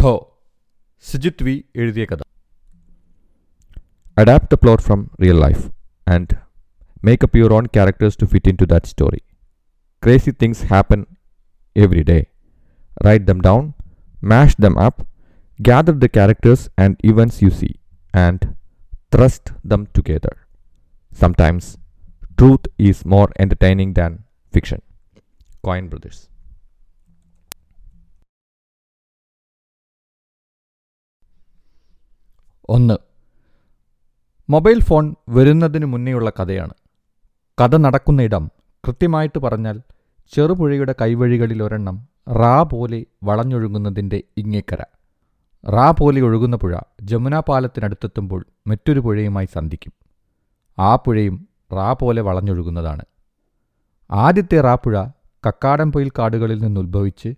ഠോ Sijith V എഴുതിയ കഥ Adapt the plot from real life and make up your own characters to fit into that story. Crazy things happen every day. Write them down, mash them up, gather the characters and events you see, and thrust them together. Sometimes truth is more entertaining than fiction. Coin Brothers. ഒന്ന്. Mobile phone വരുന്നതിന് മുന്നേയുള്ള കഥയാണ്. കഥ നടക്കുന്ന ഇടം കൃത്യമായിട്ട് പറഞ്ഞാൽ ചെറുപുഴയുടെ കൈവഴികളിൽ ഒരെണ്ണം റാ പോലെ വളഞ്ഞൊഴുകുന്നതിന്റെ ഇങ്ങേക്കര. റാ പോലെ ഒഴുകുന്ന പുഴ ജമുന പാലത്തിനടുത്തെത്തുമ്പോൾ മറ്റൊരു പുഴയുമായി സന്ധിക്കും. ആ പുഴയും റാ പോലെ വളഞ്ഞൊഴുകുന്നതാണ്. ആദ്യത്തെ റാ പുഴ കക്കാടംപൊയിൽ കാടുകളിൽ നിന്നുദ്ഭവിച്ച്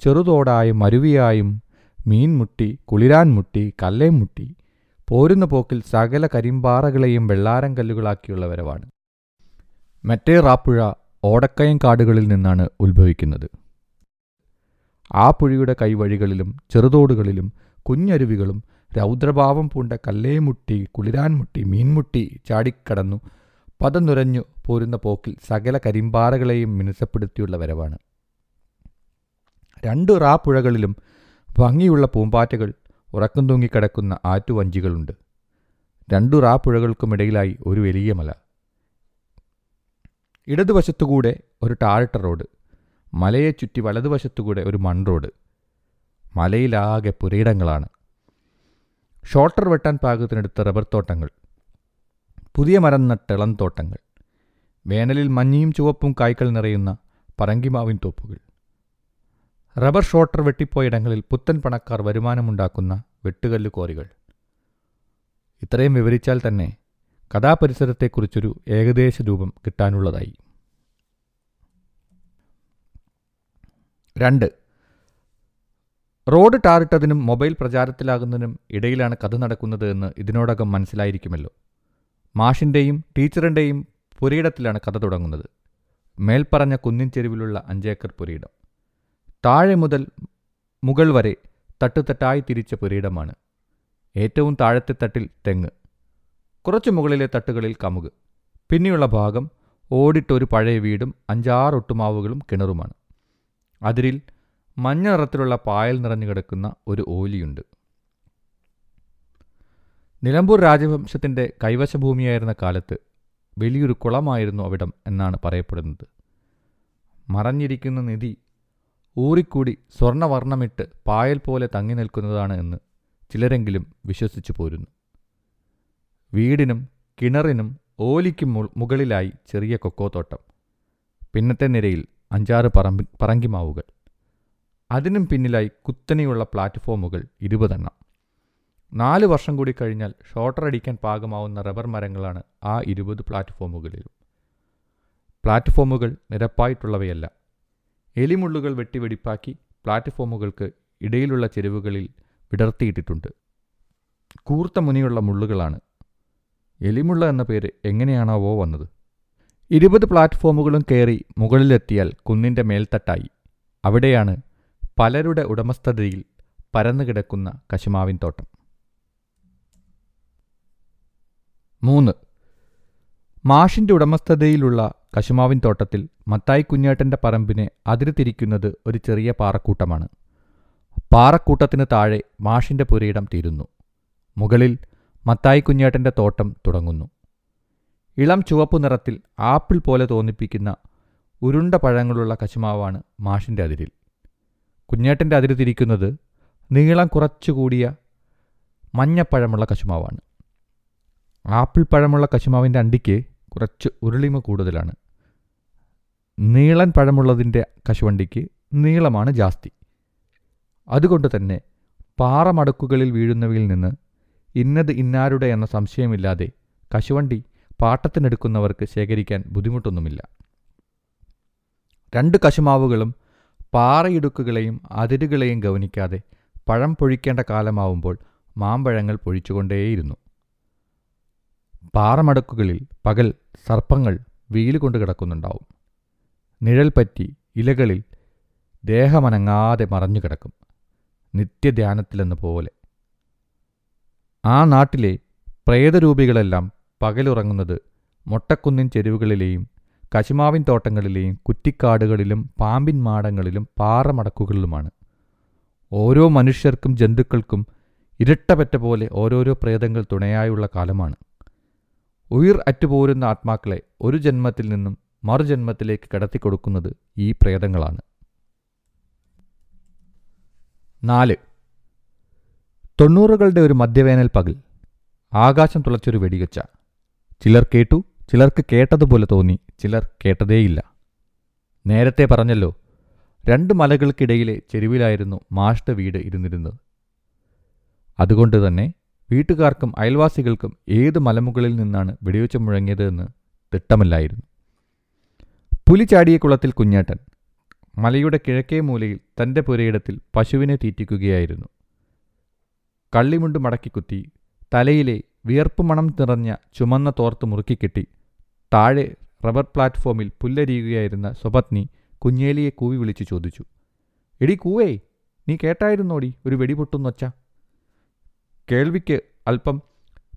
ചെറുതോടായും മരുവിയായും മീൻമുട്ടി കുളിരാൻമുട്ടി കല്ലേമുട്ടി കല്ലേം മുട്ടി പോരുന്ന പോക്കിൽ സകല കരിമ്പാറകളെയും വെള്ളാരം കല്ലുകളാക്കിയുള്ള വരവാണ് മറ്റേ റാപ്പുഴ ഓടക്കയം കാടുകളിൽ നിന്നാണ് ഉത്ഭവിക്കുന്നത്. ആ പുഴയുടെ കൈവഴികളിലും ചെറുതോടുകളിലും കുഞ്ഞരുവികളും രൗദ്രഭാവം പൂണ്ട കല്ലേമുട്ടി കുളിരാൻമുട്ടി മീൻമുട്ടി ചാടിക്കടന്നു പതനുരഞ്ഞു പോരുന്ന പോക്കിൽ സകല കരിമ്പാറകളെയും മിനുസപ്പെടുത്തിയുള്ള വരവാണ് രണ്ട് റാപ്പുഴകളിലും ഭംഗിയുള്ള പൂമ്പാറ്റകൾ ഉറക്കം തൂങ്ങിക്കിടക്കുന്ന ആറ്റുവഞ്ചികളുണ്ട്. രണ്ടു റാപ്പുഴകൾക്കുമിടയിലായി ഒരു വലിയ മല. ഇടതുവശത്തുകൂടെ ഒരു ടാറിട്ട റോഡ്. മലയെ ചുറ്റി വലതുവശത്തുകൂടെ ഒരു മൺ റോഡ്. മലയിലാകെ പുരയിടങ്ങളാണ്. ഷോട്ടർ വെട്ടാൻ പാകത്തിനെടുത്ത റബ്ബർ തോട്ടങ്ങൾ. പുതിയ മരം നട്ടിളം തോട്ടങ്ങൾ. വേനലിൽ മഞ്ഞയും ചുവപ്പും കായ്കൾ നിറയുന്ന പറങ്കിമാവിൻ തോപ്പുകൾ. റബ്ബർ ഷോട്ടർ വെട്ടിപ്പോയ ഇടങ്ങളിൽ പുത്തൻ പണക്കാർ വരുമാനമുണ്ടാക്കുന്ന വെട്ടുകല്ല് കോറികൾ ഇത്രയും വിവരിച്ചാൽ തന്നെ കഥാപരിസരത്തെക്കുറിച്ചൊരു ഏകദേശ രൂപം കിട്ടാനുള്ളതായി. രണ്ട്. റോഡ് ടാറിട്ടതിനും മൊബൈൽ പ്രചാരത്തിലാകുന്നതിനും ഇടയിലാണ് കഥ നടക്കുന്നത് എന്ന് ഇതിനോടകം മനസ്സിലായിരിക്കുമല്ലോ. മാഷിന്റെയും ടീച്ചറിന്റെയും പുരയിടത്തിലാണ് കഥ തുടങ്ങുന്നത്. മേൽപ്പറഞ്ഞ കുന്നിൻ ചെരുവിലുള്ള അഞ്ചേക്കർ പുരയിടം. താഴെ മുതൽ മുകൾ വരെ തട്ടുതട്ടായി തിരിച്ച പുരയിടമാണ്. ഏറ്റവും താഴത്തെ തട്ടിൽ തെങ്ങ്. കുറച്ചു മുകളിലെ തട്ടുകളിൽ കമുക്. പിന്നെയുള്ള ഭാഗം ഓടിട്ടൊരു പഴയ വീടും അഞ്ചാറ് ഒട്ടുമാവുകളും കിണറുമാണ്. അതിരിൽ മഞ്ഞ നിറത്തിലുള്ള പായൽ നിറഞ്ഞു കിടക്കുന്ന ഒരു ഓലിയുണ്ട്. നിലമ്പൂർ രാജവംശത്തിന്റെ കൈവശഭൂമിയായിരുന്ന കാലത്ത് വലിയൊരു കുളമായിരുന്നു അവിടം എന്നാണ് പറയപ്പെടുന്നത്. മറഞ്ഞിരിക്കുന്ന നിധി ഊറിക്കൂടി സ്വർണവർണമിട്ട് പായൽ പോലെ തങ്ങി നിൽക്കുന്നതാണ് എന്ന് ചിലരെങ്കിലും വിശ്വസിച്ചു പോരുന്നു. വീടിനും കിണറിനും ഓലിക്കും മുകളിലായി ചെറിയ കൊക്കോത്തോട്ടം പിന്നത്തെ നിരയിൽ അഞ്ചാറ് പറമ്പി പറങ്കിമാവുകൾ. അതിനും പിന്നിലായി കുത്തനെയുള്ള പ്ലാറ്റ്ഫോമുകൾ ഇരുപതെണ്ണം. നാല് വർഷം കൂടി കഴിഞ്ഞാൽ ഷോട്ടർ അടിക്കാൻ പാകമാവുന്ന റബ്ബർ മരങ്ങളാണ് ആ ഇരുപത് പ്ലാറ്റ്ഫോമുകളിലും. പ്ലാറ്റ്ഫോമുകൾ നിരപ്പായിട്ടുള്ളവയല്ല. എലിമുള്ളുകൾ വെട്ടിവെടിപ്പാക്കി പ്ലാറ്റ്ഫോമുകൾക്ക് ഇടയിലുള്ള ചെരുവുകളിൽ വിടർത്തിയിട്ടിട്ടുണ്ട്. കൂർത്ത മുനിയുള്ള മുള്ളുകളാണ്. എലിമുള്ള എന്ന പേര് എങ്ങനെയാണാവോ വന്നത്. ഇരുപത് പ്ലാറ്റ്ഫോമുകളും കയറി മുകളിലെത്തിയാൽ കുന്നിന്റെ മേൽത്തട്ടായി. അവിടെയാണ് പലരുടെ ഉടമസ്ഥതയിൽ പരന്നു കിടക്കുന്ന കശുമാവിൻ തോട്ടം. മൂന്ന്. മാഷിന്റെ ഉടമസ്ഥതയിലുള്ള കശുമാവിൻ തോട്ടത്തിൽ മത്തായി കുഞ്ഞേട്ടന്റെ പറമ്പിനെ അതിരുതിരിക്കുന്നത് ഒരു ചെറിയ പാറക്കൂട്ടമാണ്. പാറക്കൂട്ടത്തിന് താഴെ മാഷിന്റെ പുരയിടം തീരുന്നു. മുകളിൽ മത്തായി കുഞ്ഞേട്ടന്റെ തോട്ടം തുടങ്ങുന്നു. ഇളം ചുവപ്പ് നിറത്തിൽ ആപ്പിൾ പോലെ തോന്നിപ്പിക്കുന്ന ഉരുണ്ട പഴങ്ങളുള്ള കശുമാവാണ് മാഷിന്റെ അതിരിൽ. കുഞ്ഞേട്ടന്റെ അതിര് തിരിക്കുന്നത് നീളം കുറച്ചുകൂടിയ മഞ്ഞപ്പഴമുള്ള കശുമാവാണ്. ആപ്പിൾ പഴമുള്ള കശുമാവിന്റെ അണ്ടിക്ക് കുറച്ച് ഉരുളിമ കൂടുതലാണ്. നീളൻ പഴമുള്ളതിന്റെ കശുവണ്ടിക്ക് നീളമാണ് ജാസ്തി. അതുകൊണ്ട് തന്നെ പാറമടക്കുകളിൽ വീഴുന്നവയിൽ നിന്ന് ഇന്നത് ഇന്നാരുടെ എന്ന സംശയമില്ലാതെ കശുവണ്ടി പാട്ടത്തിനെടുക്കുന്നവർക്ക് ശേഖരിക്കാൻ ബുദ്ധിമുട്ടൊന്നുമില്ല. രണ്ട് കശുമാവുകളും പാറയിടുക്കുകളെയും അതിരുകളെയും ഗവനിക്കാതെ പഴം പൊഴിക്കേണ്ട കാലമാവുമ്പോൾ മാമ്പഴങ്ങൾ പൊഴിച്ചുകൊണ്ടേയിരുന്നു. പാറമടക്കുകളിൽ പകൽ സർപ്പങ്ങൾ വെയിലുകൊണ്ട് കിടക്കുന്നുണ്ടാവും. നിഴൽ പറ്റി ഇലകളിൽ ദേഹമനങ്ങാതെ മറഞ്ഞു കിടക്കും. നിത്യധ്യാനത്തിലെന്ന പോലെ. ആ നാട്ടിലെ പ്രേതരൂപികളെല്ലാം പകലുറങ്ങുന്നത് മൊട്ടക്കുന്നിൻ ചെരുവുകളിലെയും കശുമാവിൻ തോട്ടങ്ങളിലെയും കുറ്റിക്കാടുകളിലും പാമ്പിൻ മാടങ്ങളിലും പാറമടക്കുകളിലുമാണ്. ഓരോ മനുഷ്യർക്കും ജന്തുക്കൾക്കും ഇരട്ടപെറ്റ പോലെ ഓരോരോ പ്രേതങ്ങൾ തുണയായുള്ള കാലമാണ്. ഉയിർ അറ്റുപോരുന്ന ആത്മാക്കളെ ഒരു ജന്മത്തിൽ നിന്നും മറുജന്മത്തിലേക്ക് കടത്തിക്കൊടുക്കുന്നത് ഈ പ്രേതങ്ങളാണ്. നാല്. തൊണ്ണൂറുകളുടെ ഒരു മധ്യവേനൽ പകൽ. ആകാശം തുളച്ചൊരു വെടിവെച്ച ചിലർ കേട്ടു ചിലർക്ക് കേട്ടതുപോലെ തോന്നി ചിലർ കേട്ടതേയില്ല. നേരത്തെ പറഞ്ഞല്ലോ രണ്ട് മലകൾക്കിടയിലെ ചെരുവിലായിരുന്നു മാഷ്ടെ വീട് ഇരുന്നിരുന്നത്. അതുകൊണ്ട് തന്നെ വീട്ടുകാർക്കും അയൽവാസികൾക്കും ഏത് മലമുകളിൽ നിന്നാണ് വെടിവെച്ച് മുഴങ്ങിയത് എന്ന് തിട്ടമല്ലായിരുന്നു. പുലി ചാടിയ കുളത്തിൽ കുഞ്ഞേട്ടൻ മലയുടെ കിഴക്കേ മൂലയിൽ തന്റെ പുരയിടത്തിൽ പശുവിനെ തീറ്റിക്കുകയായിരുന്നു. കള്ളിമുണ്ട് മടക്കി കുത്തി തലയിലെ വിയർപ്പ് മണം നിറഞ്ഞ ചുമന്ന തോർത്ത് മുറുക്കിക്കെട്ടി താഴെ റബ്ബർ പ്ലാറ്റ്ഫോമിൽ പുല്ലരിയുകയായിരുന്ന സ്വപത്നി കുഞ്ഞേലിയെ കൂവി വിളിച്ചു ചോദിച്ചു എടി കൂവേ നീ കേട്ടായിരുന്നോടി ഒരു വെടിപൊട്ടുന്നൊച്ച? കേൾവിക്ക് അല്പം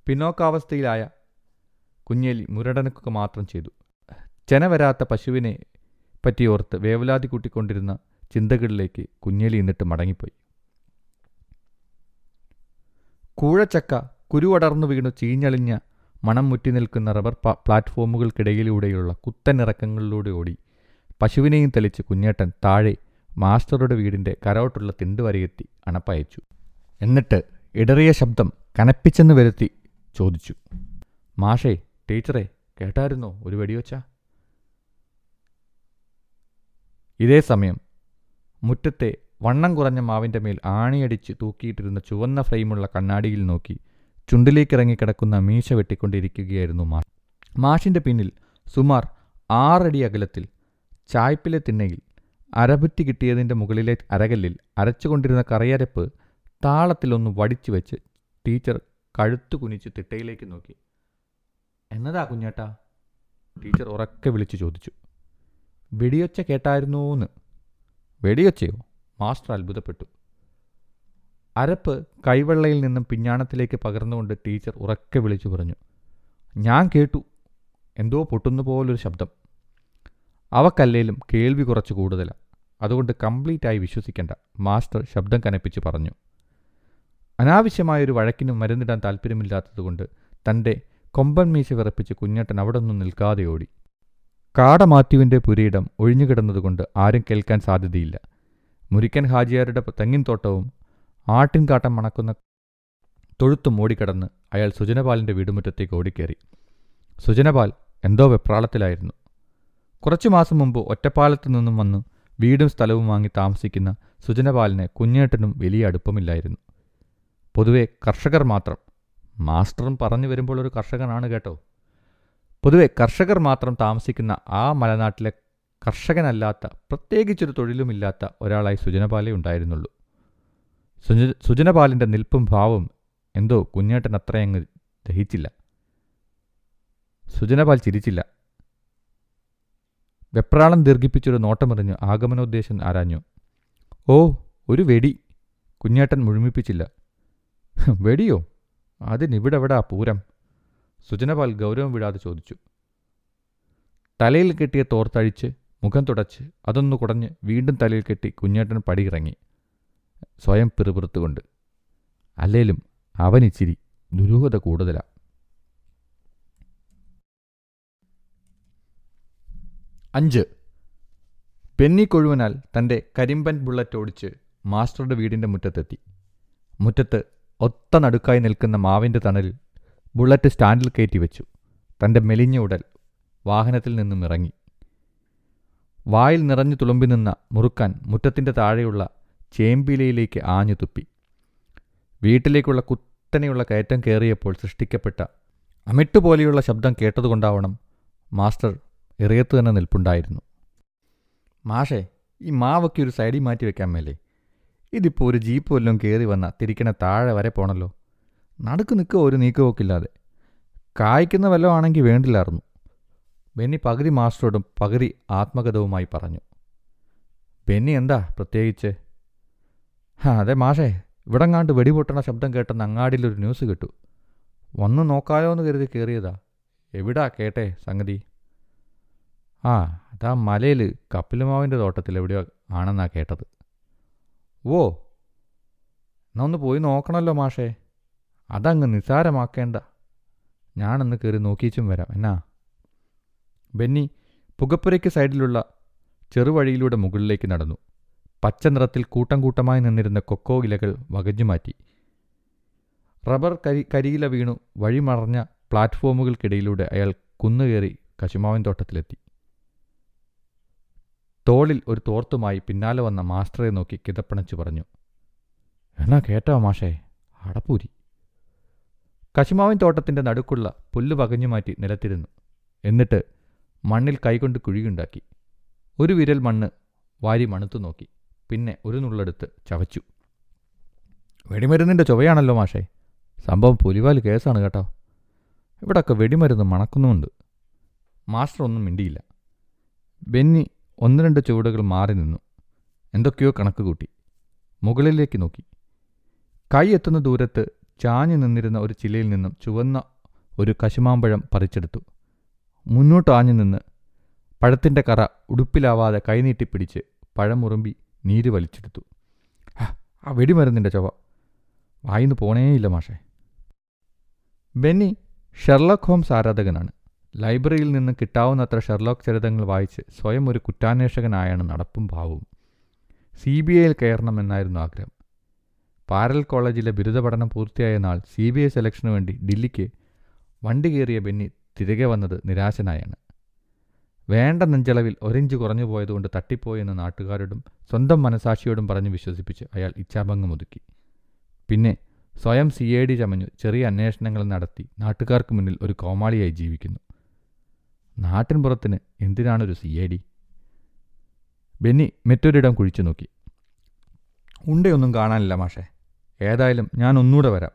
പിന്നോക്കാവസ്ഥയിലായ കുഞ്ഞേലി മുരടനക്കുക മാത്രം ചെയ്തു. ചെന വരാത്ത പശുവിനെ പറ്റിയോർത്ത് വേവലാതി കൂട്ടിക്കൊണ്ടിരുന്ന ചിന്തകളിലേക്ക് കുഞ്ഞേലി എന്നിട്ട് മടങ്ങിപ്പോയി. കൂഴച്ചക്ക കുരുവടർന്നു വീണു ചീഞ്ഞളിഞ്ഞ മണം മുറ്റി നിൽക്കുന്ന റബ്ബർ പ്ലാറ്റ്ഫോമുകൾക്കിടയിലൂടെയുള്ള കുത്തനിറക്കങ്ങളിലൂടെ ഓടി. പശുവിനെയും തെളിച്ച് കുഞ്ഞേട്ടൻ താഴെ മാസ്റ്ററുടെ വീടിന്റെ കരോട്ടുള്ള തിണ്ടുവരയെത്തി അണപ്പയച്ചു. എന്നിട്ട് ഇടറിയ ശബ്ദം കനപ്പിച്ചെന്ന് വരുത്തി ചോദിച്ചു. മാഷേ ടീച്ചറെ കേട്ടായിരുന്നോ ഒരു വെടിവെച്ച? ഇതേ സമയം മുറ്റത്തെ വണ്ണം കുറഞ്ഞ മാവിന്റെ മേൽ ആണിയടിച്ച് തൂക്കിയിട്ടിരുന്ന ചുവന്ന ഫ്രെയിമുള്ള കണ്ണാടിയിൽ നോക്കി ചുണ്ടിലേക്കിറങ്ങിക്കിടക്കുന്ന മീശ വെട്ടിക്കൊണ്ടിരിക്കുകയായിരുന്നു മാഷ്. മാഷിന്റെ പിന്നിൽ സുമാർ ആറടി അകലത്തിൽ ചായ്പിലെ തിണ്ണയിൽ അരപുറ്റി കിട്ടിയതിന്റെ മുകളിലെ അരകല്ലിൽ അരച്ചുകൊണ്ടിരുന്ന കറിയരപ്പ് താളത്തിലൊന്ന് വടിച്ചു വെച്ച് ടീച്ചർ കഴുത്തു കുനിച്ച് തിട്ടയിലേക്ക് നോക്കി. എന്നതാ കുഞ്ഞേട്ടാ? ടീച്ചർ ഉറക്കെ വിളിച്ചു ചോദിച്ചു. വെടിയൊച്ച കേട്ടായിരുന്നോന്ന്. വെടിയൊച്ചയോ? മാസ്റ്റർ അത്ഭുതപ്പെട്ടു. അരപ്പ് കൈവെള്ളയിൽ നിന്നും പിഞ്ഞാണത്തിലേക്ക് പകർന്നുകൊണ്ട് ടീച്ചർ ഉറക്കെ വിളിച്ചു പറഞ്ഞു ഞാൻ കേട്ടു. എന്തോ പൊട്ടുന്ന പോലൊരു ശബ്ദം. അവക്കല്ലേലും കേൾവി കുറച്ച് കൂടുതലാണ് അതുകൊണ്ട് കംപ്ലീറ്റായി വിശ്വസിക്കേണ്ട. മാസ്റ്റർ ശബ്ദം കനപ്പിച്ച് പറഞ്ഞു. അനാവശ്യമായൊരു വഴക്കിനും മരുന്നിടാൻ താല്പര്യമില്ലാത്തതുകൊണ്ട് തന്റെ കൊമ്പൻ മീശ വിറപ്പിച്ച് കുഞ്ഞേട്ടൻ അവിടെ ഒന്നും നിൽക്കാതെ ഓടി. കാടമാത്യുവിന്റെ പുരയിടം ഒഴിഞ്ഞുകിടന്നതുകൊണ്ട് ആരും കേൾക്കാൻ സാധ്യതയില്ല. മുരിക്കൻ ഹാജിയാരുടെ തെങ്ങിൻ തോട്ടവും ആട്ടിൻകാട്ടം മണക്കുന്ന തൊഴുത്തും ഓടിക്കടന്ന് അയാൾ സുജനപാലിന്റെ വീടുമുറ്റത്തേക്ക് ഓടിക്കേറി. സുജനപാൽ എന്തോ വെപ്രാളത്തിലായിരുന്നു. കുറച്ചു മാസം മുമ്പ് ഒറ്റപ്പാലത്തു നിന്നും വന്ന് വീടും സ്ഥലവും വാങ്ങി താമസിക്കുന്ന സുജനപാലിന് കുഞ്ഞേട്ടനും വലിയ അടുപ്പമില്ലായിരുന്നു. പൊതുവെ കർഷകർ മാത്രം. മാസ്റ്ററും പറഞ്ഞു വരുമ്പോൾ ഒരു കർഷകനാണ് കേട്ടോ. പൊതുവെ കർഷകർ മാത്രം താമസിക്കുന്ന ആ മലനാട്ടിലെ കർഷകനല്ലാത്ത പ്രത്യേകിച്ചൊരു തൊഴിലുമില്ലാത്ത ഒരാളായി സുജനപാലേ ഉണ്ടായിരുന്നുള്ളൂ. സുജ സുജനപാലിന്റെ നിൽപ്പും ഭാവവും എന്തോ കുഞ്ഞേട്ടൻ അത്രയങ്ങ് ദഹിച്ചില്ല. സുജനപാൽ ചിരിച്ചില്ല. വെപ്രാളം ദീർഘിപ്പിച്ചൊരു നോട്ടമെറിഞ്ഞു ആഗമനോദ്ദേശം ആരാഞ്ഞു. ഓ ഒരു വെടി. കുഞ്ഞേട്ടൻ മുഴുമിപ്പിച്ചില്ല. വെടിയോ? അതിനിവിടെവിടാ പൂരം? സുജനപാൽ ഗൗരവം വിടാതെ ചോദിച്ചു. തലയിൽ കെട്ടിയ തോർത്തഴിച്ച് മുഖം തുടച്ച് അതൊന്നു കുടഞ്ഞ് വീണ്ടും തലയിൽ കെട്ടി കുഞ്ഞേട്ടൻ പടിയിറങ്ങി. സ്വയം പിറുപിറുത്തുകൊണ്ട്. അല്ലേലും അവനിച്ചിരി ദുരൂഹത കൂടുതലാ. അഞ്ച്. പെന്നി കൊഴുവനാൽ തന്റെ കരിമ്പൻ ബുള്ളറ്റ് ഓടിച്ച് മാസ്റ്ററുടെ വീടിന്റെ മുറ്റത്തെത്തി. മുറ്റത്ത് ഒത്ത നടുക്കായി നിൽക്കുന്ന മാവിന്റെ തണലിൽ ബുള്ളറ്റ് സ്റ്റാൻഡിൽ കയറ്റി വെച്ചു. തന്റെ മെലിഞ്ഞ ഉടൽ വാഹനത്തിൽ നിന്നും ഇറങ്ങി. വായിൽ നിറഞ്ഞു തുളുമ്പി നിന്ന മുറുക്കാൻ മുറ്റത്തിന്റെ താഴെയുള്ള ചേമ്പിലയിലേക്ക് ആഞ്ഞു തുപ്പി. വീട്ടിലേക്കുള്ള കുത്തനെയുള്ള കയറ്റം കയറിയപ്പോൾ സൃഷ്ടിക്കപ്പെട്ട അമിട്ടുപോലെയുള്ള ശബ്ദം കേട്ടതുകൊണ്ടാവണം മാസ്റ്റർ ഇറയത്ത് തന്നെ നിൽപ്പുണ്ടായിരുന്നു. മാഷേ ഈ മാവൊക്കെ ഒരു സൈഡിൽ മാറ്റി വെക്കാൻ മേലേ. ഇതിപ്പോൾ ഒരു ജീപ്പ് വല്ലതും കയറി വന്ന തിരിക്കണ താഴെ വരെ പോണല്ലോ. നടുക്ക് നിൽക്കുക ഒരു നീക്കുപോക്കില്ലാതെ കായ്ക്കുന്ന വല്ലതും ആണെങ്കിൽ വേണ്ടില്ലായിരുന്നു ബെന്നി പകുതി മാസ്റ്ററോടും പകുതി ആത്മഗതവുമായി പറഞ്ഞു. ബെന്നി എന്താ പ്രത്യേകിച്ച്? ആ അതെ മാഷേ ഇവിടെങ്ങാണ്ട് വെടിപൊട്ടണ ശബ്ദം കേട്ടെന്ന് അങ്ങാടിയിലൊരു ന്യൂസ് കിട്ടു. വന്ന് നോക്കാലോ എന്ന് കരുതി കയറിയതാ എവിടാ കേട്ടെ സംഗതി? ആ അതാ മലയിൽ കപ്പിലുമാവിന്റെ തോട്ടത്തിൽ എവിടെയോ ആണെന്നാ കേട്ടത്. ഓ എന്നാ ഒന്ന് പോയി നോക്കണമല്ലോ മാഷേ. അതങ്ങ് നിസാരമാക്കേണ്ട ഞാനന്ന് കയറി നോക്കിച്ചും വരാം. എന്നാ? ബെന്നി പുകപ്പുരയ്ക്ക് സൈഡിലുള്ള ചെറുവഴിയിലൂടെ മുകളിലേക്ക് നടന്നു. പച്ച നിറത്തിൽ കൂട്ടം കൂട്ടമായി നിന്നിരുന്ന കൊക്കോ ഇലകൾ വകഞ്ഞു മാറ്റി. റബ്ബർ കരി കരിയില വീണു വഴിമറഞ്ഞ പ്ലാറ്റ്ഫോമുകൾക്കിടയിലൂടെ അയാൾ കുന്നുകയറി കശുമാവിൻ തോട്ടത്തിലെത്തി. തോളിൽ ഒരു തോർത്തുമായി പിന്നാലെ വന്ന മാസ്റ്ററെ നോക്കി കിതപ്പണച്ചു പറഞ്ഞു എന്നാ കേട്ടോ മാഷേ അടപ്പൂരി. കശുമാവിൻ തോട്ടത്തിന്റെ നടുക്കുള്ള പുല്ല് പകഞ്ഞു മാറ്റി നിലത്തിരുന്നു. എന്നിട്ട് മണ്ണിൽ കൈകൊണ്ട് കുഴിയുണ്ടാക്കി. ഒരു വിരൽ മണ്ണ് വാരി മണുത്തു നോക്കി. പിന്നെ ഒരു നുള്ളെടുത്ത് ചവച്ചു. വെടിമരുന്നിന്റെ ചുവയാണല്ലോ മാഷേ. സംഭവം പുലിവാൽ കേസാണ് കേട്ടോ. ഇവിടൊക്കെ വെടിമരുന്ന് മണക്കുന്നുമുണ്ട്. മാസ്റ്റർ ഒന്നും മിണ്ടിയില്ല. ബെന്നി ഒന്ന് രണ്ട് ചുവടുകൾ മാറി നിന്നു. എന്തൊക്കെയോ കണക്ക് കൂട്ടി. മുകളിലേക്ക് നോക്കി. കൈ എത്തുന്ന ദൂരത്ത് ചാഞ്ഞു നിന്നിരുന്ന ഒരു ചിലയിൽ നിന്നും ചുവന്ന ഒരു കശുമാമ്പഴം പറിച്ചെടുത്തു. മുന്നോട്ട് ആഞ്ഞു നിന്ന് പഴത്തിന്റെ കറ ഉടുപ്പിലാവാതെ കൈനീട്ടിപ്പിടിച്ച് പഴമുറുമ്പി നീര് വലിച്ചെടുത്തു. ആ വെടിമരുന്നിന്റെ ചൊവ. വായിന്ന് പോണേയില്ല മാഷേ. ബെന്നി ഷെർലക് ഹോംസ് ആരാധകനാണ്. ലൈബ്രറിയിൽ നിന്ന് കിട്ടാവുന്നത്ര ഷെർലോക്ക് ചരിതങ്ങൾ വായിച്ച് സ്വയം ഒരു കുറ്റാന്വേഷകനായാണ് നടപ്പും ഭാവവും. സി ബി ഐയിൽ കയറണമെന്നായിരുന്നു ആഗ്രഹം. പാരൽ കോളേജിലെ ബിരുദ പഠനം പൂർത്തിയായ നാൾ സി ബി ഐ സെലക്ഷന് വേണ്ടി ഡൽഹിക്ക് വണ്ടി കയറിയ ബെന്നി തിരികെ വന്നത് നിരാശനായാണ്. വേണ്ട നെഞ്ചളവിൽ ഒരിഞ്ച് കുറഞ്ഞു പോയതുകൊണ്ട് തട്ടിപ്പോയെന്ന് നാട്ടുകാരോടും സ്വന്തം മനസാക്ഷിയോടും പറഞ്ഞ് വിശ്വസിപ്പിച്ച് അയാൾ ഇച്ഛാഭംഗം ഒതുക്കി. പിന്നെ സ്വയം സി ഐ ഡി ചമഞ്ഞു ചെറിയ അന്വേഷണങ്ങൾ നടത്തി നാട്ടുകാർക്ക് മുന്നിൽ ഒരു കോമാളിയായി ജീവിക്കുന്നു. നാട്ടിൻ പുറത്തിന് എന്തിനാണൊരു സി ഐ ഡി? ബെന്നി മറ്റൊരിടം കുഴിച്ചു നോക്കി. ഉണ്ടയൊന്നും കാണാനില്ല മാഷേ. ഏതായാലും ഞാൻ ഒന്നുകൂടെ വരാം.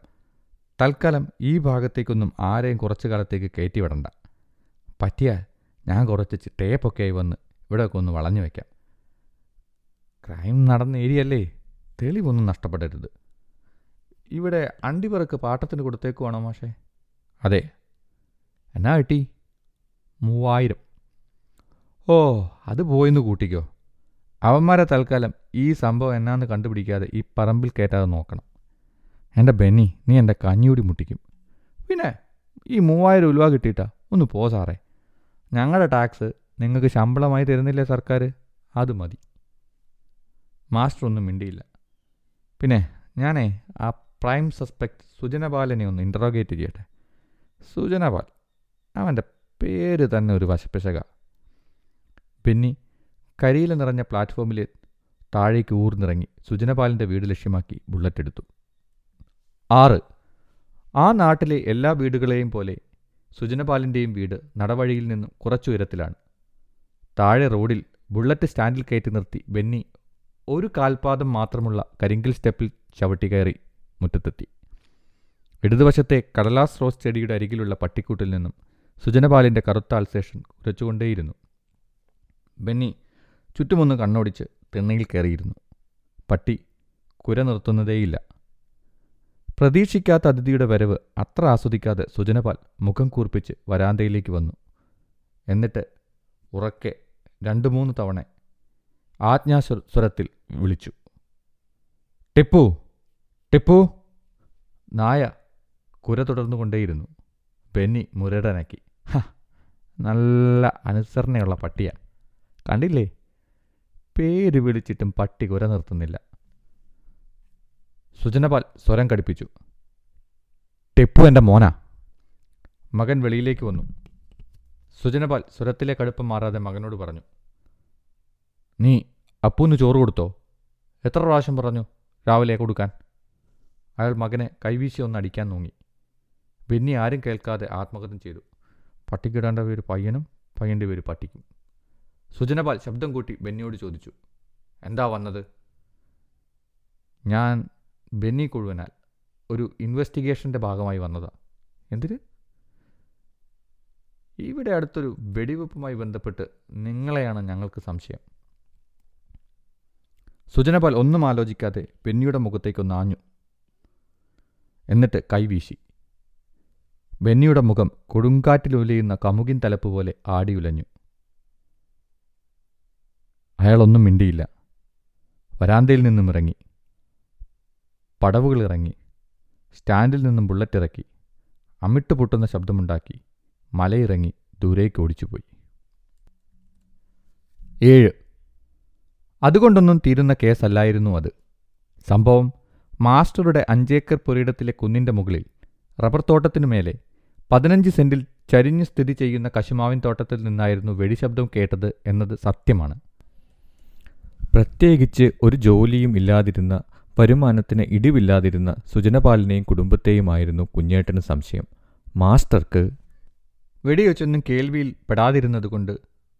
തൽക്കാലം ഈ ഭാഗത്തേക്കൊന്നും ആരെയും കുറച്ചു കാലത്തേക്ക് കയറ്റി വിടണ്ട. പറ്റിയാൽ ഞാൻ കുറച്ച് ടേപ്പൊക്കെയായി വന്ന് ഇവിടെയൊക്കെ ഒന്ന് വളഞ്ഞു വയ്ക്കാം. ക്രൈം നടന്ന ഏരിയല്ലേ? തെളിവൊന്നും നഷ്ടപ്പെടരുത്. ഇവിടെ അണ്ടിപ്പറക്ക് പാട്ടത്തിന് കൊടുത്തേക്കുവാണോ മാഷേ? അതെ. എന്നാ കിട്ടി? മൂവായിരം. ഓ അത് പോയിന്ന് കൂട്ടിക്കോ. അവന്മാരെ തൽക്കാലം ഈ സംഭവം എന്നാന്ന് കണ്ടുപിടിക്കാതെ ഈ പറമ്പിൽ കയറ്റാതെ നോക്കണം. എന്റെ ബെന്നി നീ എന്റെ കഞ്ഞിയൂടി മുട്ടിക്കും. പിന്നെ ഈ മൂവായിരം ഉലുവ കിട്ടിയിട്ടാ? ഒന്ന് പോ സാറേ. ഞങ്ങളുടെ ടാക്സ് നിങ്ങൾക്ക് ശമ്പളമായി തരുന്നില്ലേ സർക്കാർ അത് മതി. മാസ്റ്റർ ഒന്നും മിണ്ടിയില്ല. പിന്നെ ഞാനേ ആ പ്രൈം സസ്പെക്ട് സുജനപാലിനെ ഒന്ന് ഇന്ററോഗേറ്റ് ചെയ്യട്ടെ. സുജനപാൽ അവന്റെ പേര് തന്നെ ഒരു വശപ്പിശക. ബെന്നി കരിയില നിറഞ്ഞ പ്ലാറ്റ്ഫോമിൽ താഴേക്ക് ഊർന്നിറങ്ങി സുജനപാലിന്റെ വീട് ലക്ഷ്യമാക്കി ബുള്ളറ്റ് എടുത്തു. ആറ്. ആ നാട്ടിലെ എല്ലാ വീടുകളെയും പോലെ സുജനപാലിന്റെയും വീട് നടവഴിയിൽ നിന്നും കുറച്ചു ഉയരത്തിലാണ്. താഴെ റോഡിൽ ബുള്ളറ്റ് സ്റ്റാൻഡിൽ കയറ്റി നിർത്തി ബെന്നി ഒരു കാൽപാദം മാത്രമുള്ള കരിങ്കിൽ സ്റ്റെപ്പിൽ ചവിട്ടി കയറി മുറ്റത്തെത്തി. ഇടതുവശത്തെ കടലാസ് റോസ് ചെടിയുടെ അരികിലുള്ള പട്ടിക്കൂട്ടിൽ നിന്നും സുജനപാലിന്റെ കറുത്ത അൽസേഷൻ കുരച്ചുകൊണ്ടേയിരുന്നു. ബെന്നി ചുറ്റുമൊന്ന് കണ്ണോടിച്ച് തിണ്ണയിൽ കയറിയിരുന്നു. പട്ടി കുര നിർത്തുന്നതേയില്ല. പ്രതീക്ഷിക്കാത്ത അതിഥിയുടെ വരവ് അത്ര ആസ്വദിക്കാതെ സുജനപാൽ മുഖം കൂർപ്പിച്ച് വരാന്തയിലേക്ക് വന്നു. എന്നിട്ട് ഉറക്കെ രണ്ടു മൂന്ന് തവണ ആജ്ഞാസ്വരത്തിൽ വിളിച്ചു. ടിപ്പു ടിപ്പു. നായ കുര തുടർന്നുകൊണ്ടേയിരുന്നു. ബെന്നി മുരടനക്കി. നല്ല അനുസരണയുള്ള പട്ടിയ. കണ്ടില്ലേ? പേര് വിളിച്ചിട്ടും പട്ടി കുര നിർത്തുന്നില്ല. സുജനപാൽ സ്വരം കടിപ്പിച്ചു. ടെപ്പു എന്റെ മോനാ. മകൻ വെളിയിലേക്ക് വന്നു. സുജനപാൽ സ്വരത്തിലെ കടുപ്പം മാറാതെ മകനോട് പറഞ്ഞു. നീ അപ്പൂന്ന് ചോറ് കൊടുത്തോ? എത്ര പ്രാവശ്യം പറഞ്ഞു രാവിലെ കൊടുക്കാൻ? അയാൾ മകനെ കൈവീശി ഒന്ന് അടിക്കാൻ നോങ്ങി. ബെന്നി ആരും കേൾക്കാതെ ആത്മഹത്യം ചെയ്തു. പട്ടിക്കിടേണ്ട പേര് പയ്യനും പയ്യന്റെ പേര് പട്ടിക്കും. സുജനപാൽ ശബ്ദം കൂട്ടി ബെന്നിയോട് ചോദിച്ചു എന്താ വന്നത്? ഞാൻ ബെന്നി കൊഴുവനാൽ ഒരു ഇൻവെസ്റ്റിഗേഷന്റെ ഭാഗമായി വന്നതാ. എന്തിന്? ഇവിടെ അടുത്തൊരു വെടിവെപ്പുമായി ബന്ധപ്പെട്ട് നിങ്ങളെയാണ് ഞങ്ങൾക്ക് സംശയം. സുജനപാൽ ഒന്നും ആലോചിക്കാതെ ബെന്നിയുടെ മുഖത്തേക്കൊന്ന് ആഞ്ഞു. എന്നിട്ട് കൈവീശി ബെന്നിയുടെ മുഖം കൊടുങ്കാറ്റിലുലയുന്ന കമുകിൻ തലപ്പ് പോലെ ആടിയുലഞ്ഞു. അയാളൊന്നും മിണ്ടിയില്ല. വരാന്തയിൽ നിന്നും ഇറങ്ങി. പടവുകൾ ഇറങ്ങി. സ്റ്റാൻഡിൽ നിന്നും ബുള്ളറ്റ് ഇറക്കി. അമിട്ട് പൊട്ടുന്ന ശബ്ദമുണ്ടാക്കി. മലയിറങ്ങി ദൂരേക്ക് ഓടിച്ചുപോയി. ഏഴ്. അതുകൊണ്ടൊന്നും തീരുന്ന കേസല്ലായിരുന്നു അത്. സംഭവം മാസ്റ്ററുടെ അഞ്ചേക്കർ പുരയിടത്തിലെ കുന്നിന്റെ മുകളിൽ റബ്ബർ തോട്ടത്തിനു മേലെ പതിനഞ്ച് സെന്റിൽ ചരിഞ്ഞ് സ്ഥിതി ചെയ്യുന്ന കശുമാവിൻ തോട്ടത്തിൽ നിന്നായിരുന്നു വെടിശബ്ദം കേട്ടത് എന്നത് സത്യമാണ്. പ്രത്യേകിച്ച് ഒരു ജോലിയും ഇല്ലാതിരുന്ന വരുമാനത്തിന് ഇടിവില്ലാതിരുന്ന സുജനപാലിനെയും കുടുംബത്തെയുമായിരുന്നു കുഞ്ഞേട്ടന് സംശയം. മാസ്റ്റർക്ക് വെടിവെച്ചൊന്നും കേൾവിയിൽ പെടാതിരുന്നതുകൊണ്ട്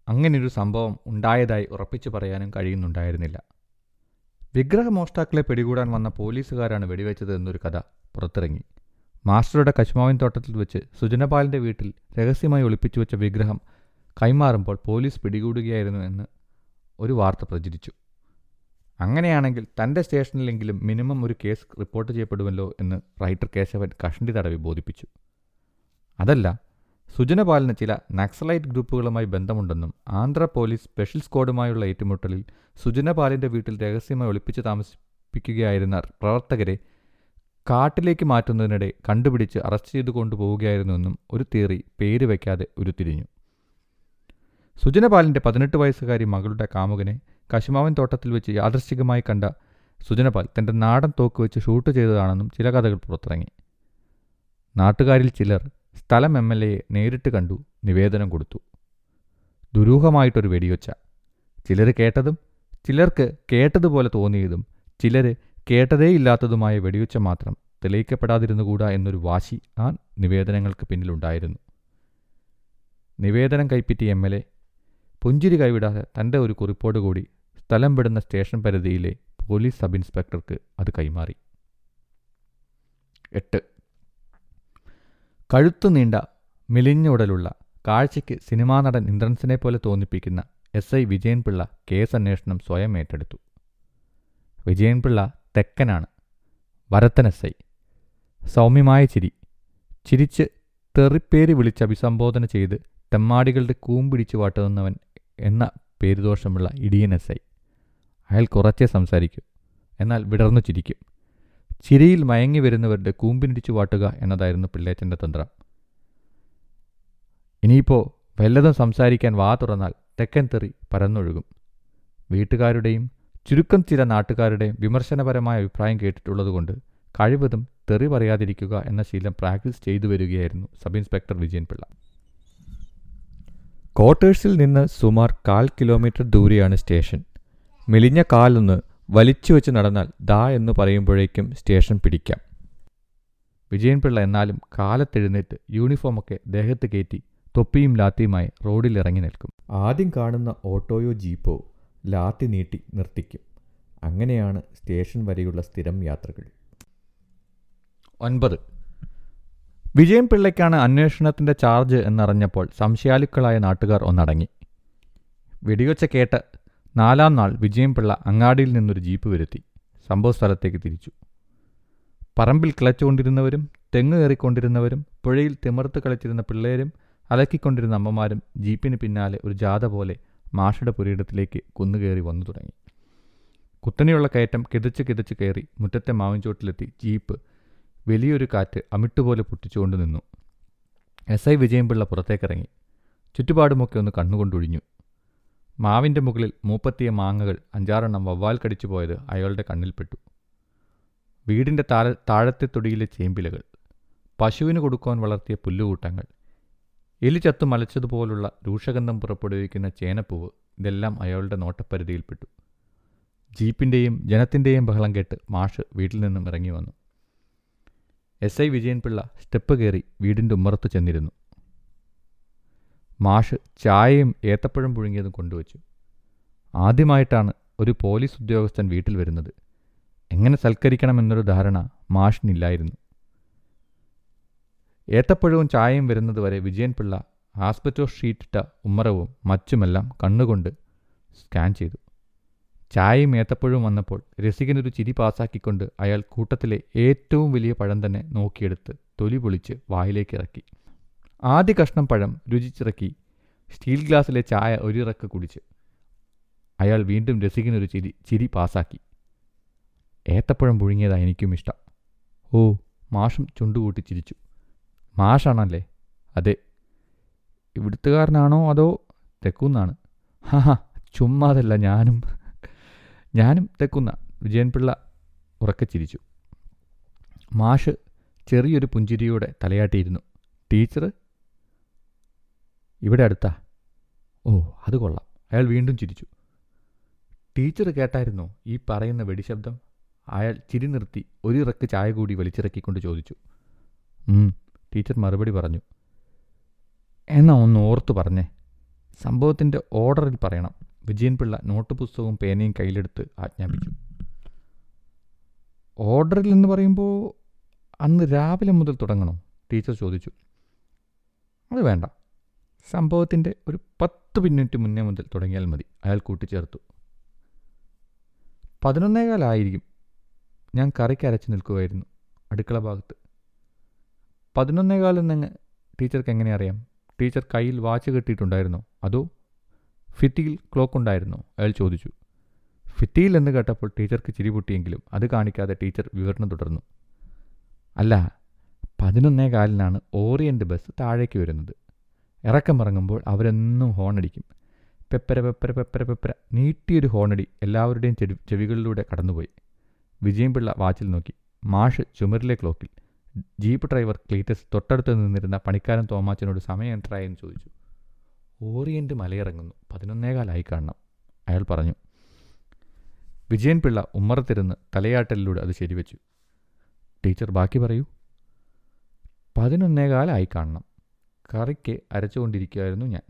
അങ്ങനെയൊരു സംഭവം ഉണ്ടായതായി ഉറപ്പിച്ചു പറയാനും കഴിയുന്നുണ്ടായിരുന്നില്ല. വിഗ്രഹമോഷ്ടാക്കളെ പിടികൂടാൻ വന്ന പോലീസുകാരാണ് വെടിവെച്ചത് എന്നൊരു കഥ പുറത്തിറങ്ങി. മാസ്റ്ററുടെ കശുമാവിൻ തോട്ടത്തിൽ വെച്ച് സുജനപാലിന്റെ വീട്ടിൽ രഹസ്യമായി ഒളിപ്പിച്ചു വെച്ച വിഗ്രഹം കൈമാറുമ്പോൾ പോലീസ് പിടികൂടുകയായിരുന്നു എന്ന് ഒരു വാർത്ത പ്രചരിച്ചു. അങ്ങനെയാണെങ്കിൽ തന്റെ സ്റ്റേഷനിലെങ്കിലും മിനിമം ഒരു കേസ് റിപ്പോർട്ട് ചെയ്യപ്പെടുമല്ലോ എന്ന് റൈറ്റർ കേശവൻ കഷണ്ടി തടവി ബോധിപ്പിച്ചു. അതല്ല സുജനപാലിന് ചില നക്സലൈറ്റ് ഗ്രൂപ്പുകളുമായി ബന്ധമുണ്ടെന്നും ആന്ധ്ര പോലീസ് സ്പെഷ്യൽ സ്ക്വാഡുമായുള്ള ഏറ്റുമുട്ടലിൽ സുജനപാലിന്റെ വീട്ടിൽ രഹസ്യമായി ഒളിപ്പിച്ച് താമസിപ്പിക്കുകയായിരുന്ന പ്രവർത്തകരെ കാട്ടിലേക്ക് മാറ്റുന്നതിനിടെ കണ്ടുപിടിച്ച് അറസ്റ്റ് ചെയ്തു കൊണ്ടുപോവുകയായിരുന്നുവെന്നും ഒരു തിയറി പേര് വയ്ക്കാതെ ഉരുത്തിരിഞ്ഞു. സുജനപാലിന്റെ പതിനെട്ട് വയസ്സുകാരി മകളുടെ കാമുകനെ കശുമാവൻ തോട്ടത്തിൽ വെച്ച് യാദൃശ്ചികമായി കണ്ട സുജനപാൽ തന്റെ നാടൻ തോക്ക് വെച്ച് ഷൂട്ട് ചെയ്തതാണെന്നും ചില കഥകൾ പുറത്തിറങ്ങി. നാട്ടുകാരിൽ ചിലർ സ്ഥലം എം എൽ എയെ നേരിട്ട് കണ്ടു നിവേദനം കൊടുത്തു. ദുരൂഹമായിട്ടൊരു വെടിയൊച്ച. ചിലർ കേട്ടതും ചിലർക്ക് കേട്ടതുപോലെ തോന്നിയതും ചിലർ കേട്ടതേയില്ലാത്തതുമായ വെടിയുച്ച മാത്രം തെളിയിക്കപ്പെടാതിരുന്നുകൂടാ എന്നൊരു വാശി ആ നിവേദനങ്ങൾക്ക് പിന്നിലുണ്ടായിരുന്നു. നിവേദനം കൈപ്പറ്റി എം. എൽ. എ. പുഞ്ചിരി കൈവിടാതെ തന്റെ ഒരു കുറിപ്പോട് കൂടി സ്ഥലം വിടുന്ന സ്റ്റേഷൻ പരിധിയിലെ പോലീസ് സബ് ഇൻസ്പെക്ടർക്ക് അത് കൈമാറി. എട്ട്. കഴുത്തു നീണ്ട മെലിഞ്ഞ ഉടലുള്ള കാഴ്ചയ്ക്ക് സിനിമാ നടൻ ഇന്ദ്രൻസിനെ പോലെ തോന്നിപ്പിക്കുന്ന എസ്. ഐ. വിജയൻപിള്ള കേസ് അന്വേഷണം സ്വയം ഏറ്റെടുത്തു. വിജയൻപിള്ള തെക്കനാണ്. വരത്തനസൈ. സൗമ്യമായ ചിരി. ചിരിച്ച് തെറിപ്പേര് വിളിച്ച് അഭിസംബോധന ചെയ്ത് തെമ്മാടികളുടെ കൂമ്പിടിച്ചു വാട്ടുന്നവൻ എന്ന പേരുദോഷമുള്ള ഐ അയാൾ കുറച്ചേ സംസാരിക്കൂ. എന്നാൽ വിടർന്നു ചിരിക്കും. ചിരിയിൽ മയങ്ങി വരുന്നവരുടെ കൂമ്പിനിടിച്ചു വാട്ടുക എന്നതായിരുന്നു പിള്ളേച്ചന്റെ തന്ത്രം. ഇനിയിപ്പോൾ വല്ലതും സംസാരിക്കാൻ വാ തുറന്നാൽ തെക്കൻ തെറി പരന്നൊഴുകും. വീട്ടുകാരുടെയും ചുരുക്കം ചില നാട്ടുകാരുടെ വിമർശനപരമായ അഭിപ്രായം കേട്ടിട്ടുള്ളതുകൊണ്ട് കഴിവതും തെറി പറയാതിരിക്കുക എന്ന ശീലം പ്രാക്ടീസ് ചെയ്തു വരികയായിരുന്നു സബ് ഇൻസ്പെക്ടർ വിജയൻപിള്ള ക്വാർട്ടേഴ്സിൽ നിന്ന് സുമാർ കാൽ കിലോമീറ്റർ ദൂരെയാണ് സ്റ്റേഷൻ. മെലിഞ്ഞ കാലൊന്ന് വലിച്ചു വെച്ച് നടന്നാൽ ദാ എന്ന് പറയുമ്പോഴേക്കും സ്റ്റേഷൻ പിടിക്കാം. വിജയൻപിള്ള എന്നാലും കാലത്തെഴുന്നേറ്റ് യൂണിഫോമൊക്കെ ദേഹത്ത് കയറ്റി തൊപ്പിയും ലാത്തിയുമായി റോഡിൽ ഇറങ്ങി നിൽക്കും. ആദ്യം കാണുന്ന ഓട്ടോയോ ജീപ്പോ ലാത്തി നീട്ടി നിർത്തിക്കും. അങ്ങനെയാണ് സ്റ്റേഷൻ വരെയുള്ള സ്ഥിരം യാത്രകൾ. ഒൻപത്. വിജയം പിള്ളയ്ക്കാണ് അന്വേഷണത്തിന്റെ ചാർജ് എന്നറിഞ്ഞപ്പോൾ സംശയാലുക്കളായ നാട്ടുകാർ ഒന്നടങ്ങി. വെടിയൊച്ച കേട്ട് നാലാം നാൾ വിജയം പിള്ള അങ്ങാടിയിൽ നിന്നൊരു ജീപ്പ് വരുത്തി. സംഭവ സ്ഥലത്തേക്ക് തിരിച്ചു. പറമ്പിൽ കിളച്ചുകൊണ്ടിരുന്നവരും തെങ്ങ് കയറിക്കൊണ്ടിരുന്നവരും പുഴയിൽ തിമർത്ത് കളിച്ചിരുന്ന പിള്ളേരും അലക്കിക്കൊണ്ടിരുന്ന അമ്മമാരും ജീപ്പിന് പിന്നാലെ ഒരു ജാഥ പോലെ മാഷയുടെ പുരയിടത്തിലേക്ക് കുന്നുകയറി വന്നു തുടങ്ങി. കുത്തനെയുള്ള കയറ്റം കിതച്ച് കിതച്ച് കയറി മുറ്റത്തെ മാവിൻചോട്ടിലെത്തി ജീപ്പ് വലിയൊരു കാറ്റ് അമിട്ടുപോലെ പൊട്ടിച്ചുകൊണ്ട് നിന്നു. എസ് ഐ വിജയൻപിള്ള പുറത്തേക്കിറങ്ങി. ചുറ്റുപാടുമൊക്കെ ഒന്ന് കണ്ണുകൊണ്ടൊഴിഞ്ഞു. മാവിന്റെ മുകളിൽ മൂപ്പത്തിയ മാങ്ങകൾ അഞ്ചാറെണ്ണം വവ്വാൽ കടിച്ചു പോയത് അയാളുടെ കണ്ണിൽപ്പെട്ടു. വീടിന്റെ താഴ താഴത്തെ തൊടിയിലെ ചേമ്പിലകൾ. പശുവിന് കൊടുക്കുവാൻ വളർത്തിയ പുല്ലുകൂട്ടങ്ങൾ. എലി ചത്തു മലച്ചതുപോലുള്ള രൂക്ഷഗന്ധം പുറപ്പെടുവിക്കുന്ന ചേനപ്പൂവ് ഇതെല്ലാം അയാളുടെ നോട്ടപ്പരിധിയിൽപ്പെട്ടു. ജീപ്പിന്റെയും ജനത്തിന്റെയും ബഹളം കേട്ട് മാഷ് വീട്ടിൽ നിന്നും ഇറങ്ങി വന്നു. എസ്. ഐ. വിജയൻപിള്ള സ്റ്റെപ്പ് കയറി വീടിന്റെ ഉമ്മറത്ത് ചെന്നിരുന്നു. മാഷ് ചായയും ഏത്തപ്പഴം പുഴുങ്ങിയതും കൊണ്ടുവച്ചു. ആദ്യമായിട്ടാണ് ഒരു പോലീസ് ഉദ്യോഗസ്ഥൻ വീട്ടിൽ വരുന്നത്. എങ്ങനെ സൽക്കരിക്കണമെന്നൊരു ധാരണ മാഷിനില്ലായിരുന്നു. ഏത്തപ്പഴവും ചായയും വരുന്നതുവരെ വിജയൻപിള്ള ആസ്പെറ്റോ ഷീറ്റിട്ട ഉമ്മറവും മച്ചുമെല്ലാം കണ്ണുകൊണ്ട് സ്കാൻ ചെയ്തു. ചായയും ഏത്തപ്പഴവും വന്നപ്പോൾ രസികനൊരു ചിരി പാസാക്കിക്കൊണ്ട് അയാൾ കൂട്ടത്തിലെ ഏറ്റവും വലിയ പഴം തന്നെ നോക്കിയെടുത്ത് തൊലി പൊളിച്ച് വായിലേക്ക് ഇറക്കി ആദ്യ കഷ്ണം പഴം രുചിച്ചിറക്കി സ്റ്റീൽ ഗ്ലാസ്സിലെ ചായ ഒരിറക്ക് കുടിച്ച് അയാൾ വീണ്ടും രസികനൊരു ചിരി ചിരി പാസാക്കി. ഏത്തപ്പഴം പുഴുങ്ങിയതാ എനിക്കും ഇഷ്ടം. ഓ മാഷും ചുണ്ടുകൂട്ടി ചിരിച്ചു. മാഷാണല്ലേ? അതെ. ഇവിടുത്തുകാരനാണോ അതോ തെക്കുന്നാണ്? ഹാ ഹാ ചുമ്മാതല്ല ഞാനും. ഞാനും തെക്കുന്ന. വിജയൻപിള്ള ഉറക്കെ ചിരിച്ചു. മാഷ് ചെറിയൊരു പുഞ്ചിരിയോടെ തലയാട്ടിയിരുന്നു. ടീച്ചർ ഇവിടെ അടുത്താ. ഓ അത് കൊള്ളാം. അയാൾ വീണ്ടും ചിരിച്ചു. ടീച്ചർ കേട്ടായിരുന്നു ഈ പറയുന്ന വെടിശബ്ദം? അയാൾ ചിരി നിർത്തി ഒരിറക്ക് ചായ കൂടി വലിച്ചിറക്കിക്കൊണ്ട് ചോദിച്ചു. ടീച്ചർ മറുപടി പറഞ്ഞു എന്നാ ഒന്ന് ഓർത്തു പറഞ്ഞേ. സംഭവത്തിന്റെ ഓർഡറിൽ പറയണം. വിജയൻ പിള്ള നോട്ട് പുസ്തകവും പേനയും കയ്യിലെടുത്ത് ആജ്ഞാപിച്ചു ഓർഡറിൽ എന്ന് പറയുമ്പോൾ അന്ന് രാവിലെ മുതൽ തുടങ്ങണോ? ടീച്ചർ ചോദിച്ചു. അത് വേണ്ട. സംഭവത്തിന്റെ ഒരു പത്ത് മിനിറ്റ് മുന്നേ മുതൽ തുടങ്ങിയാൽ മതി. അയാൾ കൂട്ടിച്ചേർത്തു. പതിനൊന്നേകാലായിരിക്കും. ഞാൻ കറിക്കരച്ച് നിൽക്കുമായിരുന്നു അടുക്കള ഭാഗത്ത് പതിനൊന്നേകാലെന്നങ്ങ് ടീച്ചർക്ക് എങ്ങനെ അറിയാം? ടീച്ചർ കയ്യിൽ വാച്ച് കെട്ടിയിട്ടുണ്ടായിരുന്നോ. അതോ ഫിറ്റിയിൽ ക്ലോക്ക് ഉണ്ടായിരുന്നോ? അയാൾ ചോദിച്ചു. ഫിറ്റിയിൽ എന്ന് കേട്ടപ്പോൾ ടീച്ചർക്ക് ചിരി പൊട്ടിയെങ്കിലും അത് കാണിക്കാതെ ടീച്ചർ വിവരണം തുടർന്നു. അല്ല പതിനൊന്നേ കാലിനാണ് ഓറിയന്റ് ബസ് താഴേക്ക് വരുന്നത്. ഇറക്കമിറങ്ങുമ്പോൾ അവരെന്നും ഹോണടിക്കും. പെപ്പര പെപ്പര പെപ്പര പെപ്പര. നീട്ടിയൊരു ഹോണടി എല്ലാവരുടെയും ചെവി ചെവികളിലൂടെ കടന്നുപോയി. വിജയൻപിള്ള വാച്ചിൽ നോക്കി. മാഷ് ചുമരിലെ ക്ലോക്കിൽ. ജീപ്പ് ഡ്രൈവർ ക്ലീറ്റസ് തൊട്ടടുത്ത് നിന്നിരുന്ന പണിക്കാരൻ തോമാച്ചനോട് സമയം എത്രയെന്ന് ചോദിച്ചു. ഓറിയന്റ് മലയിറങ്ങുന്നു. പതിനൊന്നേകാലായി കാണണം. അയാൾ പറഞ്ഞു. വിജയൻ പിള്ള ഉമ്മറത്തിരുന്ന് തലയാട്ടലിലൂടെ അത് ശരിവെച്ചു. ടീച്ചർ ബാക്കി പറയൂ. പതിനൊന്നേകാലായി കാണണം. കറിക്ക് അരച്ചുകൊണ്ടിരിക്കുകയായിരുന്നു ഞാൻ.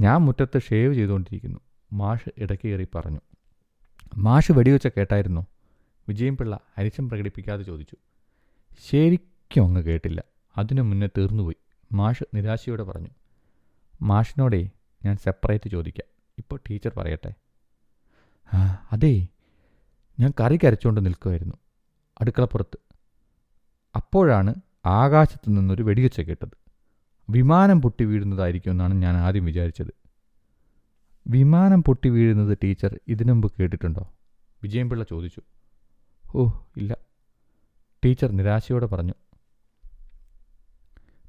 ഞാൻ മുറ്റത്ത് ഷേവ് ചെയ്തുകൊണ്ടിരിക്കുന്നു. മാഷ് ഇടയ്ക്ക് കയറി പറഞ്ഞു. മാഷ് വെടിവെച്ച കേട്ടായിരുന്നോ? വിജയൻ പിള്ള അരിശം പ്രകടിപ്പിക്കാതെ ചോദിച്ചു. ശരിക്കും അങ്ങ് കേട്ടില്ല. അതിനു മുന്നേ തീർന്നുപോയി. മാഷ് നിരാശയോടെ പറഞ്ഞു മാഷിനോടേ ഞാൻ സെപ്പറേറ്റ് ചോദിക്കാം. ഇപ്പോൾ ടീച്ചർ പറയട്ടെ. അതെ. ഞാൻ കറി കരച്ചുകൊണ്ട് നിൽക്കുമായിരുന്നു അടുക്കളപ്പുറത്ത്. അപ്പോഴാണ് ആകാശത്ത് നിന്നൊരു വെടിവെച്ച കേട്ടത്. വിമാനം പൊട്ടി വീഴുന്നതായിരിക്കുമെന്നാണ് ഞാൻ ആദ്യം വിചാരിച്ചത്. വിമാനം പൊട്ടി വീഴുന്നത് ടീച്ചർ ഇതിനു മുമ്പ് കേട്ടിട്ടുണ്ടോ? വിജയൻപിള്ള ചോദിച്ചു. ഓ ഇല്ല. ടീച്ചർ നിരാശയോടെ പറഞ്ഞു.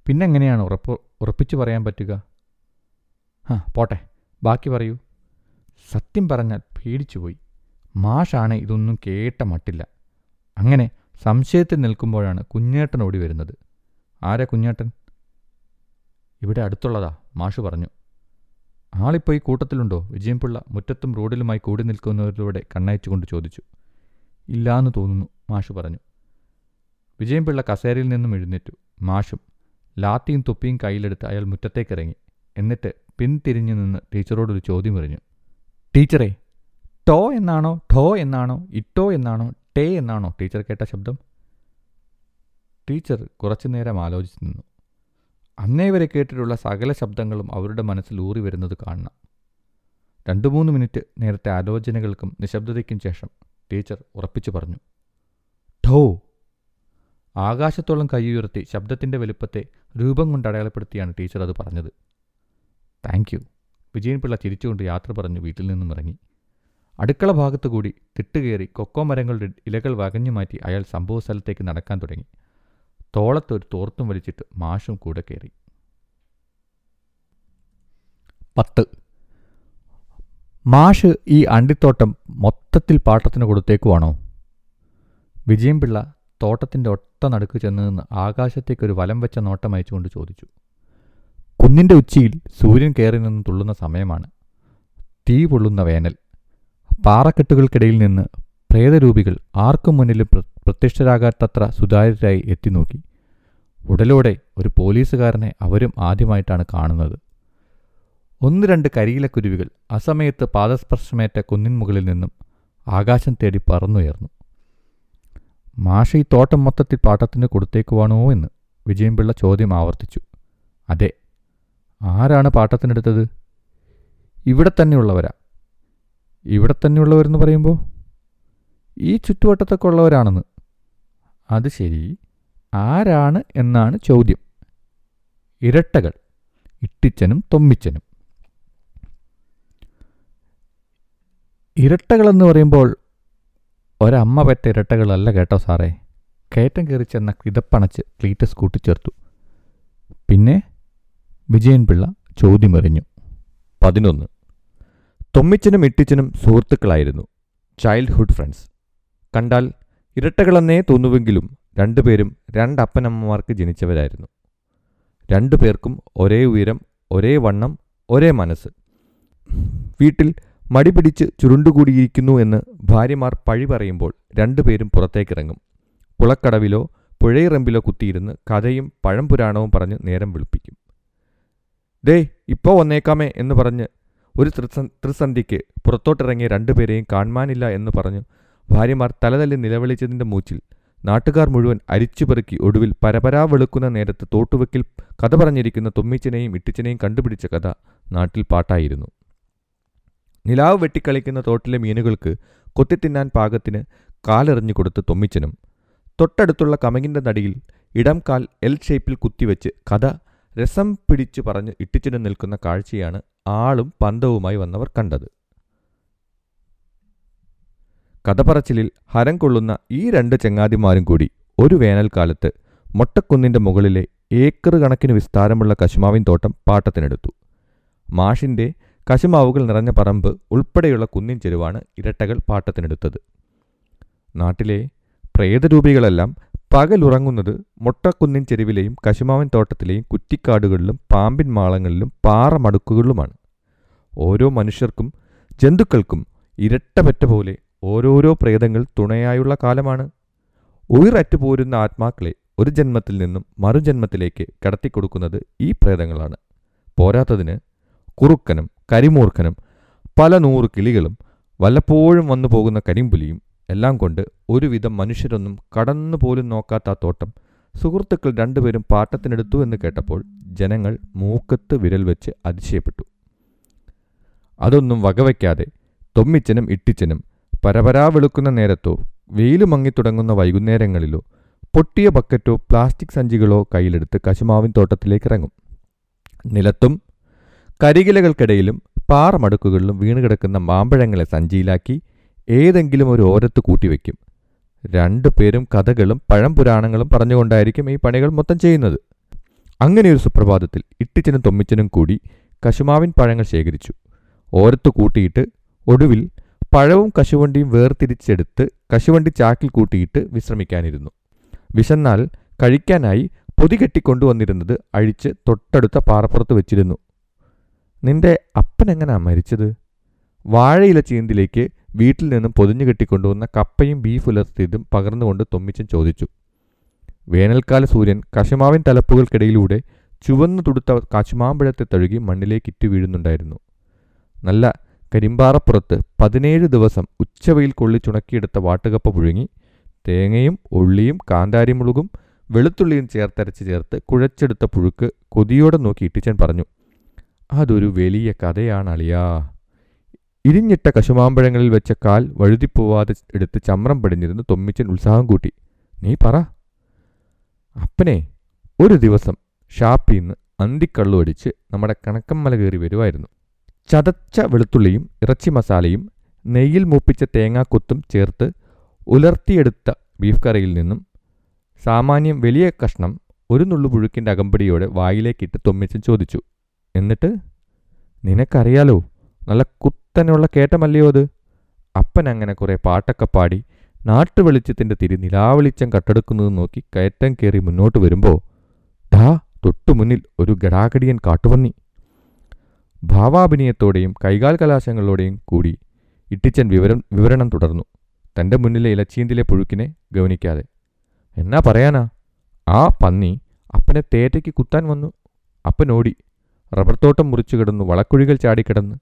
പിന്നെങ്ങനെയാണ് ഉറപ്പ് ഉറപ്പിച്ചു പറയാൻ പറ്റുക? ആ പോട്ടെ ബാക്കി പറയൂ. സത്യം പറഞ്ഞാൽ പേടിച്ചുപോയി മാഷാണ് ഇതൊന്നും കേട്ട മട്ടില്ല. അങ്ങനെ സംശയത്തിൽ നിൽക്കുമ്പോഴാണ് കുഞ്ഞേട്ടൻ ഓടി വരുന്നത്. ആരാ കുഞ്ഞേട്ടൻ? ഇവിടെ അടുത്തുള്ളതാ മാഷ് പറഞ്ഞു. ആളിപ്പോൾ ഈ കൂട്ടത്തിലുണ്ടോ? വിജയംപിള്ള മുറ്റത്തും റോഡിലുമായി കൂടി നിൽക്കുന്നവരിലൂടെ കണ്ണയച്ചുകൊണ്ട് ചോദിച്ചു. ഇല്ലാന്ന് തോന്നുന്നു മാഷ് പറഞ്ഞു. വിജയൻപിള്ള കസേരയിൽ നിന്നും എഴുന്നേറ്റു. മാഷും ലാത്തിയും തൊപ്പിയും കയ്യിലെടുത്ത് അയാൾ മുറ്റത്തേക്കിറങ്ങി. എന്നിട്ട് പിന്തിരിഞ്ഞു നിന്ന് ടീച്ചറോടൊരു ചോദ്യം എറിഞ്ഞു ടീച്ചറെ ടോ എന്നാണോ ഠോ എന്നാണോ ഇട്ടോ എന്നാണോ ടേ എന്നാണോ? ടീച്ചർ കേട്ട ശബ്ദം. ടീച്ചർ കുറച്ചു നേരം ആലോചിച്ചു നിന്നു. അന്നേ വരെ കേട്ടിട്ടുള്ള സകല ശബ്ദങ്ങളും അവരുടെ മനസ്സിൽ ഊറി വരുന്നത് കാണണം. രണ്ടു മൂന്ന് മിനിറ്റ് നേരത്തെ ആലോചനകൾക്കും നിശബ്ദതയ്ക്കും ശേഷം ടീച്ചർ ഉറപ്പിച്ചു പറഞ്ഞു. ഠോ ആകാശത്തോളം കൈയുയർത്തി ശബ്ദത്തിന്റെ വലുപ്പത്തെ രൂപം കൊണ്ട് അടയാളപ്പെടുത്തിയാണ് ടീച്ചർ അത് പറഞ്ഞത്. Thank you. വിജയൻ പിള്ള ചിരിച്ചുകൊണ്ട് യാത്ര പറഞ്ഞു വീട്ടിൽ നിന്നും ഇറങ്ങി. അടുക്കള ഭാഗത്തു കൂടി തിട്ടുകയറി കൊക്കോ മരങ്ങളുടെ ഇലകൾ വകഞ്ഞു മാറ്റി അയാൾ സംഭവ സ്ഥലത്തേക്ക് നടക്കാൻ തുടങ്ങി. തോളത്തൊരു തോർത്തും വലിച്ചിട്ട് മാഷും കൂടെ കയറി. പത്ത്. മാഷ് ഈ അണ്ടിത്തോട്ടം മൊത്തത്തിൽ പാട്ടത്തിന് കൊടുത്തേക്കുവാണോ? വിജയൻപിള്ള തോട്ടത്തിന്റെ ഒട്ട നടുക്ക് ചെന്ന് നിന്ന് ആകാശത്തേക്കൊരു വലം വെച്ച നോട്ടം അയച്ചുകൊണ്ട് ചോദിച്ചു. കുന്നിന്റെ ഉച്ചിയിൽ സൂര്യൻ കയറി നിന്ന് തുള്ളുന്ന സമയമാണ്. തീ പൊള്ളുന്ന വേനൽ. പാറക്കെട്ടുകൾക്കിടയിൽ നിന്ന് പ്രേതരൂപികൾ ആർക്കും മുന്നിലും പ്ര പ്രത്യക്ഷരാകാത്തത്ര സുതാര്യരായി എത്തിനോക്കി. ഉടലോടെ ഒരു പോലീസുകാരനെ അവരും ആദ്യമായിട്ടാണ് കാണുന്നത്. ഒന്ന് രണ്ട് കരിയിലക്കുരുവികൾ അസമയത്ത് പാദസ്പർശമേറ്റ കുന്നിൻ മുകളിൽ നിന്നും ആകാശം തേടി പറന്നുയർന്നു. മാഷ ഈ തോട്ടം മൊത്തത്തിൽ പാട്ടത്തിന് കൊടുത്തേക്കുവാണോ എന്ന് വിജയൻപിള്ള ചോദ്യം ആവർത്തിച്ചു. അതെ. ആരാണ് പാട്ടത്തിനെടുത്തത്? ഇവിടെ തന്നെയുള്ളവരാ. ഇവിടെ തന്നെയുള്ളവരെന്ന് പറയുമ്പോൾ ഈ ചുറ്റുവട്ടത്തൊക്കെ ഉള്ളവരാണെന്ന്. അത് ശരി. ആരാണ് എന്നാണ് ചോദ്യം. ഇരട്ടകൾ. ഇട്ടിച്ചനും തൊമ്മിച്ചനും. ഇരട്ടകളെന്ന് പറയുമ്പോൾ ഒരമ്മ പെറ്റ ഇരട്ടകളല്ല കേട്ടോ സാറേ. കയറ്റം കയറി ചെന്ന കിതപ്പണച്ച് ക്ലീറ്റസ് കൂട്ടിച്ചേർത്തു. പിന്നെ വിജയൻ പിള്ള ചോദ്യമെറിഞ്ഞു. പതിനൊന്ന്. തൊമ്മിച്ചനും ഇട്ടിച്ചനും സുഹൃത്തുക്കളായിരുന്നു. Childhood friends. കണ്ടാൽ ഇരട്ടകളെന്നേ തോന്നുവെങ്കിലും രണ്ടുപേരും രണ്ടപ്പനമ്മമാർക്ക് ജനിച്ചവരായിരുന്നു. രണ്ടുപേർക്കും ഒരേ ഉയരം ഒരേ വണ്ണം ഒരേ മനസ്സ്. വീട്ടിൽ മടി പിടിച്ച് ചുരുണ്ടുകൂടിയിരിക്കുന്നു എന്ന് ഭാര്യമാർ പഴി പറയുമ്പോൾ രണ്ടുപേരും പുറത്തേക്കിറങ്ങും. കുളക്കടവിലോ പുഴയിറമ്പിലോ കുത്തിയിരുന്ന് കഥയും പഴംപുരാണവും പറഞ്ഞ് നേരം വിളിപ്പിക്കും. ദേ ഇപ്പോൾ വന്നേക്കാമേ എന്ന് പറഞ്ഞ് ഒരു ത്രിസ ത്രിസന്ധിക്ക് പുറത്തോട്ടിറങ്ങിയ രണ്ടുപേരെയും കാണാനില്ല എന്ന് പറഞ്ഞു ഭാര്യമാർ തലതല്ലി നിലവിളിച്ചതിന്റെ മൂച്ചിൽ നാട്ടുകാർ മുഴുവൻ അരിച്ചുപെറുക്കി ഒടുവിൽ പരപരാ വെളുക്കുന്ന നേരത്ത് തോട്ടുവെക്കിൽ കഥ പറഞ്ഞിരിക്കുന്ന തുമ്മിച്ചനെയും ഇട്ടിച്ചനെയും കണ്ടുപിടിച്ച കഥ നാട്ടിൽ പാട്ടായിരുന്നു. നിലാവ് വെട്ടിക്കളിക്കുന്ന തോട്ടിലെ മീനുകൾക്ക് കൊത്തിത്തിന്നാൻ പാകത്തിന് കാലെറിഞ്ഞു കൊടുത്ത് തൊമ്മിച്ചനും. തൊട്ടടുത്തുള്ള കമകിന്റെ നടിയിൽ ഇടം കാൽ എൽ ഷേപ്പിൽ കുത്തിവെച്ച് കഥ രസം പിടിച്ചു പറഞ്ഞ് ഇട്ടിച്ചിന് നിൽക്കുന്ന കാഴ്ചയാണ് ആളും പന്തവുമായി വന്നവർ കണ്ടത്. കഥപറച്ചിലിൽ ഹരം കൊള്ളുന്ന ഈ രണ്ട് ചെങ്ങാതിമാരും കൂടി ഒരു വേനൽക്കാലത്ത് മൊട്ടക്കുന്നിന്റെ മുകളിലെ ഏക്കർ കണക്കിന് വിസ്താരമുള്ള കശുമാവിൻ തോട്ടം പാട്ടത്തിനെടുത്തു. മാഷിന്റെ കശുമാവുകൾ നിറഞ്ഞ പറമ്പ് ഉൾപ്പെടെയുള്ള കുന്നിൻ ചെരുവാണ് ഇരട്ടകൾ പാട്ടത്തിനെടുത്തത്. നാട്ടിലെ പ്രേതരൂപികളെല്ലാം പകലുറങ്ങുന്നത് മൊട്ടക്കുന്നിൻ ചെരുവിലെയും കശുമാവൻ തോട്ടത്തിലെയും കുറ്റിക്കാടുകളിലും പാമ്പിൻ മാളങ്ങളിലും പാറമടുക്കുകളിലുമാണ് ഓരോ മനുഷ്യർക്കും ജന്തുക്കൾക്കും ഇരട്ടപെറ്റ പോലെ ഓരോരോ പ്രേതങ്ങൾ തുണയായുള്ള കാലമാണ്. ഉയരറ്റു പോരുന്ന ആത്മാക്കളെ ഒരു ജന്മത്തിൽ നിന്നും മറുജന്മത്തിലേക്ക് കടത്തിക്കൊടുക്കുന്നത് ഈ പ്രേതങ്ങളാണ്. പോരാത്തതിന് കുറുക്കനും കരിമൂർഖനും പല നൂറ് കിളികളും വല്ലപ്പോഴും വന്നു പോകുന്ന കരിമ്പുലിയും എല്ലാം കൊണ്ട് ഒരുവിധം മനുഷ്യരൊന്നും കടന്നു പോലും നോക്കാത്ത ആ തോട്ടം സുഹൃത്തുക്കൾ രണ്ടുപേരും പാട്ടത്തിനെടുത്തു എന്ന് കേട്ടപ്പോൾ ജനങ്ങൾ മൂക്കത്ത് വിരൽ വെച്ച് അതിശയപ്പെട്ടു. അതൊന്നും വകവയ്ക്കാതെ തൊമ്മിച്ചനും ഇട്ടിച്ചനും പരപരാ വെളുക്കുന്ന നേരത്തോ വെയിലു മങ്ങിത്തുടങ്ങുന്ന വൈകുന്നേരങ്ങളിലോ പൊട്ടിയ ബക്കറ്റോ പ്ലാസ്റ്റിക് സഞ്ചികളോ കയ്യിലെടുത്ത് കശുമാവിൻ തോട്ടത്തിലേക്ക് ഇറങ്ങും. നിലത്തും കരികിലകൾക്കിടയിലും പാറമടുക്കുകളിലും വീണുകിടക്കുന്ന മാമ്പഴങ്ങളെ സഞ്ചിയിലാക്കി ഏതെങ്കിലും ഒരു ഓരത്ത് കൂട്ടിവെക്കും രണ്ടു പേരും കഥകളും പഴംപുരാണങ്ങളും പറഞ്ഞുകൊണ്ടായിരിക്കും ഈ പണികൾ മൊത്തം ചെയ്യുന്നത്. അങ്ങനെ ഒരു സുപ്രഭാതത്തിൽ ഇട്ടിച്ചനും തൊമ്മിച്ചനും കൂടി കശുമാവിൻ പഴങ്ങൾ ശേഖരിച്ചു. ഓരത്ത് കൂട്ടിയിട്ട് ഒടുവിൽ പഴവും കശുവണ്ടിയും വേർതിരിച്ചെടുത്ത് കശുവണ്ടി ചാക്കിൽ കൂട്ടിയിട്ട് വിശ്രമിക്കാനിരുന്നു. വിശന്നാൽ കഴിക്കാനായി പൊതി കെട്ടിക്കൊണ്ടുവന്നിരുന്നത് അഴിച്ച് തൊട്ടടുത്ത പാറപ്പുറത്ത് വെച്ചിരുന്നു. നിന്റെ അപ്പൻ എങ്ങനാ മരിച്ചത്? വാഴയില ചീന്തിലേക്ക് വീട്ടിൽ നിന്നും പൊതിഞ്ഞു കെട്ടിക്കൊണ്ടുവന്ന കപ്പയും ബീഫ് ഉലർത്തിയതും പകർന്നുകൊണ്ട് തൊമ്മിച്ചൻ ചോദിച്ചു. വേനൽക്കാല സൂര്യൻ കശുമാവിൻ തലപ്പുകൾക്കിടയിലൂടെ ചുവന്നു തുടുത്ത കശുമാമ്പഴത്തെ തഴുകി മണ്ണിലേക്ക് ഇറ്റു വീഴുന്നുണ്ടായിരുന്നു. നല്ല കരിമ്പാറപ്പുറത്ത് പതിനേഴ് ദിവസം ഉച്ചവയിൽ കൊള്ളിച്ചുണക്കിയെടുത്ത വാട്ടുകപ്പ പുഴുങ്ങി തേങ്ങയും ഉള്ളിയും കാന്താരിമുളകും വെളുത്തുള്ളിയും ചേർത്തരച്ച് ചേർത്ത് കുഴച്ചെടുത്ത പുഴുക്ക് കൊതിയോടെ നോക്കി ഇട്ടിച്ചൻ പറഞ്ഞു അതൊരു വലിയ കഥയാണ് അളിയാ ഇരിഞ്ഞിട്ട കശുമാമ്പഴങ്ങളിൽ വെച്ച കാൽ വഴുതിപ്പോവാതെ എടുത്ത് ചമ്രം പടിഞ്ഞിരുന്ന് തൊമ്മിച്ചൻ ഉത്സാഹം കൂട്ടി. നീ പറ. അപ്പനെ ഒരു ദിവസം ഷാപ്പിൽ നിന്ന് അന്തിക്കള്ളു അടിച്ച് നമ്മുടെ കണക്കമ്മല കയറി വരുമായിരുന്നു ചതച്ച വെളുത്തുള്ളിയും ഇറച്ചി മസാലയും നെയ്യിൽ മൂപ്പിച്ച തേങ്ങാക്കൊത്തും ചേർത്ത് ഉലർത്തിയെടുത്ത ബീഫ് കറിയിൽ നിന്നും സാമാന്യം വലിയ കഷ്ണം ഒരു നുള്ളു പുഴുക്കിന്റെ അകമ്പടിയോടെ വായിലേക്കിട്ട് തൊമ്മിച്ചൻ ചോദിച്ചു. എന്നിട്ട് നിനക്കറിയാലോ നല്ല കുത്തനെയുള്ള കേട്ടമല്ലയോ അത്? അപ്പൻ അങ്ങനെ കുറേ പാട്ടൊക്കെ പാടി നാട്ടുവെളിച്ചത്തിന്റെ തിരി നിലാവെളിച്ചം കട്ടെടുക്കുന്നത് നോക്കി കയറ്റം കയറി മുന്നോട്ട് വരുമ്പോൾ ധാ തൊട്ടു മുന്നിൽ ഒരു ഗടാഗടിയൻ കാട്ടുപന്നി. ഭാവാഭിനയത്തോടെയും കൈകാൽ കലാശങ്ങളോടെയും കൂടി ഇട്ടിച്ചൻ വിവരം വിവരണം തുടർന്നു. തന്റെ മുന്നിലെ ഇലച്ചീന്തിലെ പുഴുക്കിനെ ഗവനിക്കാതെ. എന്നാ പറയാനാ? ആ പന്നി അപ്പനെ തേറ്റയ്ക്ക് കുത്താൻ വന്നു. അപ്പൻ ഓടി റബ്ബർ തോട്ടം മുറിച്ചു കിടന്നു വളക്കുഴികൾ ചാടിക്കിടന്ന്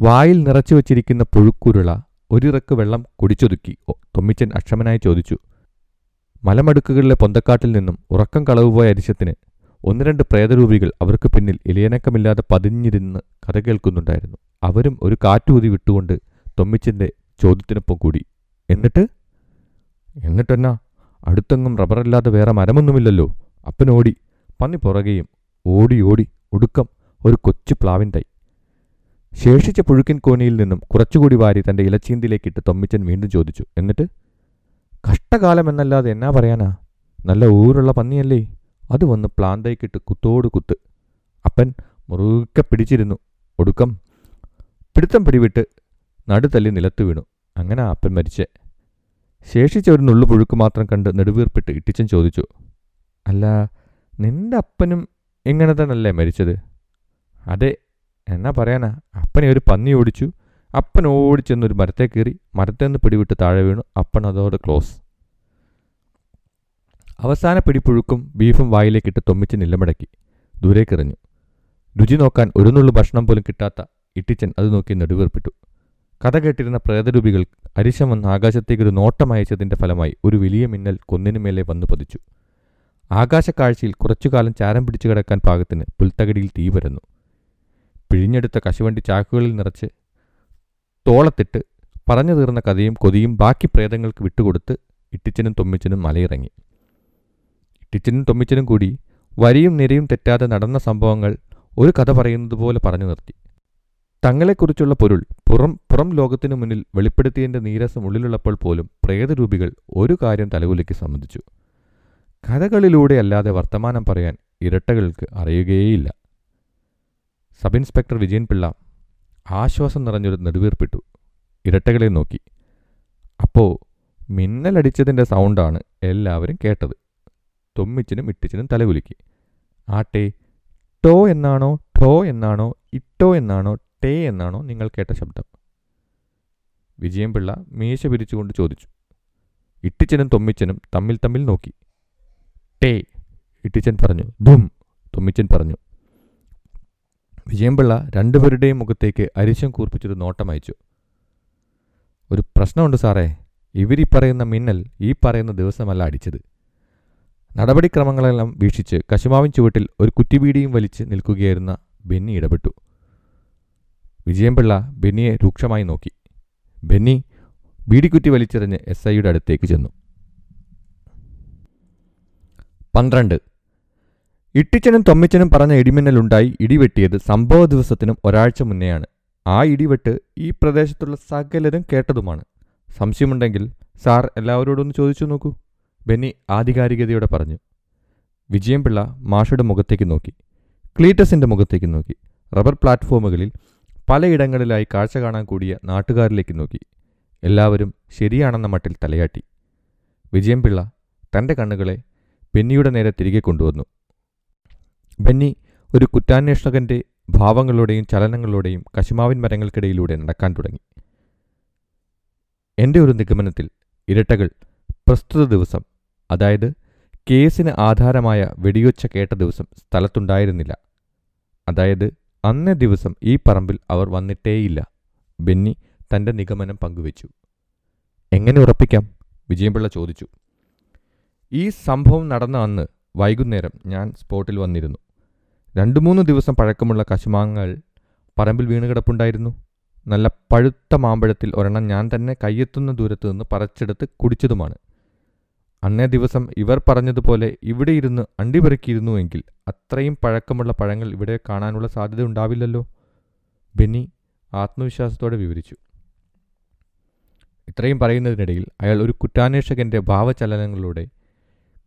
വായിൽ നിറച്ചു വച്ചിരിക്കുന്ന പുഴുക്കുരുള ഒരിറക്ക് വെള്ളം കുടിച്ചൊതുക്കി. തൊമ്മിച്ചൻ അക്ഷമനായി ചോദിച്ചു. മലമടുക്കുകളിലെ പൊന്തക്കാട്ടിൽ നിന്നും ഉറക്കം കളവുപോയ അരിശത്തിന് ഒന്ന് രണ്ട് പ്രേതരൂപികൾ അവർക്ക് പിന്നിൽ ഇലയനക്കമില്ലാതെ പതിഞ്ഞിരുന്ന് കഥ കേൾക്കുന്നുണ്ടായിരുന്നു. അവരും ഒരു കാറ്റൂതി വിട്ടുകൊണ്ട് തൊമ്മിച്ചന്റെ ചോദ്യത്തിനൊപ്പം കൂടി. എന്നിട്ട്? എന്നിട്ടെന്നാ? അടുത്തെങ്ങും റബ്ബറല്ലാതെ വേറെ മരമൊന്നുമില്ലല്ലോ. അപ്പനോടി പന്നി പുറകെയും ഓടി ഓടി ഒടുക്കം ഒരു കൊച്ചു പ്ലാവിൻ തൈ. ശേഷിച്ച പുഴുക്കിൻ കോണിയിൽ നിന്നും കുറച്ചുകൂടി വാരി തന്റെ ഇലച്ചീന്തിലേക്കിട്ട് തൊമ്മിച്ചൻ വീണ്ടും ചോദിച്ചു. എന്നിട്ട് കഷ്ടകാലം എന്നല്ലാതെ എന്നാ പറയാനാ? നല്ല ഊരുള്ള പന്നിയല്ലേ? അത് വന്ന് പ്ലാന്തയ്ക്കിട്ട് കുത്തോട് കുത്ത്. അപ്പൻ മുറുകെ പിടിച്ചിരുന്നു. ഒടുക്കം. പിടുത്തം പിടിവിട്ട് നടുതല്ലി നിലത്ത് വീണു. അങ്ങനെ അപ്പൻ മരിച്ചേ. ശേഷിച്ച ഒരു നുള്ളു പുഴുക്ക് മാത്രം കണ്ട് നെടുവീർപ്പിട്ട് ഇട്ടിച്ചൻ ചോദിച്ചു അല്ല നിന്റെ അപ്പനും ഇങ്ങനെ തന്നെയല്ലേ മരിച്ചത്? അതെ എന്നാ പറയാനാ? അപ്പനെ ഒരു പന്നി ഓടിച്ചു. അപ്പൻ ഓടിച്ചെന്നൊരു മരത്തെ കയറി മരത്തേന്ന് പിടിവിട്ട് താഴെ വീണു. അപ്പൻ അതോടെ ക്ലോസ്. അവസാന പിടിപ്പുഴുക്കും ബീഫും വായിലേക്കിട്ട് തൊമ്മിച്ച് നിലമടക്കി. ദൂരേക്കെറിഞ്ഞു രുചി നോക്കാൻ ഒരു നുള്ളു ഭക്ഷണം പോലും കിട്ടാത്ത ഇട്ടിച്ചൻ അത് നോക്കി നെടുവേർപ്പിട്ടു. കഥ കേട്ടിരുന്ന പ്രേതരൂപികൾ അരിശം വന്ന് ആകാശത്തേക്കൊരു നോട്ടം അയച്ചതിന്റെ ഫലമായി ഒരു വലിയ മിന്നൽ കൊന്നിനു മേലെ വന്നു പതിച്ചു. ആകാശക്കാഴ്ചയിൽ കുറച്ചുകാലം ചാരം പിടിച്ചു കിടക്കാൻ പാകത്തിന് പുൽത്തകടിയിൽ തീ പരന്നു. പിഴിഞ്ഞെടുത്ത കശുവണ്ടി ചാക്കുകളിൽ നിറച്ച് തോളത്തിട്ട് പറഞ്ഞു തീർന്ന കഥയും കൊതിയും ബാക്കി പ്രേതങ്ങൾക്ക് വിട്ടുകൊടുത്ത് ഇട്ടിച്ചനും തൊമ്മിച്ചനും മലയിറങ്ങി. ഇട്ടിച്ചനും തൊമ്മിച്ചനും കൂടി വരിയും നിരയും തെറ്റാതെ നടന്ന സംഭവങ്ങൾ ഒരു കഥ പറയുന്നത് പോലെ പറഞ്ഞു നിർത്തി. തങ്ങളെക്കുറിച്ചുള്ള പൊരുൾ പുറം പുറം ലോകത്തിനു മുന്നിൽ വെളിപ്പെടുത്തിയതിന്റെ നീരസം ഉള്ളിലുള്ളപ്പോൾ പോലും പ്രേതരൂപികൾ ഒരു കാര്യം തലകുലിക്ക് സമ്മതിച്ചു. കഥകളിലൂടെ അല്ലാതെ വർത്തമാനം പറയാൻ ഇരട്ടകൾക്ക് അറിയുകയേയില്ല. സബ് ഇൻസ്പെക്ടർ വിജയൻ പിള്ള ആശ്വാസം നിറഞ്ഞൊരു നെടുവീർപ്പിട്ടു. ഇരട്ടകളെ നോക്കി. അപ്പോൾ മിന്നലടിച്ചതിന്റെ സൗണ്ടാണ് എല്ലാവരും കേട്ടത്. തൊമ്മിച്ചിനും ഇട്ടിച്ചിനും തലകുലുക്കി. ആട്ടെ ടോ എന്നാണോ ടോ എന്നാണോ ഇട്ടോ എന്നാണോ ടേ എന്നാണോ നിങ്ങൾ കേട്ട ശബ്ദം. വിജയൻപിള്ള മീശ പിരിച്ചുകൊണ്ട് ചോദിച്ചു. ഇട്ടിച്ചനും തൊമ്മിച്ചനും തമ്മിൽ തമ്മിൽ നോക്കി. ടേ ഇട്ടിച്ചൻ പറഞ്ഞു ധും തൊമ്മിച്ചൻ പറഞ്ഞു. വിജയൻപിള്ള രണ്ടുപേരുടെയും മുഖത്തേക്ക് അരിശം കൂർപ്പിച്ചൊരു നോട്ടം അയച്ചു ഒരു പ്രശ്നമുണ്ട് സാറേ. ഇവരീ പറയുന്ന മിന്നൽ ഈ പറയുന്ന ദിവസമല്ല അടിച്ചത്. നടപടിക്രമങ്ങളെല്ലാം വീക്ഷിച്ച് കശുമാവിൻ ചുവട്ടിൽ ഒരു കുറ്റിപീടിയും വലിച്ച് നിൽക്കുകയായിരുന്ന ബെന്നി ഇടപെട്ടു. വിജയംപിള്ള ബെന്നിയെ രൂക്ഷമായി നോക്കി. ബെന്നി ബീഡിക്കുറ്റി വലിച്ചെറിഞ്ഞ് എസ് ഐയുടെ അടുത്തേക്ക് ചെന്നു. പന്ത്രണ്ട് ഇട്ടിച്ചനും തൊമ്മിച്ചനും പറഞ്ഞ ഇടിമിന്നലുണ്ടായി ഇടിവെട്ടിയത് സംഭവ ദിവസത്തിനും ഒരാഴ്ച മുന്നെയാണ്. ആ ഇടിവെട്ട് ഈ പ്രദേശത്തുള്ള സകലരും കേട്ടതുമാണ്. സംശയമുണ്ടെങ്കിൽ സാർ എല്ലാവരോടും ഒന്ന് ചോദിച്ചു നോക്കൂ ബെന്നി ആധികാരികതയോടെ പറഞ്ഞു. വിജയംപിള്ള മാഷയുടെ മുഖത്തേക്ക് നോക്കി ക്ലീറ്റസിന്റെ മുഖത്തേക്ക് നോക്കി റബ്ബർ പ്ലാറ്റ്ഫോമുകളിൽ പലയിടങ്ങളിലായി കാഴ്ച കാണാൻ കൂടിയ നാട്ടുകാരിലേക്ക് നോക്കി എല്ലാവരും ശരിയാണെന്ന മട്ടിൽ തലയാട്ടി. വിജയംപിള്ള തന്റെ കണ്ണുകളെ ബെന്നിയുടെ നേരെ തിരികെ കൊണ്ടുവന്നു. ബെന്നി ഒരു കുറ്റാന്വേഷകന്റെ ഭാവങ്ങളുടെയും ചലനങ്ങളുടെയും കശുമാവിൻ മരങ്ങൾക്കിടയിലൂടെ നടക്കാൻ തുടങ്ങി. എന്റെ ഒരു നിഗമനത്തിൽ ഇരട്ടകൾ പ്രസ്തുത ദിവസം അതായത് കേസിന് ആധാരമായ വെടിയൊച്ച കേട്ട ദിവസം സ്ഥലത്തുണ്ടായിരുന്നില്ല. അതായത് അന്നേ ദിവസം ഈ പറമ്പിൽ അവർ വന്നിട്ടേയില്ല. ബെന്നി തന്റെ നിഗമനം പങ്കുവച്ചു. എങ്ങനെ ഉറപ്പിക്കാം? വിജയൻപിള്ള ചോദിച്ചു. ഈ സംഭവം നടന്ന അന്ന് വൈകുന്നേരം ഞാൻ സ്പോട്ടിൽ വന്നിരുന്നു. രണ്ടു മൂന്ന് ദിവസം പഴക്കമുള്ള കശുമാങ്ങൾ പറമ്പിൽ വീണ് കിടപ്പുണ്ടായിരുന്നു നല്ല പഴുത്ത മാമ്പഴത്തിൽ ഒരെണ്ണം ഞാൻ തന്നെ കയ്യെത്തുന്ന ദൂരത്ത് നിന്ന് പറിച്ചെടുത്ത് കുടിച്ചതുമാണ്. അന്നേ ദിവസം ഇവർ പറഞ്ഞതുപോലെ ഇവിടെ ഇരുന്ന് അണ്ടിപെറുക്കിയിരുന്നുവെങ്കിൽ അത്രയും പഴക്കമുള്ള പഴങ്ങൾ ഇവിടെ കാണാനുള്ള സാധ്യത ഉണ്ടാവില്ലല്ലോ. ബെന്നി ആത്മവിശ്വാസത്തോടെ വിവരിച്ചു. ഇത്രയും പറയുന്നതിനിടയിൽ അയാൾ ഒരു കുറ്റാന്വേഷകന്റെ ഭാവചലനങ്ങളിലൂടെ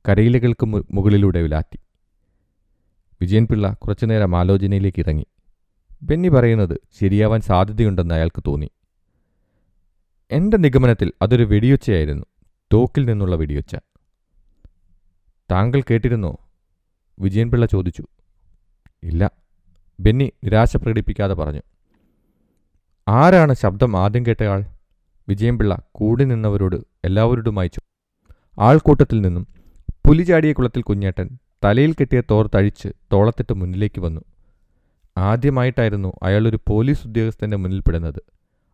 കരയിലകൾക്ക് മുകളിലൂടെ വിലാത്തി വിജയൻപിള്ള കുറച്ചുനേരം ആലോചനയിലേക്ക് ഇറങ്ങി. ബെന്നി പറയുന്നത് ശരിയാവാൻ സാധ്യതയുണ്ടെന്ന് അയാൾക്ക് തോന്നി. എന്റെ നിഗമനത്തിൽ അതൊരു വെടിയൊച്ചയായിരുന്നു. തോക്കിൽ നിന്നുള്ള വെടിയൊച്ച. താങ്കൾ കേട്ടിരുന്നോ? വിജയൻപിള്ള ചോദിച്ചു. ഇല്ല. ബെന്നി നിരാശ പ്രകടിപ്പിക്കാതെ പറഞ്ഞു. ആരാണ് ശബ്ദം ആദ്യം കേട്ടയാൾ വിജയൻപിള്ള കൂടി നിന്നവരോട് എല്ലാവരോടുമായി ചോ ആൾക്കൂട്ടത്തിൽ നിന്നും പുലിചാടിയ കുളത്തിൽ കുഞ്ഞേട്ടൻ തലയിൽ കെട്ടിയ തോർ തഴിച്ച് തോളത്തിട്ട് മുന്നിലേക്ക് വന്നു. ആദ്യമായിട്ടായിരുന്നു അയാളൊരു പോലീസ് ഉദ്യോഗസ്ഥന്റെ മുന്നിൽ പെടുന്നത്.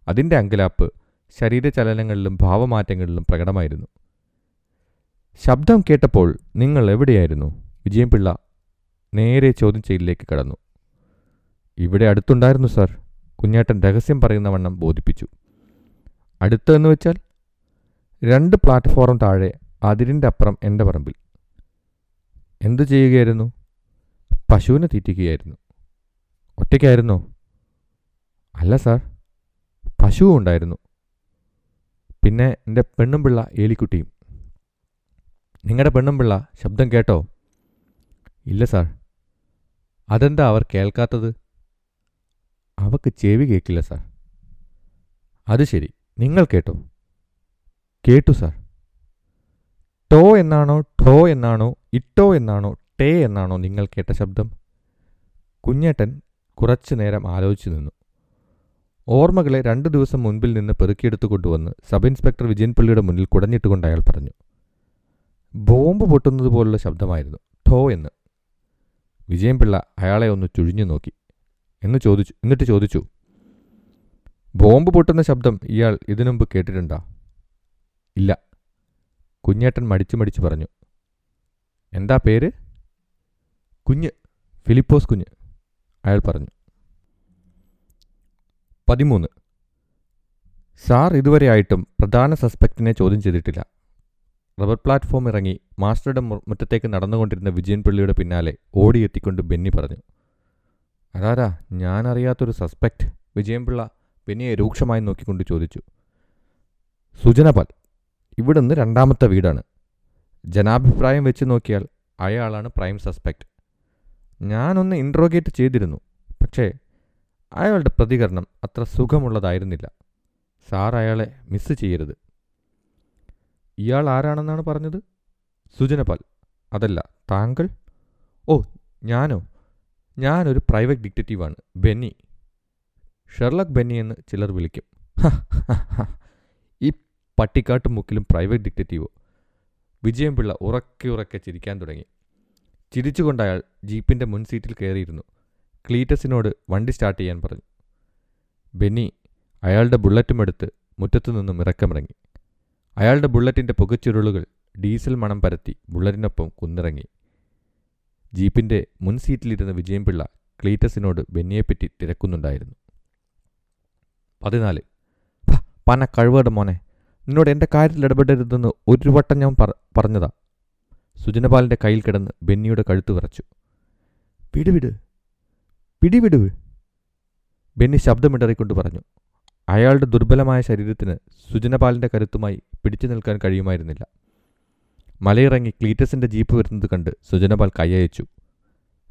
അതിന്റെ അങ്കലാപ്പ് ശരീരചലനങ്ങളിലും ഭാവമാറ്റങ്ങളിലും പ്രകടമായിരുന്നു. ശബ്ദം കേട്ടപ്പോൾ നിങ്ങൾ എവിടെയായിരുന്നു? വിജയൻപിള്ള നേരെ ചോദ്യം ചെയ്യലിലേക്ക് കടന്നു. ഇവിടെ അടുത്തുണ്ടായിരുന്നു സാർ. കുഞ്ഞേട്ടൻ രഹസ്യം പറയുന്ന വണ്ണം ബോധിപ്പിച്ചു. അടുത്തെന്ന് വെച്ചാൽ? രണ്ട് പ്ലാറ്റ്ഫോം താഴെ അതിരിന്റെ അപ്പുറം എന്റെ പറമ്പിൽ. എന്തു ചെയ്യുകയായിരുന്നു? പശുവിനെ തീറ്റിക്കുകയായിരുന്നു. ഒറ്റയ്ക്കായിരുന്നോ? അല്ല സാർ പശുവും ഉണ്ടായിരുന്നു. പിന്നെ എന്റെ പെണ്ണുംപിള്ള ഏലിക്കുട്ടിയും. നിങ്ങളുടെ പെണ്ണുംപിള്ള ശബ്ദം കേട്ടോ? ഇല്ല സാർ. അതെന്താ അവർ കേൾക്കാത്തത്? അവക്ക് ചെവി കേൾക്കില്ല സാർ. അത് ശരി നിങ്ങൾ കേട്ടോ? കേട്ടു സാർ. ടോ എന്നാണോ ടോ എന്നാണോ ഇട്ടോ എന്നാണോ ടേ എന്നാണോ നിങ്ങൾ കേട്ട ശബ്ദം? കുഞ്ഞേട്ടൻ കുറച്ചു നേരം ആലോചിച്ചു നിന്നു. ഓർമ്മകളെ രണ്ടു ദിവസം മുൻപിൽ നിന്ന് പെറുക്കിയെടുത്തു കൊണ്ടുവന്ന് സബ് ഇൻസ്പെക്ടർ വിജയൻപള്ളിയുടെ മുന്നിൽ കുടഞ്ഞിട്ടുകൊണ്ട് അയാൾ പറഞ്ഞു ബോംബ് പൊട്ടുന്നത് പോലുള്ള ശബ്ദമായിരുന്നു ഠോ എന്ന്. വിജയൻപിള്ള അയാളെ ഒന്ന് ചുഴിഞ്ഞു നോക്കി. എന്ന് ചോദിച്ചു എന്നിട്ട് ചോദിച്ചു ബോംബ് പൊട്ടുന്ന ശബ്ദം ഇയാൾ ഇതിനുമുമ്പ് കേട്ടിട്ടുണ്ടോ? ഇല്ല. കുഞ്ഞേട്ടൻ മടിച്ചു മടിച്ചു പറഞ്ഞു. എന്താ പേര്? കുഞ്ഞ് ഫിലിപ്പോസ് കുഞ്ഞ് അയാൾ പറഞ്ഞു. പതിമൂന്ന്. സാർ ഇതുവരെയായിട്ടും പ്രധാന സസ്പെക്റ്റിനെ ചോദ്യം ചെയ്തിട്ടില്ല. റബ്ബർ പ്ലാറ്റ്ഫോം ഇറങ്ങി മാസ്റ്ററുടെ മുറ്റത്തേക്ക് നടന്നുകൊണ്ടിരുന്ന വിജയൻ പിള്ളിയുടെ പിന്നാലെ ഓടിയെത്തിക്കൊണ്ട് ബെന്നി പറഞ്ഞു. അതാരാ? ഞാനറിയാത്തൊരു സസ്പെക്റ്റ് വിജയൻപിള്ള ബെന്നിയെ രൂക്ഷമായി നോക്കിക്കൊണ്ട് ചോദിച്ചു. സുജനപാൽ ഇവിടുന്ന് രണ്ടാമത്തെ വീടാണ്. ജനാഭിപ്രായം വെച്ച് നോക്കിയാൽ അയാളാണ് പ്രൈം സസ്പെക്റ്റ് ഞാനൊന്ന് ഇൻട്രോഗേറ്റ് ചെയ്തിരുന്നു. പക്ഷേ അയാളുടെ പ്രതികരണം അത്ര സുഖമുള്ളതായിരുന്നില്ല. സാർ അയാളെ മിസ് ചെയ്യരുത്. ഇയാൾ ആരാണെന്നാണ് പറഞ്ഞത്? സുജനപാൽ അതല്ല താങ്കൾ? ഓ ഞാനോ? ഞാനൊരു പ്രൈവറ്റ് ഡിറ്റക്റ്റീവാണ് ബെന്നി. ഷെർലക് ബെന്നി എന്ന് ചിലർ വിളിക്കും. ഹ, ഹ, ഹ. ഈ പട്ടിക്കാട്ടും മുക്കിലും പ്രൈവറ്റ് ഡിറ്റക്റ്റീവോ വിജയംപിള്ള ഉറക്കെ ഉറക്കെ ചിരിക്കാൻ തുടങ്ങി. ചിരിച്ചുകൊണ്ടയാൾ ജീപ്പിന്റെ മുൻസീറ്റിൽ കയറിയിരുന്നു. ക്ലീറ്റസിനോട് വണ്ടി സ്റ്റാർട്ട് ചെയ്യാൻ പറഞ്ഞു. ബെന്നി അയാളുടെ ബുള്ളറ്റും എടുത്ത് മുറ്റത്തു നിന്നും ഇറക്കമിറങ്ങി. അയാളുടെ ബുള്ളറ്റിന്റെ പുകച്ചുരുളുകൾ ഡീസൽ മണം പരത്തി ബുള്ളറ്റിനൊപ്പം കുന്നിറങ്ങി. ജീപ്പിന്റെ മുൻ സീറ്റിലിരുന്ന വിജയംപിള്ള ക്ലീറ്റസിനോട് ബെന്നിയെപ്പറ്റി തിരക്കുന്നുണ്ടായിരുന്നു. പതിനാല്. "ഭ, പന കഴിവേടെ മോനെ. നിന്നോട് എന്റെ കാര്യത്തിൽ ഇടപെടരുതെന്ന് ഒരു വട്ടം ഞാൻ പറ- പറഞ്ഞതാ. സുജനപാലിന്റെ കയ്യിൽ കിടന്ന് ബെന്നിയുടെ കഴുത്ത് വിറച്ചു. പിടിവിട്. പിടിവിടു. പിടി വിട് ബെന്നി ശബ്ദമിടറിക്കൊണ്ട് പറഞ്ഞു. അയാളുടെ ദുർബലമായ ശരീരത്തിന് സുജനപാലിന്റെ കരുത്തുമായി പിടിച്ചു നിൽക്കാൻ കഴിയുമായിരുന്നില്ല. മലയിറങ്ങി ക്ലീറ്റസിന്റെ ജീപ്പ് വരുന്നത് കണ്ട് സുജനപാൽ കൈയച്ചു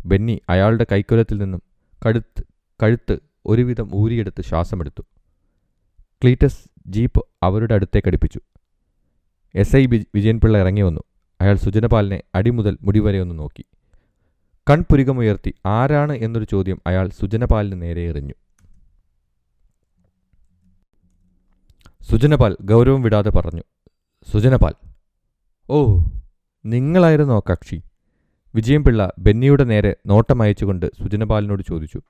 ബെന്നി അയാളുടെ കൈക്കൊലത്തിൽ നിന്നും കഴുത്ത് കഴുത്ത് ഒരുവിധം ഊരിയെടുത്ത് ശ്വാസമെടുത്തു. ക്ലീറ്റസ് ജീപ്പ് അവരുടെ അടുത്തേക്ക് അടുപ്പിച്ചു. എസ് ഐ വിജയൻപിള്ള ഇറങ്ങി വന്നു. അയാൾ സുജനപാലിനെ അടിമുതൽ മുടിവരെ ഒന്ന് നോക്കി. കൺപുരികമുയർത്തി ആരാണ്? എന്നൊരു ചോദ്യം അയാൾ സുജനപാലിന് നേരെ എറിഞ്ഞു. സുജനപാൽ ഗൗരവം വിടാതെ പറഞ്ഞു സുജനപാൽ. ഓ നിങ്ങളായിരുന്നോ കക്ഷി? വിജയൻപിള്ള ബെന്നിയുടെ നേരെ നോട്ടം അയച്ചുകൊണ്ട് സുജനപാലിനോട് ചോദിച്ചു.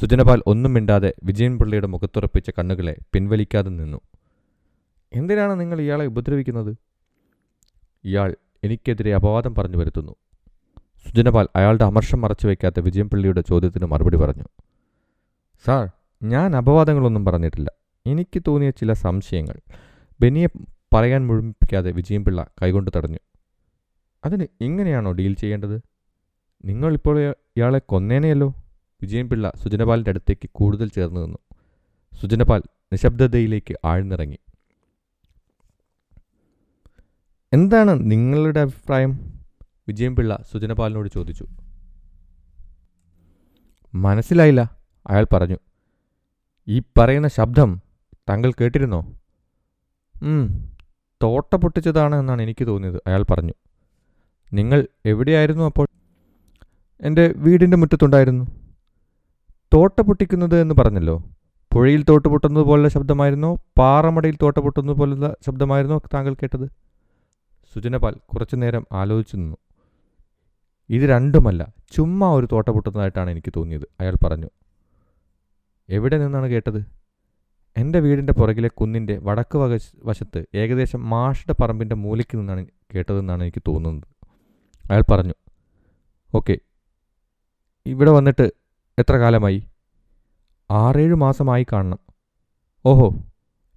സുജനപാൽ ഒന്നും മിണ്ടാതെ വിജയൻപിള്ളയുടെ മുഖത്തുറപ്പിച്ച കണ്ണുകളെ പിൻവലിക്കാതെ നിന്നു. എന്തിനാണ് നിങ്ങൾ ഇയാളെ ഉപദ്രവിക്കുന്നത്? ഇയാൾ എനിക്കെതിരെ അപവാദം പറഞ്ഞു വരുത്തുന്നു. സുജനപാൽ അയാളുടെ അമർഷം മറച്ചു വയ്ക്കാത്ത വിജയംപള്ളിയുടെ ചോദ്യത്തിന് മറുപടി പറഞ്ഞു. സാർ ഞാൻ അപവാദങ്ങളൊന്നും പറഞ്ഞിട്ടില്ല. എനിക്ക് തോന്നിയ ചില സംശയങ്ങൾ. ബെന്നിയെ പറയാൻ മുഴുമിപ്പിക്കാതെ വിജയംപിള്ള കൈകൊണ്ട് തടഞ്ഞു. അതിന് ഇങ്ങനെയാണോ ഡീൽ ചെയ്യേണ്ടത്? നിങ്ങളിപ്പോൾ ഇയ- ഇയാളെ കൊന്നേനെയല്ലോ? വിജയൻപിള്ള സുജനപാലിന്റെ അടുത്തേക്ക് കൂടുതൽ ചേർന്ന് നിന്നു. സുജനപാൽ നിശബ്ദതയിലേക്ക് ആഴ്ന്നിറങ്ങി. എന്താണ് നിങ്ങളുടെ അഭിപ്രായം? വിജയൻപിള്ള സുജനപാലിനോട് ചോദിച്ചു. മനസ്സിലായില്ല അയാൾ പറഞ്ഞു. ഈ പറയുന്ന ശബ്ദം താങ്കൾ കേട്ടിരുന്നോ? തോട്ട പൊട്ടിച്ചതാണ് എന്നാണ് എനിക്ക് തോന്നിയത് അയാൾ പറഞ്ഞു. നിങ്ങൾ എവിടെയായിരുന്നു അപ്പോൾ? എന്റെ വീടിന്റെ മുറ്റത്തുണ്ടായിരുന്നു. തോട്ട പൊട്ടിക്കുന്നത് എന്ന് പറഞ്ഞല്ലോ? പുഴയിൽ തോട്ട് പൊട്ടുന്നത് പോലുള്ള ശബ്ദമായിരുന്നോ? പാറമടയിൽ തോട്ട പൊട്ടുന്നത് പോലുള്ള ശബ്ദമായിരുന്നോ താങ്കൾ കേട്ടത്? സുജനപാൽ കുറച്ചു നേരം ആലോചിച്ചു നിന്നു. ഇത് രണ്ടുമല്ല ചുമ്മാ ഒരു തോട്ട പൊട്ടുന്നതായിട്ടാണ് എനിക്ക് തോന്നിയത് അയാൾ പറഞ്ഞു. എവിടെ നിന്നാണ് കേട്ടത്? എന്റെ വീടിന്റെ പുറകിലെ കുന്നിന്റെ വടക്ക് വക വശത്ത് ഏകദേശം മാഷിന്റെ പറമ്പിന്റെ മൂലയ്ക്ക് നിന്നാണ് കേട്ടതെന്നാണ് എനിക്ക് തോന്നുന്നത്. അയാൾ പറഞ്ഞു ഓക്കെ ഇവിടെ വന്നിട്ട് എത്ര കാലമായി? ആറേഴ് മാസമായി കാണണം. ഓഹോ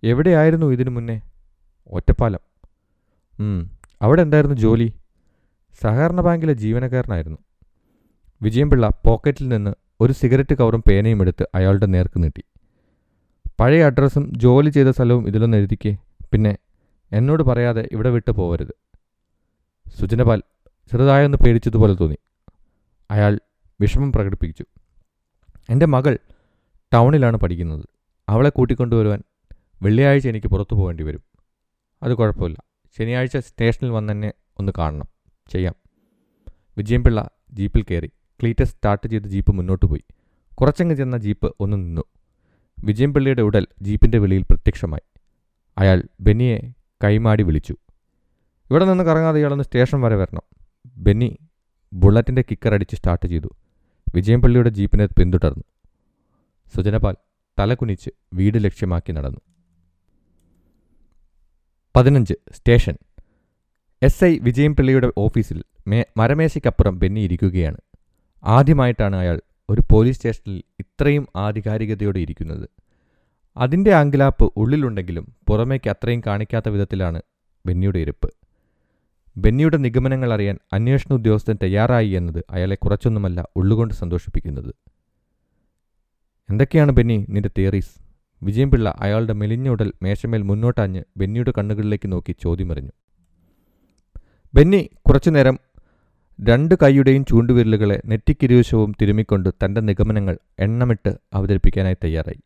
എവിടെയായിരുന്നു ഇതിനു മുന്നേ? ഒറ്റപ്പാലം. അവിടെ എന്തായിരുന്നു ജോലി? സഹകരണ ബാങ്കിലെ ജീവനക്കാരനായിരുന്നു. വിജയൻപിള്ള പോക്കറ്റിൽ നിന്ന് ഒരു സിഗരറ്റ് കവറും പേനയും എടുത്ത് അയാളുടെ നേർക്ക് നീട്ടി. പഴയ അഡ്രസ്സും ജോലി ചെയ്ത സ്ഥലവും ഇതിലൊന്ന് എഴുതിക്കേ. പിന്നെ എന്നോട് പറയാതെ ഇവിടെ വിട്ടു പോവരുത്. സുജനപാൽ ചെറുതായൊന്ന് പേടിച്ചതുപോലെ തോന്നി. അയാൾ വിഷമം പ്രകടിപ്പിച്ചു. എന്റെ മകൾ ടൗണിലാണ് പഠിക്കുന്നത്. അവളെ കൂട്ടിക്കൊണ്ടുവരുവാൻ വെള്ളിയാഴ്ച എനിക്ക് പുറത്തു പോകേണ്ടി വരും. അത് കുഴപ്പമില്ല. ശനിയാഴ്ച സ്റ്റേഷനിൽ വന്ന് തന്നെ ഒന്ന് കാണണം. ചെയ്യാം. വിജയൻപിള്ള ജീപ്പിൽ കയറി. ക്ലീറ്റസ് സ്റ്റാർട്ട് ചെയ്ത് ജീപ്പ് മുന്നോട്ട് പോയി. കുറച്ചങ്ങ് ചെന്ന ജീപ്പ് ഒന്ന് നിന്നു. വിജയംപിള്ളിയുടെ ഉടൽ ജീപ്പിന്റെ വെളിയിൽ പ്രത്യക്ഷമായി. അയാൾ ബെന്നിയെ കൈമാടി വിളിച്ചു. ഇവിടെ നിന്ന് കറങ്ങാതെ ഇയാളൊന്ന് സ്റ്റേഷൻ വരെ വരണം. ബെന്നി ബുള്ളറ്റിന്റെ കിക്കർ അടിച്ച് സ്റ്റാർട്ട് ചെയ്തു. വിജയംപള്ളിയുടെ ജീപ്പിനെ പിന്തുടർന്നു. സുജനപാൽ തലകുനിച്ച് വീട് ലക്ഷ്യമാക്കി നടന്നു. പതിനഞ്ച് സ്റ്റേഷൻ. എസ്. ഐ. വിജയൻപിള്ളിയുടെ ഓഫീസിൽ മേ മരമേശയ്ക്കപ്പുറം ബെന്നി ഇരിക്കുകയാണ്. ആദ്യമായിട്ടാണ് അയാൾ ഒരു പോലീസ് സ്റ്റേഷനിൽ ഇത്രയും ആധികാരികതയോടെ ഇരിക്കുന്നത്. അതിന്റെ ആങ്കിലാപ്പ് ഉള്ളിലുണ്ടെങ്കിലും പുറമേക്ക് അത്രയും കാണിക്കാത്ത വിധത്തിലാണ് ബെന്നിയുടെ ഇരിപ്പ്. ബെന്നിയുടെ നിഗമനങ്ങൾ അറിയാൻ അന്വേഷണ ഉദ്യോഗസ്ഥൻ തയ്യാറായി എന്നത് അയാളെ കുറച്ചൊന്നുമല്ല ഉള്ളുകൊണ്ട് സന്തോഷിപ്പിക്കുന്നത്. എന്തൊക്കെയാണ് ബെന്നി നിന്റെ തിയറീസ് വിജയൻപിള്ള അയാളുടെ മെലിഞ്ഞ ഉടൽ മേശമേൽ മുന്നോട്ടാഞ്ഞ് ബെന്നിയുടെ കണ്ണുകളിലേക്ക് നോക്കി ചോദ്യമെറിഞ്ഞു. ബെന്നി കുറച്ചുനേരം രണ്ട് കൈയുടെയും ചൂണ്ടുവിരലുകളെ നെറ്റിക്കിരുവശവും തിരുമിക്കൊണ്ട് തന്റെ നിഗമനങ്ങൾ എണ്ണമിട്ട് അവതരിപ്പിക്കാനായി തയ്യാറായി.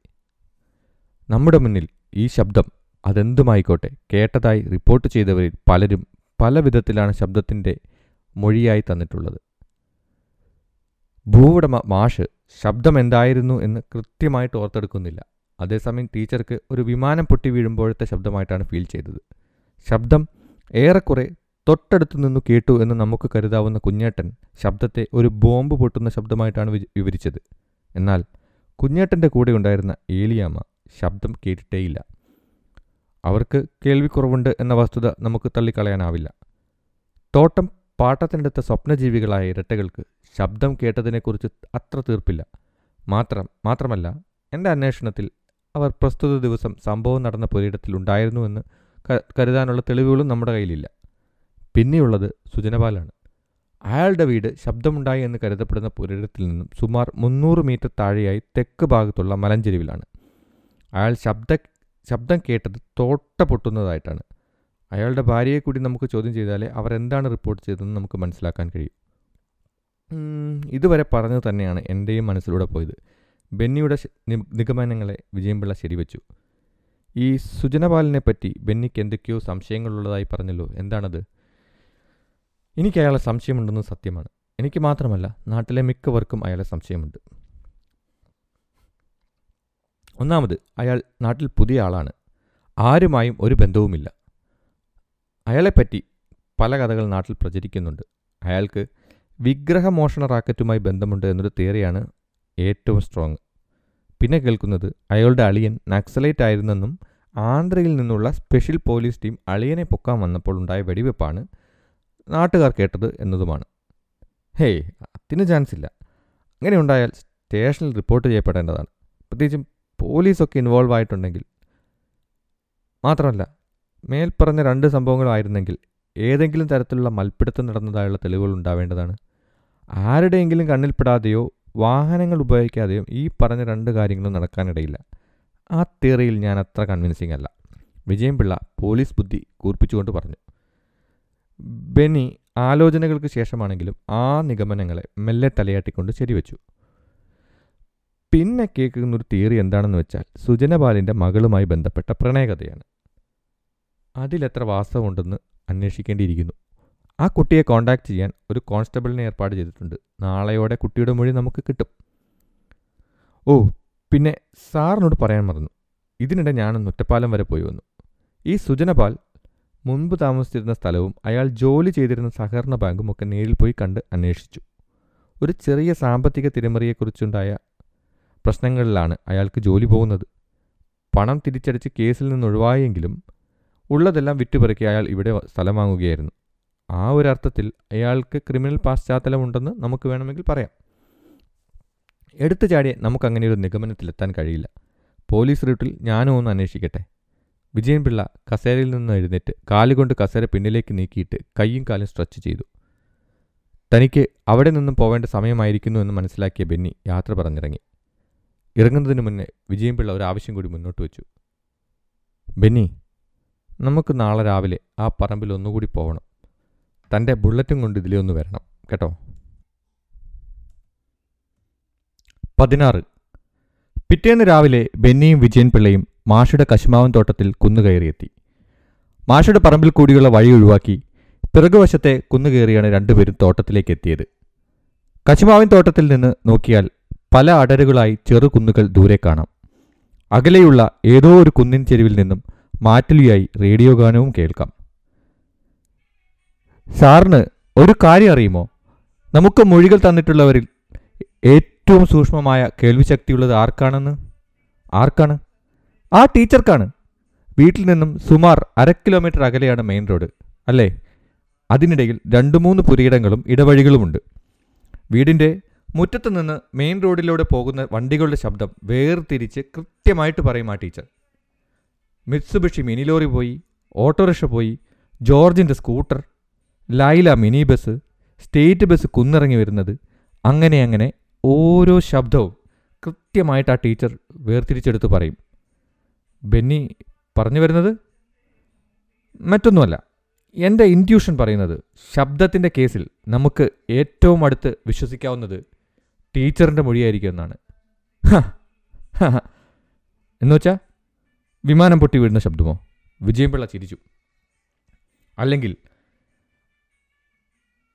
നമ്മുടെ മുന്നിൽ ഈ ശബ്ദം അതെന്തുമായിക്കോട്ടെ കേട്ടതായി റിപ്പോർട്ട് ചെയ്തവരിൽ പലരും പല വിധത്തിലാണ് ശബ്ദത്തിന്റെ മൊഴിയായി തന്നിട്ടുള്ളത്. ഭൂവുടമ മാഷ് ശബ്ദം എന്തായിരുന്നു എന്ന് കൃത്യമായിട്ട് ഓർത്തെടുക്കുന്നില്ല. അതേസമയം ടീച്ചർക്ക് ഒരു വിമാനം പൊട്ടി വീഴുമ്പോഴത്തെ ശബ്ദമായിട്ടാണ് ഫീൽ ചെയ്തത്. ശബ്ദം ഏറെക്കുറെ തൊട്ടടുത്തു നിന്ന് കേട്ടു എന്ന് നമുക്ക് കരുതാവുന്ന കുഞ്ഞേട്ടൻ ശബ്ദത്തെ ഒരു ബോംബ് പൊട്ടുന്ന ശബ്ദമായിട്ടാണ് വിവരിച്ചത്. എന്നാൽ കുഞ്ഞേട്ടന്റെ കൂടെ ഉണ്ടായിരുന്ന ഏലിയാമ്മ ശബ്ദം കേട്ടിട്ടേയില്ല. അവർക്ക് കേൾവിക്കുറവുണ്ട് എന്ന വസ്തുത നമുക്ക് തള്ളിക്കളയാനാവില്ല. തോട്ടം പാട്ടത്തിനെടുത്ത സ്വപ്നജീവികളായ ഇരട്ടകൾക്ക് ശബ്ദം കേട്ടതിനെക്കുറിച്ച് അത്ര തീർപ്പില്ല. മാത്രം മാത്രമല്ല എന്റെ അന്വേഷണത്തിൽ അവർ പ്രസ്തുത ദിവസം സംഭവം നടന്ന പുരയിടത്തിൽ ഉണ്ടായിരുന്നുവെന്ന് കരുതാനുള്ള തെളിവുകളും നമ്മുടെ കയ്യിലില്ല. പിന്നെയുള്ളത് സുജനപാലാണ്. അയാളുടെ വീട് ശബ്ദമുണ്ടായി എന്ന് കരുതപ്പെടുന്ന പുരയിടത്തിൽ നിന്നും സുമാർ മുന്നൂറ് മീറ്റർ താഴെയായി തെക്ക് ഭാഗത്തുള്ള മലഞ്ചെരിവിലാണ്. അയാൾ ശബ്ദ ശബ്ദം കേട്ടത് തോട്ട പൊട്ടുന്നതായിട്ടാണ്. അയാളുടെ ഭാര്യയെ കൂടി നമുക്ക് ചോദ്യം ചെയ്താലേ അവർ എന്താണ് റിപ്പോർട്ട് ചെയ്തതെന്ന് നമുക്ക് മനസ്സിലാക്കാൻ കഴിയും. ഇതുവരെ പറഞ്ഞു തന്നെയാണ് എന്റെയും മനസ്സിലൂടെ പോയത്. ബെന്നിയുടെ നിഗമനങ്ങളെ വിജയംപിള്ള ശരിവച്ചു. ഈ സുജനപാലിനെ പറ്റി ബെന്നിക്ക് എന്തൊക്കെയോ സംശയങ്ങളുള്ളതായി പറഞ്ഞല്ലോ എന്താണത്? എനിക്ക് അയാളെ സംശയമുണ്ടെന്ന് സത്യമാണ്. എനിക്ക് മാത്രമല്ല നാട്ടിലെ മിക്കവർക്കും അയാളെ സംശയമുണ്ട്. ഒന്നാമത് അയാൾ നാട്ടിൽ പുതിയ ആളാണ്. ആരുമായും ഒരു ബന്ധവുമില്ല. അയാളെപ്പറ്റി പല കഥകൾ നാട്ടിൽ പ്രചരിക്കുന്നുണ്ട്. അയാൾക്ക് വിഗ്രഹമോഷണ റാക്കറ്റുമായി ബന്ധമുണ്ട് എന്നൊരു തിയറിയാണ് ഏറ്റവും സ്ട്രോങ് പിന്നെ കേൾക്കുന്നത് അയാളുടെ അളിയൻ നക്സലൈറ്റ് ആയിരുന്നെന്നും ആന്ധ്രയിൽ നിന്നുള്ള സ്പെഷ്യൽ പോലീസ് ടീം അളിയനെ പൊക്കാൻ വന്നപ്പോൾ ഉണ്ടായ വെടിവെപ്പാണ് നാട്ടുകാർ കേട്ടത് എന്നതുമാണ്. ഹേയ് അതിന് ചാൻസ് ഇല്ല. അങ്ങനെ ഉണ്ടായാൽ സ്റ്റേഷനിൽ റിപ്പോർട്ട് ചെയ്യപ്പെടേണ്ടതാണ്. പ്രത്യേകിച്ചും പോലീസൊക്കെ ഇൻവോൾവ് ആയിട്ടുണ്ടെങ്കിൽ. മാത്രമല്ല മേൽപ്പറഞ്ഞ രണ്ട് സംഭവങ്ങളായിരുന്നെങ്കിൽ ഏതെങ്കിലും തരത്തിലുള്ള മൽപ്പിടുത്തം നടന്നതായുള്ള തെളിവുകൾ ഉണ്ടാവേണ്ടതാണ്. ആരുടെയെങ്കിലും കണ്ണിൽപ്പെടാതെയോ വാഹനങ്ങൾ ഉപയോഗിക്കാതെയും ഈ പറഞ്ഞ രണ്ട് കാര്യങ്ങളും നടക്കാനിടയില്ല. ആ തിയറിയിൽ ഞാൻ അത്ര കൺവിൻസിംഗ് അല്ല. വിജയം പിള്ള പോലീസ് ബുദ്ധി കൂർപ്പിച്ചുകൊണ്ട് പറഞ്ഞു. ബെന്നി ആലോചനകൾക്ക് ശേഷമാണെങ്കിലും ആ നിഗമനങ്ങളെ മെല്ലെ തലയാട്ടിക്കൊണ്ട് ശരിവെച്ചു. പിന്നെ കേൾക്കുന്ന ഒരു തിയറി എന്താണെന്ന് വെച്ചാൽ സുജനപാലിന്റെ മകളുമായി ബന്ധപ്പെട്ട പ്രണയകഥയാണ്. അതിലെത്ര വാസ്തവമുണ്ടെന്ന് അന്വേഷിക്കേണ്ടിയിരിക്കുന്നു. ആ കുട്ടിയെ കോണ്ടാക്ട് ചെയ്യാൻ ഒരു കോൺസ്റ്റബിളിനെ ഏർപ്പാട് ചെയ്തിട്ടുണ്ട്. നാളെയോടെ കുട്ടിയുടെ മൊഴി നമുക്ക് കിട്ടും. ഓ പിന്നെ സാറിനോട് പറയാൻ മറന്നു. ഇതിനിടെ ഞാനൊന്ന് ഒറ്റപ്പാലം വരെ പോയി വന്നു. ഈ സുജനപാൽ മുൻപ് താമസിച്ചിരുന്ന സ്ഥലവും അയാൾ ജോലി ചെയ്തിരുന്ന സഹകരണ ബാങ്കും ഒക്കെ നേരിൽ പോയി കണ്ട് അന്വേഷിച്ചു. ഒരു ചെറിയ സാമ്പത്തിക തിരിമറിയെക്കുറിച്ചുണ്ടായ പ്രശ്നങ്ങളിലാണ് അയാൾക്ക് ജോലി പോകുന്നത്. പണം തിരിച്ചടിച്ച് കേസിൽ നിന്ന് ഒഴിവായെങ്കിലും ഉള്ളതെല്ലാം വിറ്റുപെറുക്കി അയാൾ ഇവിടെ സ്ഥലം വാങ്ങുകയായിരുന്നു. ആ ഒരു അർത്ഥത്തിൽ അയാൾക്ക് ക്രിമിനൽ പശ്ചാത്തലമുണ്ടെന്ന് നമുക്ക് വേണമെങ്കിൽ പറയാം. എടുത്തു ചാടിയെ നമുക്കങ്ങനെ ഒരു നിഗമനത്തിലെത്താൻ കഴിയില്ല. പോലീസ് റൂട്ടിൽ ഞാനും ഒന്ന് അന്വേഷിക്കട്ടെ. വിജയൻ പിള്ള കസേരയിൽ നിന്ന് എഴുന്നേറ്റ് കാലുകൊണ്ട് കസേര പിന്നിലേക്ക് നീക്കിയിട്ട് കൈയും കാലും സ്ട്രെച്ച് ചെയ്തു. തനിക്ക് അവിടെ നിന്നും പോവേണ്ട സമയമായിരിക്കുന്നു എന്ന് മനസ്സിലാക്കിയ ബെന്നി യാത്ര പറഞ്ഞിറങ്ങി. ഇറങ്ങുന്നതിന് മുന്നേ വിജയൻപിള്ള ഒരു ആവശ്യം കൂടി മുന്നോട്ട് വെച്ചു. ബെന്നി നമുക്ക് നാളെ രാവിലെ ആ പറമ്പിൽ ഒന്നുകൂടി പോകണം തന്റെ ബുള്ളറ്റും കൊണ്ട് ഇതിലേ ഒന്ന് വരണം കേട്ടോ? പതിനാറ്. പിറ്റേന്ന് രാവിലെ ബെന്നിയും വിജയൻ പിള്ളയും മാഷയുടെ കശുമാവൻ തോട്ടത്തിൽ കുന്നുകയറിയെത്തി മാഷയുടെ പറമ്പിൽ കൂടിയുള്ള വഴി ഒഴിവാക്കി പിറകുവശത്തെ കുന്നുകയറിയാണ് രണ്ടുപേരും തോട്ടത്തിലേക്ക് എത്തിയത്. കശുമാവിൻ തോട്ടത്തിൽ നിന്ന് നോക്കിയാൽ പല അടരുകളായി ചെറു കുന്നുകൾ ദൂരെ കാണാം. അകലെയുള്ള ഏതോ ഒരു കുന്നിൻ ചെരുവിൽ നിന്നും മാറ്റലിയായി റേഡിയോ ഗാനവും കേൾക്കാം. സാറിന് ഒരു കാര്യം അറിയുമോ? നമുക്ക് മൊഴികൾ തന്നിട്ടുള്ളവരിൽ ഏറ്റവും സൂക്ഷ്മമായ കേൾവിശക്തിയുള്ളത് ആർക്കാണെന്ന്? ആർക്കാണ്? ആ ടീച്ചർക്കാണ്. വീട്ടിൽ നിന്നും സുമാർ അര കിലോമീറ്റർ അകലെയാണ് മെയിൻ റോഡ് അല്ലേ? അതിനിടയിൽ രണ്ട് മൂന്ന് പുരയിടങ്ങളും ഇടവഴികളുമുണ്ട്. വീടിന്റെ മുറ്റത്ത് നിന്ന് മെയിൻ റോഡിലൂടെ പോകുന്ന വണ്ടികളുടെ ശബ്ദം വേർതിരിച്ച് കൃത്യമായിട്ട് പറയും ആ ടീച്ചർ. മിത്സുബിഷി മിനി ലോറി പോയി ഓട്ടോറിക്ഷ പോയി ജോർജിന്റെ scooter Laila mini bus state bus കുന്നിറങ്ങി വരുന്നത് അങ്ങനെ അങ്ങനെ ഓരോ ശബ്ദവും കൃത്യമായിട്ട് ആ ടീച്ചർ വേർതിരിച്ചെടുത്ത് പറയും. ബെന്നി പറഞ്ഞു വരുന്നത്? മറ്റൊന്നുമല്ല. എന്റെ ഇന്റ്യൂഷൻ പറയുന്നത് ശബ്ദത്തിന്റെ കേസിൽ നമുക്ക് ഏറ്റവും അടുത്ത് വിശ്വസിക്കാവുന്നത് ടീച്ചറിന്റെ മൊഴിയായിരിക്കും എന്നാണ് എന്നുവെച്ചാൽ വിമാനം പൊട്ടി വീഴുന്ന ശബ്ദമോ? വിജയംപിള്ള ചിരിച്ചു. അല്ലെങ്കിൽ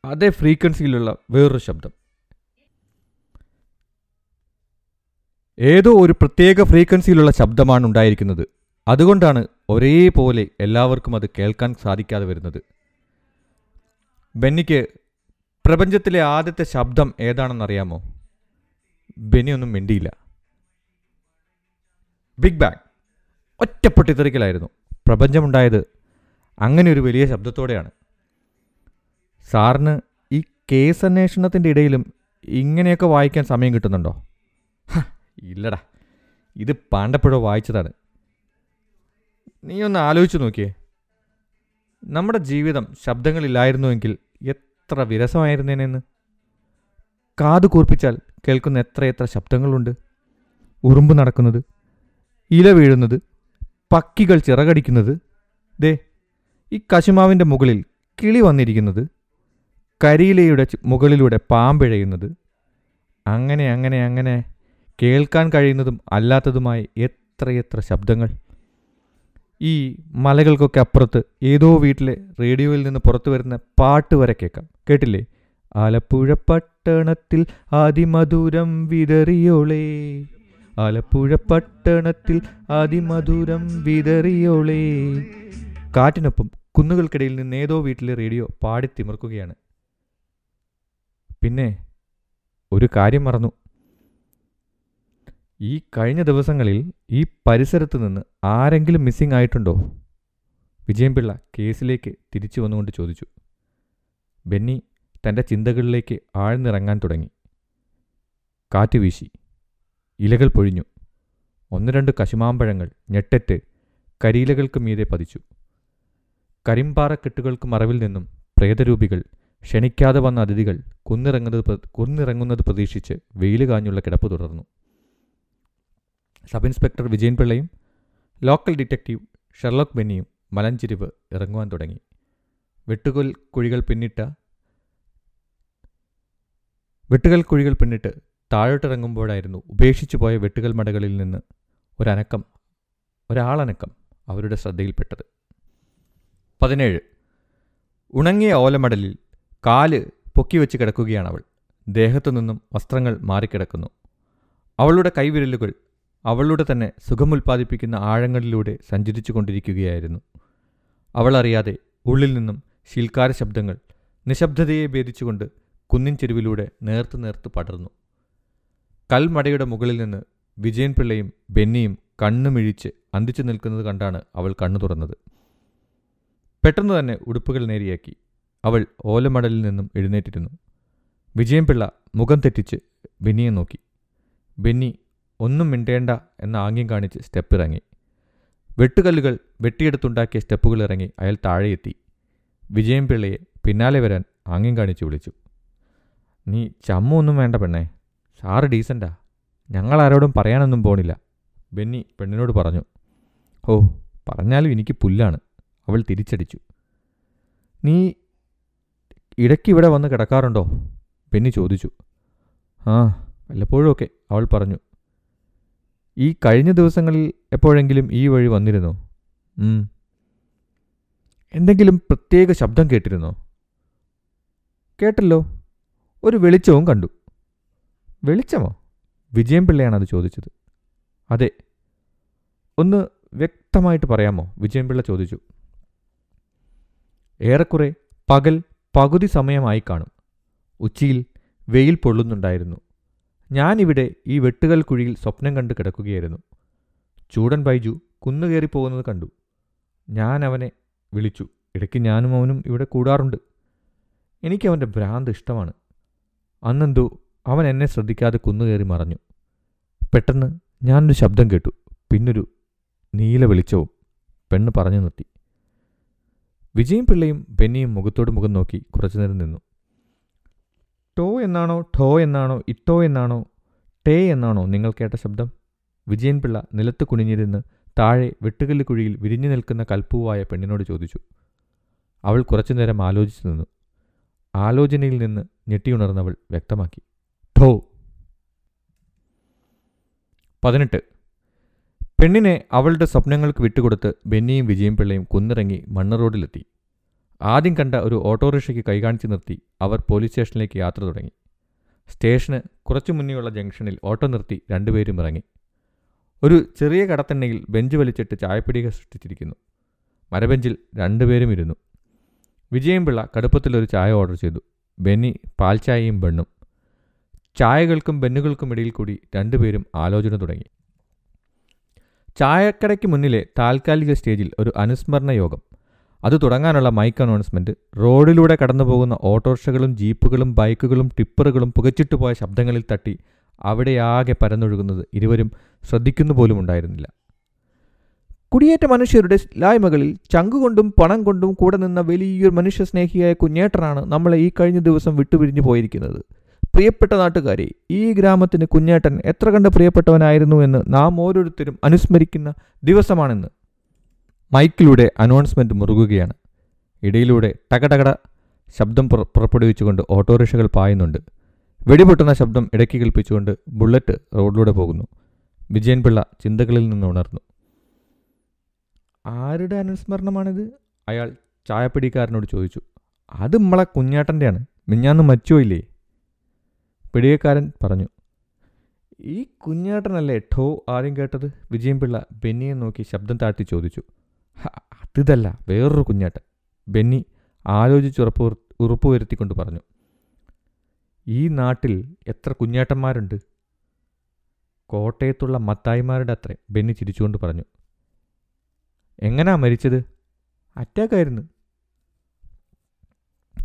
അതേ ഫ്രീക്വൻസിയിലുള്ള വേറൊരു ശബ്ദം. ഏതോ ഒരു പ്രത്യേക ഫ്രീക്വൻസിയിലുള്ള ശബ്ദമാണ് ഉണ്ടായിരിക്കുന്നത്. അതുകൊണ്ടാണ് ഒരേപോലെ എല്ലാവർക്കും അത് കേൾക്കാൻ സാധിക്കാതെ വരുന്നത്. ബെന്നിക്ക് പ്രപഞ്ചത്തിലെ ആദ്യത്തെ ശബ്ദം ഏതാണെന്നറിയാമോ? ബെന്നി ഒന്നും മിണ്ടിയില്ല. ബിഗ് ബാങ് ഒറ്റ പൊട്ടിത്തെറിക്കലായിരുന്നു പ്രപഞ്ചമുണ്ടായത് അങ്ങനെ ഒരു വലിയ ശബ്ദത്തോടെയാണ്. സാറിന് ഈ കേസ് അന്വേഷണത്തിന്റെ ഇടയിലും ഇങ്ങനെയൊക്കെ വായിക്കാൻ സമയം കിട്ടുന്നുണ്ടോ? ഇല്ലടാ. ഇത് പാണ്ടപ്പുഴ വായിച്ചതാണ്. നീ ഒന്ന് ആലോചിച്ചു നോക്കിയേ. നമ്മുടെ ജീവിതം ശബ്ദങ്ങളില്ലായിരുന്നുവെങ്കിൽ എത്ര വിരസമായിരുന്നേനെന്ന്? കാത് കൂർപ്പിച്ചാൽ കേൾക്കുന്ന എത്ര എത്ര ശബ്ദങ്ങളുണ്ട്. ഉറുമ്പ് നടക്കുന്നത് ഇല വീഴുന്നത് പക്കികൾ ചിറകടിക്കുന്നത്. ദേ ഈ കശുമാവിന്റെ മുകളിൽ കിളി വന്നിരിക്കുന്നത്. കരിയിലയുടെ മുകളിലൂടെ പാമ്പിഴയുന്നത്. അങ്ങനെ അങ്ങനെ അങ്ങനെ കേൾക്കാൻ കഴിയുന്നതും അല്ലാത്തതുമായി എത്രയെത്ര ശബ്ദങ്ങൾ. ഈ മലകൾക്കൊക്കെ അപ്പുറത്ത് ഏതോ വീട്ടിലെ റേഡിയോയിൽ നിന്ന് പുറത്തു വരുന്ന പാട്ട് വരെ കേൾക്കാം. കേട്ടില്ലേ? ആലപ്പുഴ പട്ടണത്തിൽ അതിമധുരം വിതറിയോളേ. ആലപ്പുഴ പട്ടണത്തിൽ അതിമധുരം വിതറിയോളേ. കാറ്റിനൊപ്പം കുന്നുകൾക്കിടയിൽ നിന്ന് ഏതോ വീട്ടിലെ റേഡിയോ പാടി പാടിത്തിമിർക്കുകയാണ്. പിന്നെ ഒരു കാര്യം മറന്നു. ഈ കഴിഞ്ഞ ദിവസങ്ങളിൽ ഈ പരിസരത്ത് നിന്ന് ആരെങ്കിലും മിസ്സിംഗ് ആയിട്ടുണ്ടോ? വിജയൻപിള്ള കേസിലേക്ക് തിരിച്ചു വന്നുകൊണ്ട് ചോദിച്ചു. ബെന്നി തന്റെ ചിന്തകളിലേക്ക് ആഴ്ന്നിറങ്ങാൻ തുടങ്ങി. കാറ്റ് വീശി. ഇലകൾ പൊഴിഞ്ഞു. ഒന്ന് രണ്ട് കശുമാമ്പഴങ്ങൾ ഞെട്ടറ്റ് കരിയിലകൾക്ക് മീതെ പതിച്ചു. കരിമ്പാറക്കെട്ടുകൾക്ക് മറവിൽ നിന്നും പ്രേതരൂപികൾ ക്ഷണിക്കാതെ വന്ന അതിഥികൾ കുന്നിറങ്ങുന്നത് കുന്നിറങ്ങുന്നത് പ്രതീക്ഷിച്ച് വെയിൽ കാഞ്ഞുള്ള കിടപ്പ് തുടർന്നു. സബ് ഇൻസ്പെക്ടർ വിജയൻ പിള്ളയും ലോക്കൽ ഡിറ്റക്റ്റീവ് ഷെർലോക്ക് ബെന്നിയും മലഞ്ചിരിവ് ഇറങ്ങുവാൻ തുടങ്ങി. വെട്ടുകൽ കുഴികൾ പിന്നിട്ട വെട്ടുകൽ കുഴികൾ പിന്നിട്ട് താഴോട്ടിറങ്ങുമ്പോഴായിരുന്നു ഉപേക്ഷിച്ചു പോയ വെട്ടുകൽ മടകളിൽ നിന്ന് ഒരനക്കം ഒരാളനക്കം അവരുടെ ശ്രദ്ധയിൽപ്പെട്ടത്. പതിനേഴ്. ഉണങ്ങിയ ഓലമടലിൽ കാൽ പൊക്കിവെച്ച് കിടക്കുകയാണ് അവൾ ദേഹത്തു നിന്നും വസ്ത്രങ്ങൾ മാറിക്കിടക്കുന്നു. അവളുടെ കൈവിരലുകൾ അവളുടെ തന്നെ സുഖമുൽപ്പാദിപ്പിക്കുന്ന ആഴങ്ങളിലൂടെ സഞ്ചരിച്ചു കൊണ്ടിരിക്കുകയായിരുന്നു അവളറിയാതെ ഉള്ളിൽ നിന്നും ശീൽക്കാര ശബ്ദങ്ങൾ നിശബ്ദതയെ ഭേദിച്ചുകൊണ്ട് കുന്നിൻ ചെരുവിലൂടെ നേർത്തു നേർത്ത് പടർന്നു. കൽമടയുടെ മുകളിൽ നിന്ന് വിജയൻ പിള്ളയും ബെന്നിയും കണ്ണുമിഴിച്ച് അന്തിച്ചു നിൽക്കുന്നത് കണ്ടാണ് അവൾ കണ്ണു തുറന്നത്. പെട്ടെന്ന് തന്നെ ഉടുപ്പുകൾ നേരിയാക്കി. അവൾ ഓലമടലിൽ നിന്നും എഴുന്നേറ്റിരുന്നു. വിജയംപിള്ള മുഖം തെറ്റിച്ച് ബെന്നിയെ നോക്കി. ബെന്നി ഒന്നും മിണ്ടേണ്ട എന്ന ആംഗ്യം കാണിച്ച് സ്റ്റെപ്പ് ഇറങ്ങി വെട്ടുകല്ലുകൾ വെട്ടിയെടുത്തുണ്ടാക്കിയ സ്റ്റെപ്പുകൾ ഇറങ്ങി അയാൾ താഴെയെത്തി. വിജയം പിള്ളയെ പിന്നാലെ വരാൻ ആംഗ്യം കാണിച്ച് വിളിച്ചു. നീ ചമ്മൊന്നും വേണ്ട പെണ്ണേ സാറ് ഞങ്ങൾ ആരോടും പറയാനൊന്നും പോണില്ല. ബെന്നി പെണ്ണിനോട് പറഞ്ഞു. ഓ പറഞ്ഞാലും എനിക്ക് പുല്ലാണ്. അവൾ തിരിച്ചടിച്ചു. നീ ഇടയ്ക്ക് ഇവിടെ വന്ന് കിടക്കാറുണ്ടോ? പെന്നി ചോദിച്ചു. ആ വല്ലപ്പോഴുമൊക്കെ അവൾ പറഞ്ഞു. ഈ കഴിഞ്ഞ ദിവസങ്ങളിൽ എപ്പോഴെങ്കിലും ഈ വഴി വന്നിരുന്നോ. എന്തെങ്കിലും പ്രത്യേക ശബ്ദം കേട്ടിരുന്നോ? കേട്ടല്ലോ. ഒരു വെളിച്ചവും കണ്ടു. വെളിച്ചമോ? വിജയം പിള്ളയാണ് അത് ചോദിച്ചത്. അതെ. ഒന്ന് വ്യക്തമായിട്ട് പറയാമോ? വിജയം പിള്ള ചോദിച്ചു. ഏറെക്കുറെ പകൽ പകുതി സമയമായി കാണും. ഉച്ചയിൽ വെയിൽ പൊള്ളുന്നുണ്ടായിരുന്നു. ഞാനിവിടെ ഈ വെട്ടുകൽ കുഴിയിൽ സ്വപ്നം കണ്ട് കിടക്കുകയായിരുന്നു. ചൂടൻ ബൈജു കുന്നുകയറി പോകുന്നത് കണ്ടു. ഞാൻ അവനെ വിളിച്ചു. ഇടയ്ക്ക് ഞാനും അവനും ഇവിടെ കൂടാറുണ്ട്. എനിക്ക് എനിക്കവന്റെ ഭ്രാന്ത് ഇഷ്ടമാണ്. അന്നെന്തോ അവൻ എന്നെ ശ്രദ്ധിക്കാതെ കുന്നുകയറി മറഞ്ഞു. പെട്ടെന്ന് ഞാനൊരു ശബ്ദം കേട്ടു. പിന്നൊരു നീല വെളിച്ചവും പെണ്ണ് പറഞ്ഞു നിർത്തി. വിജയും പിള്ളയും ബെന്നിയും മുഖത്തോട് മുഖം നോക്കി കുറച്ചുനേരം നിന്നു. ടോ എന്നാണോ ഠോ എന്നാണോ ഇട്ടോ എന്നാണോ ടേ എന്നാണോ നിങ്ങൾ കേട്ട ശബ്ദം? വിജയൻ പിള്ള നിലത്ത് കുനിഞ്ഞിരുന്ന് താഴെ വെട്ടുകല്ല് കുഴിയിൽ വിരിഞ്ഞു നിൽക്കുന്ന കൽപ്പുവായ പെണ്ണിനോട് ചോദിച്ചു. അവൾ കുറച്ചുനേരം ആലോചിച്ചു നിന്നു. ആലോചനയിൽ നിന്ന് ഞെട്ടിയുണർന്നവൾ വ്യക്തമാക്കി. ഠോ പതിനെട്ട്. പെണ്ണിനെ അവളുടെ സ്വപ്നങ്ങൾക്ക് വിട്ടുകൊടുത്ത് ബെന്നിയും വിജയം പിള്ളയും കുന്നിറങ്ങി മണ്ണ് റോഡിലെത്തി ആദ്യം കണ്ട ഒരു ഓട്ടോറിക്ഷയ്ക്ക് കൈകാണിച്ച് നിർത്തി അവർ പോലീസ് സ്റ്റേഷനിലേക്ക് യാത്ര തുടങ്ങി. സ്റ്റേഷന് കുറച്ചു മുന്നേയുള്ള ജംഗ്ഷനിൽ ഓട്ടോ നിർത്തി രണ്ടുപേരും ഇറങ്ങി. ഒരു ചെറിയ കടത്തെണ്ണയിൽ ബെഞ്ച് വലിച്ചിട്ട് ചായപ്പിടിക സൃഷ്ടിച്ചിരിക്കുന്നു. മരബെഞ്ചിൽ രണ്ടുപേരും ഇരുന്നു. വിജയം പിള്ള കടുപ്പത്തിലൊരു ചായ ഓർഡർ ചെയ്തു. ബെന്നി പാൽച്ചായയും ബണ്ണും. ചായകൾക്കും ബെന്നുകൾക്കും ഇടയിൽ കൂടി രണ്ടുപേരും ആലോചന തുടങ്ങി. ചായക്കടയ്ക്ക് മുന്നിലെ താൽക്കാലിക സ്റ്റേജിൽ ഒരു അനുസ്മരണ യോഗം. അത് തുടങ്ങാനുള്ള മൈക്ക് അനൗൺസ്മെന്റ് റോഡിലൂടെ കടന്നുപോകുന്ന ഓട്ടോറിക്ഷകളും ജീപ്പുകളും ബൈക്കുകളും ടിപ്പറുകളും പുകച്ചിട്ടു പോയ ശബ്ദങ്ങളിൽ തട്ടി അവിടെയാകെ പരന്നൊഴുകുന്നത് ഇരുവരും ശ്രദ്ധിക്കുന്നു പോലും ഉണ്ടായിരുന്നില്ല. കുടിയേറ്റ മനുഷ്യരുടെ ലായ്മകളിൽ ചങ്കുകൊണ്ടും പണം കൊണ്ടും കൂടെ നിന്ന വലിയൊരു മനുഷ്യസ്നേഹിയായ കുഞ്ഞേട്ടനാണ് നമ്മളെ ഈ കഴിഞ്ഞ ദിവസം വിട്ടുപിരിഞ്ഞു പോയിരിക്കുന്നത്. പ്രിയപ്പെട്ട നാട്ടുകാരെ ഈ ഗ്രാമത്തിന് കുഞ്ഞേട്ടൻ എത്ര കണ്ട് പ്രിയപ്പെട്ടവനായിരുന്നു എന്ന് നാം ഓരോരുത്തരും അനുസ്മരിക്കുന്ന ദിവസമാണെന്ന്. മൈക്കിലൂടെ അനൗൺസ്മെന്റ് മുറുകുകയാണ്. ഇടയിലൂടെ ടകടകട ശബ്ദം പുറ- പുറപ്പെടുവിച്ചുകൊണ്ട് ഓട്ടോറിക്ഷകൾ പായുന്നുണ്ട്. വെടിപൊട്ടുന്ന ശബ്ദം ഇടയ്ക്ക് കേൾപ്പിച്ചുകൊണ്ട് ബുള്ളറ്റ് റോഡിലൂടെ പോകുന്നു. വിജയൻ പിള്ള ചിന്തകളിൽ നിന്ന് ഉണർന്നു. ആരുടെ അനുസ്മരണമാണിത്? അയാൾ ചായപ്പിടിക്കാരനോട് ചോദിച്ചു. അത് നമ്മളെ കുഞ്ഞാട്ടന്റെയാണ്. മിഞ്ഞാന്ന് മരിച്ചുപോയില്ലേ? പിടിയക്കാരൻ പറഞ്ഞു ഈ കുഞ്ഞേട്ടനല്ലേ ഠോ ആദ്യം കേട്ടത്? വിജയൻപിള്ള ബെന്നിയെ നോക്കി ശബ്ദം താഴ്ത്തി ചോദിച്ചു "ഹ, അതിതല്ല വേറൊരു കുഞ്ഞേട്ടൻ. ബെന്നി ആലോചിച്ച് ഉറപ്പ് ഉറപ്പുവരുത്തിക്കൊണ്ട് പറഞ്ഞു ഈ നാട്ടിൽ എത്ര കുഞ്ഞേട്ടന്മാരുണ്ട്? കോട്ടയത്തുള്ള മത്തായിമാരുടെ അത്രേ ബെന്നി ചിരിച്ചുകൊണ്ട് പറഞ്ഞു എങ്ങനാ മരിച്ചത്? അറ്റാക്കായിരുന്നു.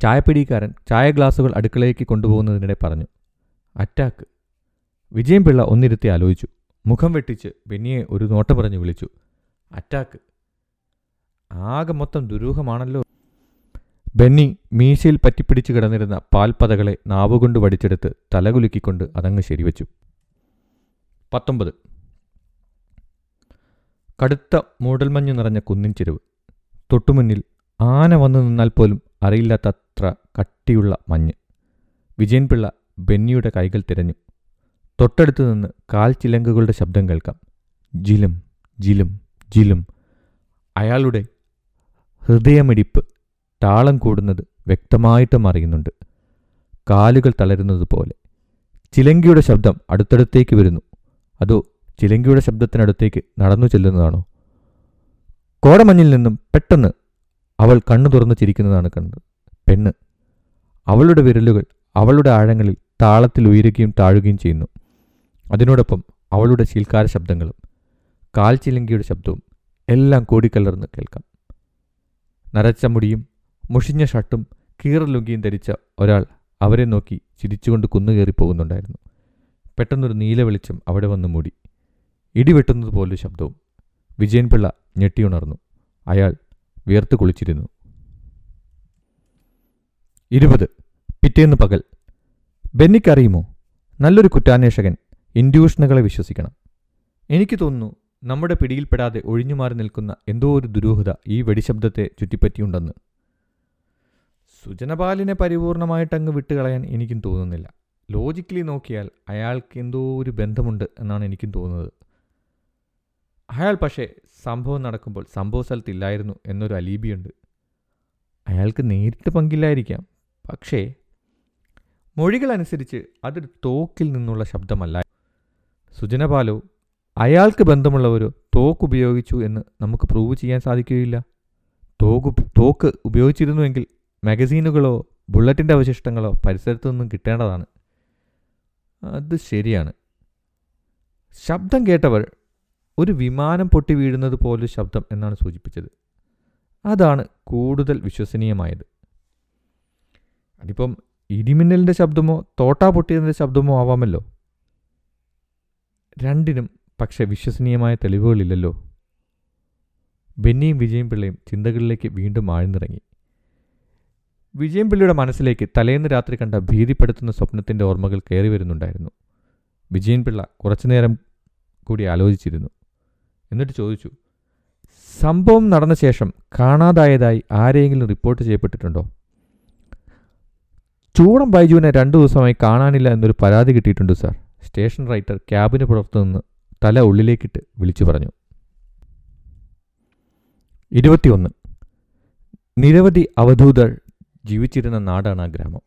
ചായപ്പിടിക്കാരൻ ചായ ഗ്ലാസുകൾ അടുക്കളയ്ക്ക് കൊണ്ടുപോകുന്നതിനിടെ പറഞ്ഞു അറ്റാക്ക് വിജയം പിള്ള ഒന്നിരുത്തി ആലോചിച്ചു. മുഖം വെട്ടിച്ച് ബെന്നിയെ ഒരു നോട്ടം പറഞ്ഞ് വിളിച്ചു. അറ്റാക്ക് ആകെ മൊത്തം ദുരൂഹമാണല്ലോ. ബെന്നി മീശയിൽ പറ്റിപ്പിടിച്ച് കിടന്നിരുന്ന പാൽപ്പതകളെ നാവുകൊണ്ട് വടിച്ചെടുത്ത് തലകുലുക്കിക്കൊണ്ട് അതങ്ങ് ശരിവച്ചു. പത്തൊമ്പത്. കടുത്ത മൂടൽമഞ്ഞ് നിറഞ്ഞ കുന്നിൻ ചെരുവ്. തൊട്ടുമുന്നിൽ ആന വന്നു നിന്നാൽ പോലും അറിയില്ലാത്തത്ര കട്ടിയുള്ള മഞ്ഞ്. വിജയൻപിള്ള ബെന്നിയുടെ കൈകൾ തിരഞ്ഞു. തൊട്ടടുത്തു നിന്ന് കാൽ ചിലങ്കുകളുടെ ശബ്ദം കേൾക്കാം. ജിലും ജിലും ജിലും. അയാളുടെ ഹൃദയമിടിപ്പ് താളം കൂടുന്നത് വ്യക്തമായിട്ടും അറിയുന്നുണ്ട്. കാലുകൾ തളരുന്നത് പോലെ ചിലങ്കിയുടെ ശബ്ദം അടുത്തടുത്തേക്ക് വരുന്നു. അതോ ചിലങ്കിയുടെ ശബ്ദത്തിനടുത്തേക്ക് നടന്നു ചെല്ലുന്നതാണോ? കോടമഞ്ഞിൽ നിന്നും പെട്ടെന്ന് അവൾ കണ്ണു തുറന്നു ചിരിക്കുന്നതാണ് കണ്ടത്. പെണ്ണ്. അവളുടെ വിരലുകൾ അവളുടെ ആഴങ്ങളിൽ താളത്തിൽ ഉയരുകയും താഴുകയും ചെയ്യുന്നു. അതിനോടൊപ്പം അവളുടെ ശീൽക്കാര ശബ്ദങ്ങളും കാൽച്ചിലങ്കിയുടെ ശബ്ദവും എല്ലാം കൂടിക്കലർന്ന് കേൾക്കാം. നരച്ച മുടിയും മുഷിഞ്ഞ ഷർട്ടും കീറലുങ്കിയും ധരിച്ച ഒരാൾ അവരെ നോക്കി ചിരിച്ചുകൊണ്ട് കുന്നുകയറി പോകുന്നുണ്ടായിരുന്നു. പെട്ടെന്നൊരു നീല വെളിച്ചം അവിടെ വന്ന് മൂടി. ഇടിവെട്ടുന്നത് പോലൊരു ശബ്ദവും വിജയൻപിള്ള ഞെട്ടിയുണർന്നു അയാൾ വിയർത്ത് കുളിച്ചിരുന്നു. ഇരുപത്. പിറ്റേന്ന് പകൽ ബെന്നിക്കറിയുമോ? നല്ലൊരു കുറ്റാന്വേഷകൻ ഇൻഡ്യൂഷനുകളെ വിശ്വസിക്കണം. എനിക്ക് തോന്നുന്നു നമ്മുടെ പിടിയിൽപ്പെടാതെ ഒഴിഞ്ഞുമാറി നിൽക്കുന്ന എന്തോ ഒരു ദുരൂഹത ഈ വെടിശബ്ദത്തെ ചുറ്റിപ്പറ്റിയുണ്ടെന്ന്. സുജനപാലിനെ പരിപൂർണമായിട്ടങ്ങ് വിട്ടുകളയാൻ എനിക്കും തോന്നുന്നില്ല. ലോജിക്കലി നോക്കിയാൽ അയാൾക്ക് എന്തോ ഒരു ബന്ധമുണ്ട് എന്നാണ് എനിക്കും തോന്നുന്നത്. അയാൾ പക്ഷേ സംഭവം നടക്കുമ്പോൾ സംഭവ സ്ഥലത്തില്ലായിരുന്നു എന്നൊരു അലീബിയുണ്ട്. അയാൾക്ക് നേരിട്ട് പങ്കില്ലായിരിക്കാം. പക്ഷേ മൊഴികളനുസരിച്ച് അതൊരു തോക്കിൽ നിന്നുള്ള ശബ്ദമല്ല. സുജനപാലോ അയാൾക്ക് ബന്ധമുള്ള ഒരു തോക്ക് ഉപയോഗിച്ചു എന്ന് നമുക്ക് പ്രൂവ് ചെയ്യാൻ സാധിക്കുകയില്ല. തോക്ക് തോക്ക് ഉപയോഗിച്ചിരുന്നുവെങ്കിൽ മാഗസീനുകളോ ബുള്ളറ്റിന്റെ അവശിഷ്ടങ്ങളോ പരിസരത്തു നിന്നും കിട്ടേണ്ടതാണ്. അത് ശരിയാണ്. ശബ്ദം കേട്ടവർ ഒരു വിമാനം പൊട്ടി വീഴുന്നത് പോലൊരു ശബ്ദം എന്നാണ് സൂചിപ്പിച്ചത്. അതാണ് കൂടുതൽ വിശ്വസനീയമായത്. അതിപ്പം ഇടിമിന്നലിന്റെ ശബ്ദമോ തോട്ടാ പൊട്ടിയതിന്റെ ശബ്ദമോ ആവാമല്ലോ. രണ്ടിനും പക്ഷെ വിശ്വസനീയമായ തെളിവുകളില്ലല്ലോ. ബെന്നിയും വിജയം പിള്ളയും ചിന്തകളിലേക്ക് വീണ്ടും ആഴ്ന്നിറങ്ങി. വിജയം പിള്ളയുടെ മനസ്സിലേക്ക് തലേന്ന് രാത്രി കണ്ട ഭീതിപ്പെടുത്തുന്ന സ്വപ്നത്തിന്റെ ഓർമ്മകൾ കയറി വരുന്നുണ്ടായിരുന്നു. വിജയൻ പിള്ള കുറച്ചുനേരം കൂടി ആലോചിച്ചിരുന്നു. എന്നിട്ട് ചോദിച്ചു സംഭവം നടന്ന ശേഷം കാണാതായതായി ആരെയെങ്കിലും റിപ്പോർട്ട് ചെയ്യപ്പെട്ടിട്ടുണ്ടോ? ചൂടം ബൈജുവിനെ രണ്ടു ദിവസമായി കാണാനില്ല എന്നൊരു പരാതി കിട്ടിയിട്ടുണ്ട് സാർ. സ്റ്റേഷൻ റൈറ്റർ ക്യാബിന് പുറത്തുനിന്ന് തല ഉള്ളിലേക്കിട്ട് വിളിച്ചു പറഞ്ഞു. ഇരുപത്തിയൊന്ന്. നിരവധി അവധൂതർ ജീവിച്ചിരുന്ന നാടാണ് ആ ഗ്രാമം.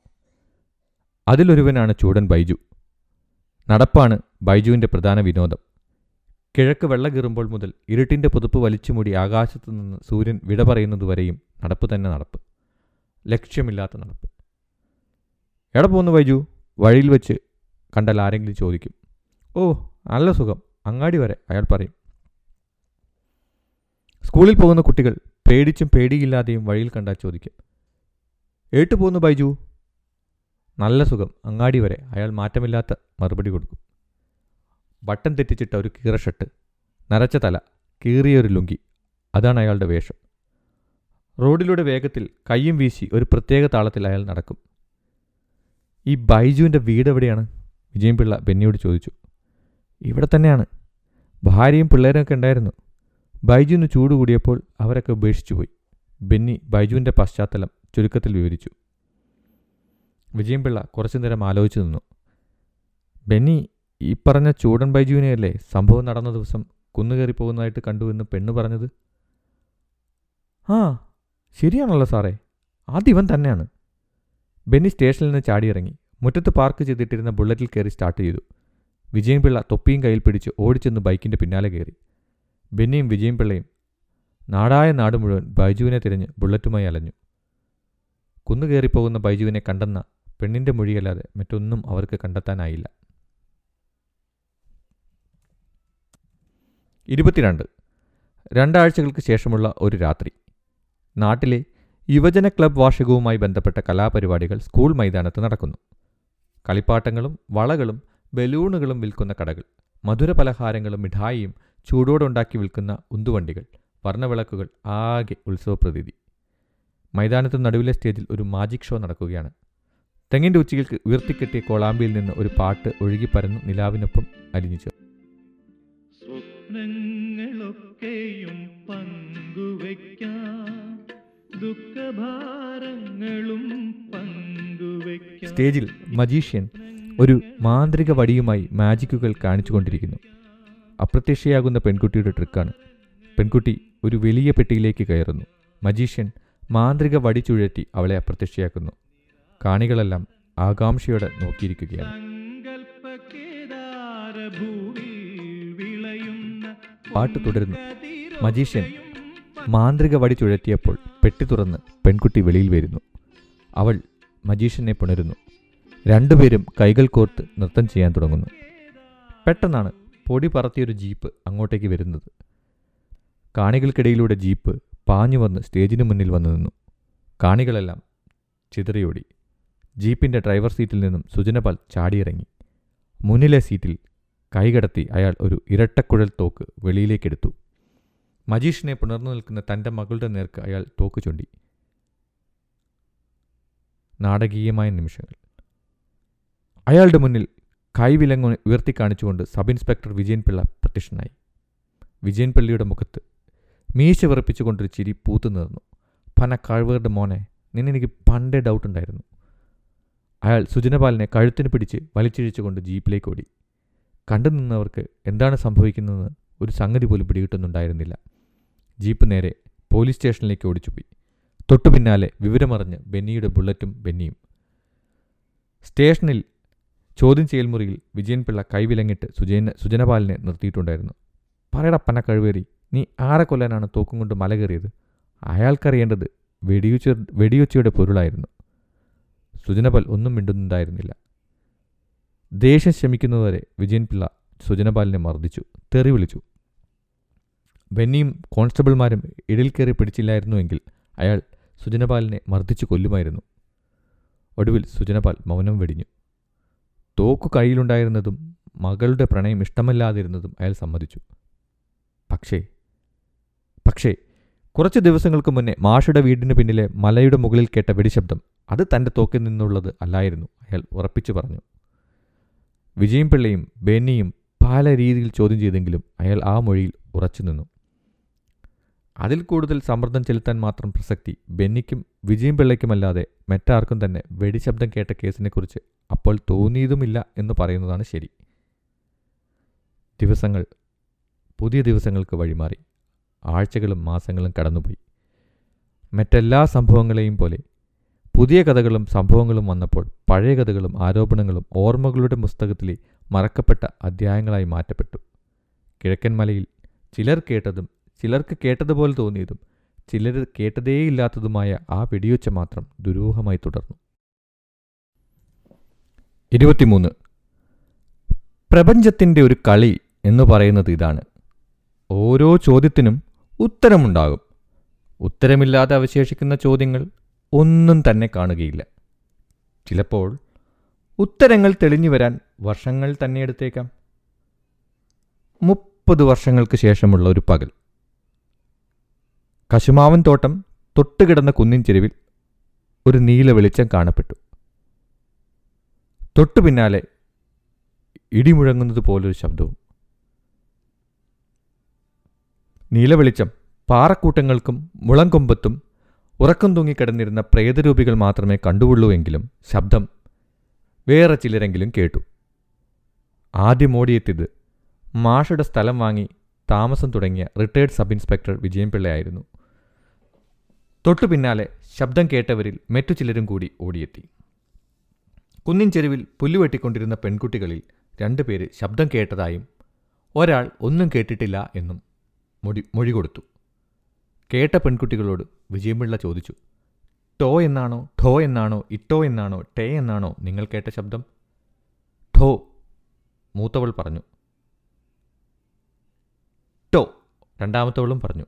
അതിലൊരുവനാണ് ചൂടൻ ബൈജു. നടപ്പാണ് ബൈജുവിന്റെ പ്രധാന വിനോദം. കിഴക്ക് വെള്ള കീറുമ്പോൾ മുതൽ ഇരുട്ടിന്റെ പുതുപ്പ് വലിച്ചുമൂടി ആകാശത്തു നിന്ന് സൂര്യൻ വിട പറയുന്നതുവരെയും നടപ്പ് തന്നെ നടപ്പ്. ലക്ഷ്യമില്ലാത്ത നടപ്പ്. എവിടെ പോകുന്നു വൈജു വഴിയിൽ വെച്ച് കണ്ടാൽ ആരെങ്കിലും ചോദിക്കും. ഓ നല്ല സുഖം. അങ്ങാടി വരെ അയാൾ പറയും. സ്കൂളിൽ പോകുന്ന കുട്ടികൾ പേടിച്ചും പേടിയില്ലാതെയും വഴിയിൽ കണ്ടാൽ ചോദിക്കും. ഏട്ടു പോകുന്നു ബൈജു നല്ല സുഖം. അങ്ങാടി വരെ അയാൾ മാറ്റമില്ലാത്ത മറുപടി കൊടുക്കും. ബട്ടൺ തെറ്റിച്ചിട്ട ഒരു കീറ ഷർട്ട് നരച്ച തല കീറിയൊരു ലുങ്കി. അതാണ് അയാളുടെ വേഷം. റോഡിലൂടെ വേഗത്തിൽ കയ്യും വീശി ഒരു പ്രത്യേക താളത്തിൽ അയാൾ നടക്കും. ഈ ബൈജുവിന്റെ വീട് എവിടെയാണ്? വിജയൻപിള്ള ബെന്നിയോട് ചോദിച്ചു. ഇവിടെ തന്നെയാണ്. ഭാര്യയും പിള്ളേരൊക്കെ ഉണ്ടായിരുന്നു. ബൈജുവിന് ചൂട് കൂടിയപ്പോൾ അവരൊക്കെ ഉപേക്ഷിച്ചു പോയി. ബെന്നി ബൈജുവിന്റെ പശ്ചാത്തലം ചുരുക്കത്തിൽ വിവരിച്ചു. വിജയൻപിള്ള കുറച്ചു നേരം ആലോചിച്ചു നിന്നു. ബെന്നി ഈ പറഞ്ഞ ചൂടൻ ബൈജുവിനെയല്ലേ സംഭവം നടന്ന ദിവസം കുന്നുകയറി പോകുന്നതായിട്ട് കണ്ടു എന്ന് പെണ്ണ് പറഞ്ഞത്? ആ ശരിയാണല്ലോ സാറേ. ആദ്യം തന്നെയാണ്. ബെന്നി സ്റ്റേഷനിൽ നിന്ന് ചാടിയിറങ്ങി. മുറ്റത്ത് പാർക്ക് ചെയ്തിട്ടിരുന്ന ബുള്ളറ്റിൽ കയറി സ്റ്റാർട്ട് ചെയ്തു. വിജയൻപിള്ള തൊപ്പിയും കയ്യിൽ പിടിച്ച് ഓടിച്ചെന്ന് ബൈക്കിന്റെ പിന്നാലെ കയറി. ബെന്നിയും വിജയൻപിള്ളയും നാടായ നാട് മുഴുവൻ ബൈജുവിനെ തിരഞ്ഞ് ബുള്ളറ്റുമായി അലഞ്ഞു. കുന്നു കയറിപ്പോകുന്ന ബൈജുവിനെ കണ്ടെന്ന പെണ്ണിന്റെ മൊഴിയല്ലാതെ മറ്റൊന്നും അവർക്ക് കണ്ടെത്താനായില്ല. ഇരുപത്തിരണ്ട്. രണ്ടാഴ്ചകൾക്ക് ശേഷമുള്ള ഒരു രാത്രി. നാട്ടിലെ യുവജന ക്ലബ് വാർഷികവുമായി ബന്ധപ്പെട്ട കലാപരിപാടികൾ സ്കൂൾ മൈതാനത്ത് നടക്കുന്നു. കളിപ്പാട്ടങ്ങളും വളകളും ബലൂണുകളും വിൽക്കുന്ന കടകൾ മധുര പലഹാരങ്ങളും മിഠായിയും ചൂടോടുണ്ടാക്കി വിൽക്കുന്ന ഉന്തുവണ്ടികൾ വർണവിളക്കുകൾ ആകെ ഉത്സവപ്രതീതി. മൈതാനത്ത് നടുവിലെ സ്റ്റേജിൽ ഒരു മാജിക് ഷോ നടക്കുകയാണ്. തെങ്ങിന്റെ ഉച്ചയ്ക്ക് ഉയർത്തിക്കെട്ടിയ കോളാമ്പിയിൽ നിന്ന് ഒരു പാട്ട് ഒഴുകിപ്പരന്ന് നിലാവിനൊപ്പം അലിഞ്ഞു ചേർന്നു. സ്വപ്നങ്ങളൊക്കെയും പങ്കുവയ്ക്കാം. സ്റ്റേജിൽ മജീഷ്യൻ ഒരു മാന്ത്രിക വടിയുമായി മാജിക്കുകൾ കാണിച്ചുകൊണ്ടിരിക്കുന്നു. അപ്രത്യക്ഷയാകുന്ന പെൺകുട്ടിയുടെ ട്രിക്കാണ്. പെൺകുട്ടി ഒരു വലിയ പെട്ടിയിലേക്ക് കയറുന്നു. മജീഷ്യൻ മാന്ത്രിക വടി ചുഴറ്റി അവളെ അപ്രത്യക്ഷയാക്കുന്നു. കാണികളെല്ലാം ആകാംക്ഷയോടെ നോക്കിയിരിക്കുകയാണ്. പാട്ട് തുടരുന്നു. മജീഷ്യൻ മാന്ത്രിക വടി ചുഴറ്റിയപ്പോൾ പെട്ടി തുറന്ന് പെൺകുട്ടി വെളിയിൽ വരുന്നു. അവൾ മജീഷ്യനെ പുണരുന്നു. രണ്ടുപേരും കൈകൾ കോർത്ത് നൃത്തം ചെയ്യാൻ തുടങ്ങുന്നു. പെട്ടെന്നാണ് പൊടി പറത്തിയൊരു ജീപ്പ് അങ്ങോട്ടേക്ക് വരുന്നത്. കാണികൾക്കിടയിലൂടെ ജീപ്പ് പാഞ്ഞു വന്ന് സ്റ്റേജിന് മുന്നിൽ വന്നു നിന്നു. കാണികളെല്ലാം ചിതറിയോടി. ജീപ്പിന്റെ ഡ്രൈവർ സീറ്റിൽ നിന്നും സുജനപാൽ ചാടിയിറങ്ങി. മുന്നിലെ സീറ്റിൽ കൈകടത്തി അയാൾ ഒരു ഇരട്ടക്കുഴൽ തോക്ക് വെളിയിലേക്കെടുത്തു. മജീഷിനെ പുണർന്നു നിൽക്കുന്ന തന്റെ മകളുടെ നേർക്ക് അയാൾ തോക്ക് ചൂണ്ടി. നാടകീയമായ നിമിഷങ്ങൾ. അയാളുടെ മുന്നിൽ കൈവിലങ്ങ് ഉയർത്തി കാണിച്ചുകൊണ്ട് സബ് ഇൻസ്പെക്ടർ വിജയൻപിള്ള പ്രത്യക്ഷനായി. വിജയൻ പിള്ളയുടെ മുഖത്ത് മീശ വിറപ്പിച്ചുകൊണ്ടൊരു ചിരി പൂത്തു നിന്നു പന കഴിവുകളുടെ മോനെ നിന്നെനിക്ക് പണ്ടേ ഡൗട്ട് ഉണ്ടായിരുന്നു അയാൾ സുജനപാലിനെ കഴുത്തിന് പിടിച്ച് വലിച്ചിഴിച്ചുകൊണ്ട് ജീപ്പിലേക്ക് ഓടി. കണ്ടു നിന്നവർക്ക് എന്താണ് സംഭവിക്കുന്നതെന്ന് ഒരു സംഗതി പോലും പിടികിട്ടുന്നുണ്ടായിരുന്നില്ല. ജീപ്പ് നേരെ പോലീസ് സ്റ്റേഷനിലേക്ക് ഓടിച്ചുപോയി. തൊട്ടു പിന്നാലെ വിവരമറിഞ്ഞ് ബെന്നിയുടെ ബുള്ളറ്റും ബെന്നിയും. സ്റ്റേഷനിൽ ചോദ്യം ചെയ്യൽ മുറിയിൽ വിജയൻ പിള്ള കൈവിലങ്ങിട്ട് സുജന സുജനപാലിനെ നിർത്തിയിട്ടുണ്ടായിരുന്നു. പറയട പന്ന കഴിവേറി നീ ആരെ കൊല്ലാനാണ് തോക്കും കൊണ്ട് മല കയറിയത്? അയാൾക്കറിയേണ്ടത് വെടിയുച്ച വെടിയുച്ചയുടെ പൊരുളായിരുന്നു. സുജനപാൽ ഒന്നും മിണ്ടുന്നുണ്ടായിരുന്നില്ല. ദേഷ്യം ശമിക്കുന്നതുവരെ വിജയൻ പിള്ള സുജനപാലിനെ മർദ്ദിച്ചു തെറി വിളിച്ചു. ബെന്നിയും കോൺസ്റ്റബിൾമാരും ഇടയിൽ കയറി പിടിച്ചില്ലായിരുന്നുവെങ്കിൽ അയാൾ സുജനപാലിനെ മർദ്ദിച്ചു കൊല്ലുമായിരുന്നു. ഒടുവിൽ സുജനപാൽ മൗനം വെടിഞ്ഞു. തോക്കു കയ്യിലുണ്ടായിരുന്നതും മകളുടെ പ്രണയം ഇഷ്ടമല്ലാതിരുന്നതും അയാൾ സമ്മതിച്ചു. പക്ഷേ പക്ഷേ കുറച്ച് ദിവസങ്ങൾക്ക് മുന്നേ മാഷയുടെ വീടിന് പിന്നിലെ മലയുടെ മുകളിൽ കേട്ട വെടിശബ്ദം അത് തന്റെ തോക്കിൽ നിന്നുള്ളത് അല്ലായിരുന്നു അയാൾ ഉറപ്പിച്ചു പറഞ്ഞു. വിജയും പിള്ളയും ബെന്നിയും പല രീതിയിൽ ചോദ്യം ചെയ്തെങ്കിലും അയാൾ ആ മൊഴിയിൽ ഉറച്ചു നിന്നു അതിൽ കൂടുതൽ സമ്മർദ്ദം ചെലുത്താൻ മാത്രം പ്രസക്തി ബെന്നിക്കും വിജയും പിള്ളയ്ക്കുമല്ലാതെ മറ്റാർക്കും തന്നെ വെടിശബ്ദം കേട്ട കേസിനെക്കുറിച്ച് അപ്പോൾ തോന്നിയതുമില്ല എന്ന് പറയുന്നതാണ് ശരി. ദിവസങ്ങൾ പുതിയ ദിവസങ്ങൾക്ക് വഴിമാറി. ആഴ്ചകളും മാസങ്ങളും കടന്നുപോയി. മറ്റെല്ലാ സംഭവങ്ങളെയും പോലെ പുതിയ കഥകളും സംഭവങ്ങളും വന്നപ്പോൾ പഴയ കഥകളും ആരോപണങ്ങളും ഓർമ്മകളുടെ പുസ്തകത്തിലെ മറക്കപ്പെട്ട അധ്യായങ്ങളായി മാറ്റപ്പെട്ടു. കിഴക്കൻ മലയിൽ ചിലർ കേട്ടതും ചിലർക്ക് കേട്ടതുപോലെ തോന്നിയതും ചിലർ കേട്ടതേയില്ലാത്തതുമായ ആ വെടിയൊച്ച മാത്രം ദുരൂഹമായി തുടർന്നു. ഇരുപത്തിമൂന്ന്. പ്രപഞ്ചത്തിന്റെ ഒരു കളി എന്ന് പറയുന്നത് ഇതാണ്. ഓരോ ചോദ്യത്തിനും ഉത്തരമുണ്ടാകും. ഉത്തരമില്ലാതെ അവശേഷിക്കുന്ന ചോദ്യങ്ങൾ ഒന്നും തന്നെ കാണുകയില്ല. ചിലപ്പോൾ ഉത്തരങ്ങൾ തെളിഞ്ഞു വരാൻ വർഷങ്ങൾ തന്നെ എടുത്തേക്കാം. മുപ്പത് വർഷങ്ങൾക്ക് ശേഷമുള്ള ഒരു പകൽ. കശുമാവൻ തോട്ടം തൊട്ടുകിടന്ന കുന്നിൻ ചെരുവിൽ ഒരു നീല വെളിച്ചം കാണപ്പെട്ടു. തൊട്ടു പിന്നാലെ ഇടിമുഴങ്ങുന്നത് പോലൊരു ശബ്ദവും. നീലവെളിച്ചം പാറക്കൂട്ടങ്ങൾക്കും മുളങ്കൊമ്പത്തും ഉറക്കം തൂങ്ങിക്കിടന്നിരുന്ന പ്രേതരൂപികൾ മാത്രമേ കണ്ടുകൊള്ളൂവെങ്കിലും ശബ്ദം വേറെ ചിലരെങ്കിലും കേട്ടു. ആദ്യം ഓടിയെത്തിയത് മാഷയുടെ സ്ഥലം വാങ്ങി താമസം തുടങ്ങിയ റിട്ടയർഡ് സബ് ഇൻസ്പെക്ടർ വിജയൻപിള്ളയായിരുന്നു. തൊട്ടു പിന്നാലെ ശബ്ദം കേട്ടവരിൽ മറ്റു ചിലരും കൂടി ഓടിയെത്തി. കുന്നിൻ ചെരുവിൽ പുല്ലുവെട്ടിക്കൊണ്ടിരുന്ന പെൺകുട്ടികളിൽ രണ്ടുപേര് ശബ്ദം കേട്ടതായും ഒരാൾ ഒന്നും കേട്ടിട്ടില്ല എന്നും മൊഴി മൊഴി കൊടുത്തു. കേട്ട പെൺകുട്ടികളോട് വിജയപിള്ള ചോദിച്ചു ടോ എന്നാണോ ഠോ എന്നാണോ ഇട്ടോ എന്നാണോ ടേ എന്നാണോ നിങ്ങൾ കേട്ട ശബ്ദം? ഠോ മൂത്തവൾ പറഞ്ഞു. ടോ രണ്ടാമത്തവളും പറഞ്ഞു.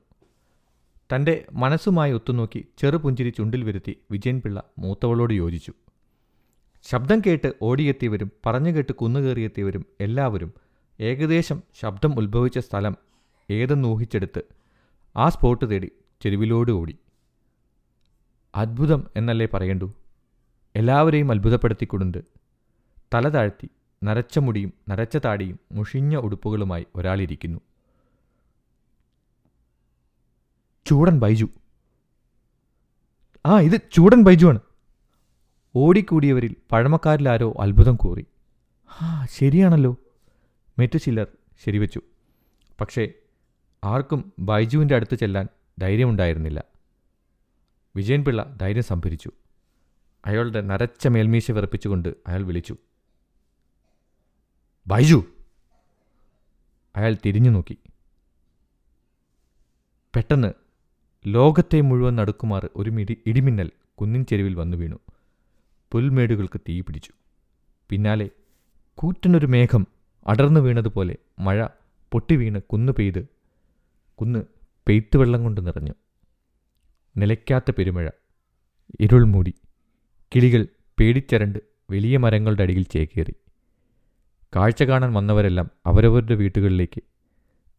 തന്റെ മനസ്സുമായി ഒത്തുനോക്കി ചെറുപുഞ്ചിരി ചുണ്ടിൽ വരുത്തി വിജയൻപിള്ള മൂത്തവളോട് യോജിച്ചു. ശബ്ദം കേട്ട് ഓടിയെത്തിയവരും പറഞ്ഞു കേട്ട് കുന്നുകയറിയെത്തിയവരും എല്ലാവരും ഏകദേശം ശബ്ദം ഉത്ഭവിച്ച സ്ഥലം ഏതെന്ന് ഊഹിച്ചെടുത്ത് ആ സ്പോട്ട് തേടി ചെരുവിലോട് ഓടി. അത്ഭുതം എന്നല്ലേ പറയണ്ടു? എല്ലാവരെയും അത്ഭുതപ്പെടുത്തിക്കൊണ്ട് തല താഴ്ത്തി നരച്ച മുടിയും നരച്ച താടിയും മുഷിഞ്ഞ ഉടുപ്പുകളുമായി ഒരാളിരിക്കുന്നു. ചൂടൻ ബൈജു. ആ ഇത് ചൂടൻ ബൈജു ആണ് ഓടിക്കൂടിയവരിൽ പഴമക്കാരിലാരോ അത്ഭുതം കൂറി. ആ ശരിയാണല്ലോ. മറ്റു ചിലർ ശരിവെച്ചു. പക്ഷേ ആർക്കും ബൈജുവിന്റെ അടുത്ത് ചെല്ലാൻ ധൈര്യമുണ്ടായിരുന്നില്ല. വിജയൻപിള്ള ധൈര്യം സംഭരിച്ചു. അയാളുടെ നരച്ച മേൽമീശ വിറപ്പിച്ചുകൊണ്ട് അയാൾ വിളിച്ചു. ബൈജു! അയാൾ തിരിഞ്ഞു നോക്കി പെട്ടെന്ന് ലോകത്തെ മുഴുവൻ നടുക്കുമാർ ഒരു മിടി ഇടിമിന്നൽ കുന്നിൻ ചെരുവിൽ വന്നു വീണു. പുൽമേടുകൾക്ക് തീ പിടിച്ചു. പിന്നാലെ കൂറ്റനൊരു മേഘം അടർന്നു വീണതുപോലെ മഴ പൊട്ടി പൊട്ടിവീണ് കുന്നു പെയ്ത് കുന്ന് പെയ്ത്തുവെള്ളം കൊണ്ട് നിറഞ്ഞു. നിലയ്ക്കാത്ത പെരുമഴ ഇരുൾ മൂടി കിളികൾ പേടിച്ചരണ്ട് വലിയ മരങ്ങളുടെ അടിയിൽ ചേക്കേറി. കാഴ്ച കാണാൻ വന്നവരെല്ലാം അവരവരുടെ വീട്ടുകളിലേക്ക്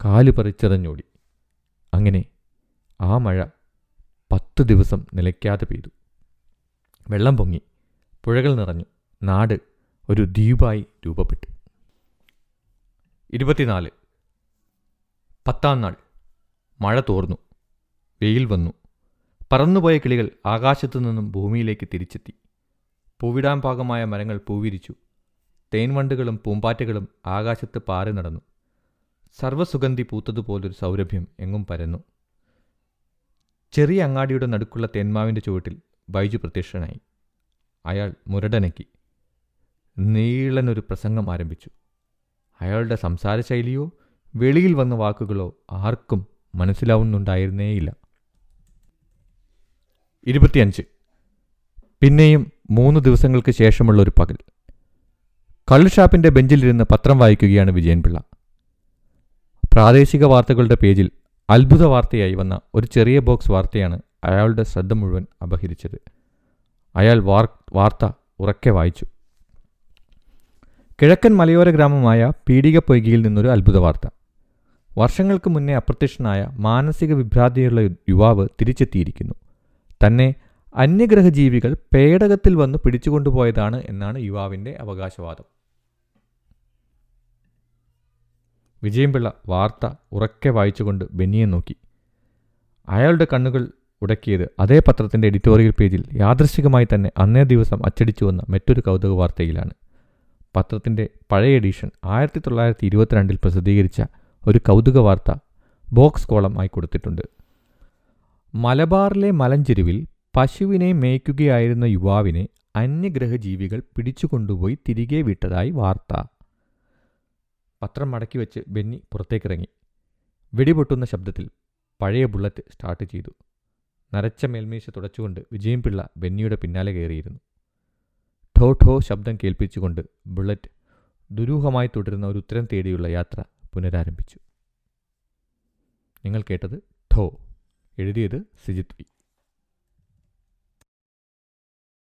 കാൽ പറിച്ചെറിഞ്ഞോടി. അങ്ങനെ ആ മഴ പത്ത് ദിവസം നിലയ്ക്കാതെ പെയ്തു. വെള്ളം പൊങ്ങി പുഴകൾ നിറഞ്ഞു നാട് ഒരു ദ്വീപായി രൂപപ്പെട്ടു. ഇരുപത്തിനാല്. പത്താം നാൾ. മഴ തോർന്നു വെയിൽ വന്നു. പറന്നുപോയ കിളികൾ ആകാശത്തു നിന്നും ഭൂമിയിലേക്ക് തിരിച്ചെത്തി. പൂവിടാൻ പാകമായ മരങ്ങൾ പൂവിരിച്ചു. തേൻവണ്ടുകളും പൂമ്പാറ്റകളും ആകാശത്ത് പാറി നടന്നു. സർവസുഗന്ധി പൂത്തതുപോലൊരു സൗരഭ്യം എങ്ങും പരന്നു. ചെറിയ അങ്ങാടിയുടെ നടുക്കുള്ള തേന്മാവിന്റെ ചുവട്ടിൽ ബൈജു പ്രത്യക്ഷനായി. അയാൾ മുരടനക്കി നീളനൊരു പ്രസംഗം ആരംഭിച്ചു. അയാളുടെ സംസാര ശൈലിയോ വെളിയിൽ വന്ന വാക്കുകളോ ആർക്കും മനസ്സിലാവുന്നുണ്ടായിരുന്നേയില്ല. ഇരുപത്തിയഞ്ച്. പിന്നെയും മൂന്ന് ദിവസങ്ങൾക്ക് ശേഷമുള്ള ഒരു പകൽ. കള്ളുഷാപ്പിന്റെ ബെഞ്ചിലിരുന്ന് പത്രം വായിക്കുകയാണ് വിജയൻപിള്ള. പ്രാദേശിക വാർത്തകളുടെ പേജിൽ അത്ഭുത വാർത്തയായി വന്ന ഒരു ചെറിയ ബോക്സ് വാർത്തയാണ് അയാളുടെ ശ്രദ്ധ മുഴുവൻ അപഹരിച്ചത്. അയാൾ വാർ വാർത്ത ഉറക്കെ വായിച്ചു. കിഴക്കൻ മലയോര ഗ്രാമമായ പീഡികപ്പൊയ്കയിൽ നിന്നൊരു അത്ഭുത വാർത്ത. വർഷങ്ങൾക്ക് മുന്നേ അപ്രത്യക്ഷനായ മാനസിക വിഭ്രാന്തിയുള്ള യുവാവ് തിരിച്ചെത്തിയിരിക്കുന്നു. തന്നെ അന്യഗ്രഹജീവികൾ പേടകത്തിൽ വന്ന് പിടിച്ചുകൊണ്ടുപോയതാണ് എന്നാണ് യുവാവിന്റെ അവകാശവാദം. വിജയംപിള്ള വാർത്ത ഉറക്കെ വായിച്ചുകൊണ്ട് ബെന്നിയെ നോക്കി. അയാളുടെ കണ്ണുകൾ ഉടക്കിയത് അതേ പത്രത്തിന്റെ എഡിറ്റോറിയൽ പേജിൽ യാദൃശികമായി തന്നെ അന്നേ ദിവസം അച്ചടിച്ചു വന്ന മറ്റൊരു കൗതുക വാർത്തയിലാണ്. പത്രത്തിന്റെ പഴയ എഡിഷൻ ആയിരത്തി തൊള്ളായിരത്തി ഇരുപത്തിരണ്ടിൽ പ്രസിദ്ധീകരിച്ച ഒരു കൗതുക വാർത്ത ബോക്സ് കോളം ആയി കൊടുത്തിട്ടുണ്ട്. മലബാറിലെ മലഞ്ചെരുവിൽ പശുവിനെ മേയ്ക്കുകയായിരുന്ന യുവാവിനെ അന്യഗ്രഹജീവികൾ പിടിച്ചുകൊണ്ടുപോയി തിരികെ വിട്ടതായി വാർത്ത. പത്രം മടക്കി വെച്ച് ബെന്നി പുറത്തേക്കിറങ്ങി. വെടിപൊട്ടുന്ന ശബ്ദത്തിൽ പഴയ ബുള്ളറ്റ് സ്റ്റാർട്ട് ചെയ്തു. നരച്ച മേൽമീശ തുടച്ചുകൊണ്ട് വിജയംപിള്ള ബെന്നിയുടെ പിന്നാലെ കയറിയിരുന്നു. ഠോ ഠോ ശബ്ദം കേൾപ്പിച്ചുകൊണ്ട് ബുള്ളറ്റ് ദുരൂഹമായി തുടരുന്ന ഒരു ഉത്തരം തേടിയുള്ള യാത്ര പുനരാരംഭിച്ചു. നിങ്ങൾ കേട്ടത് ഠോ എഴുതിയത് സിജിത് വി.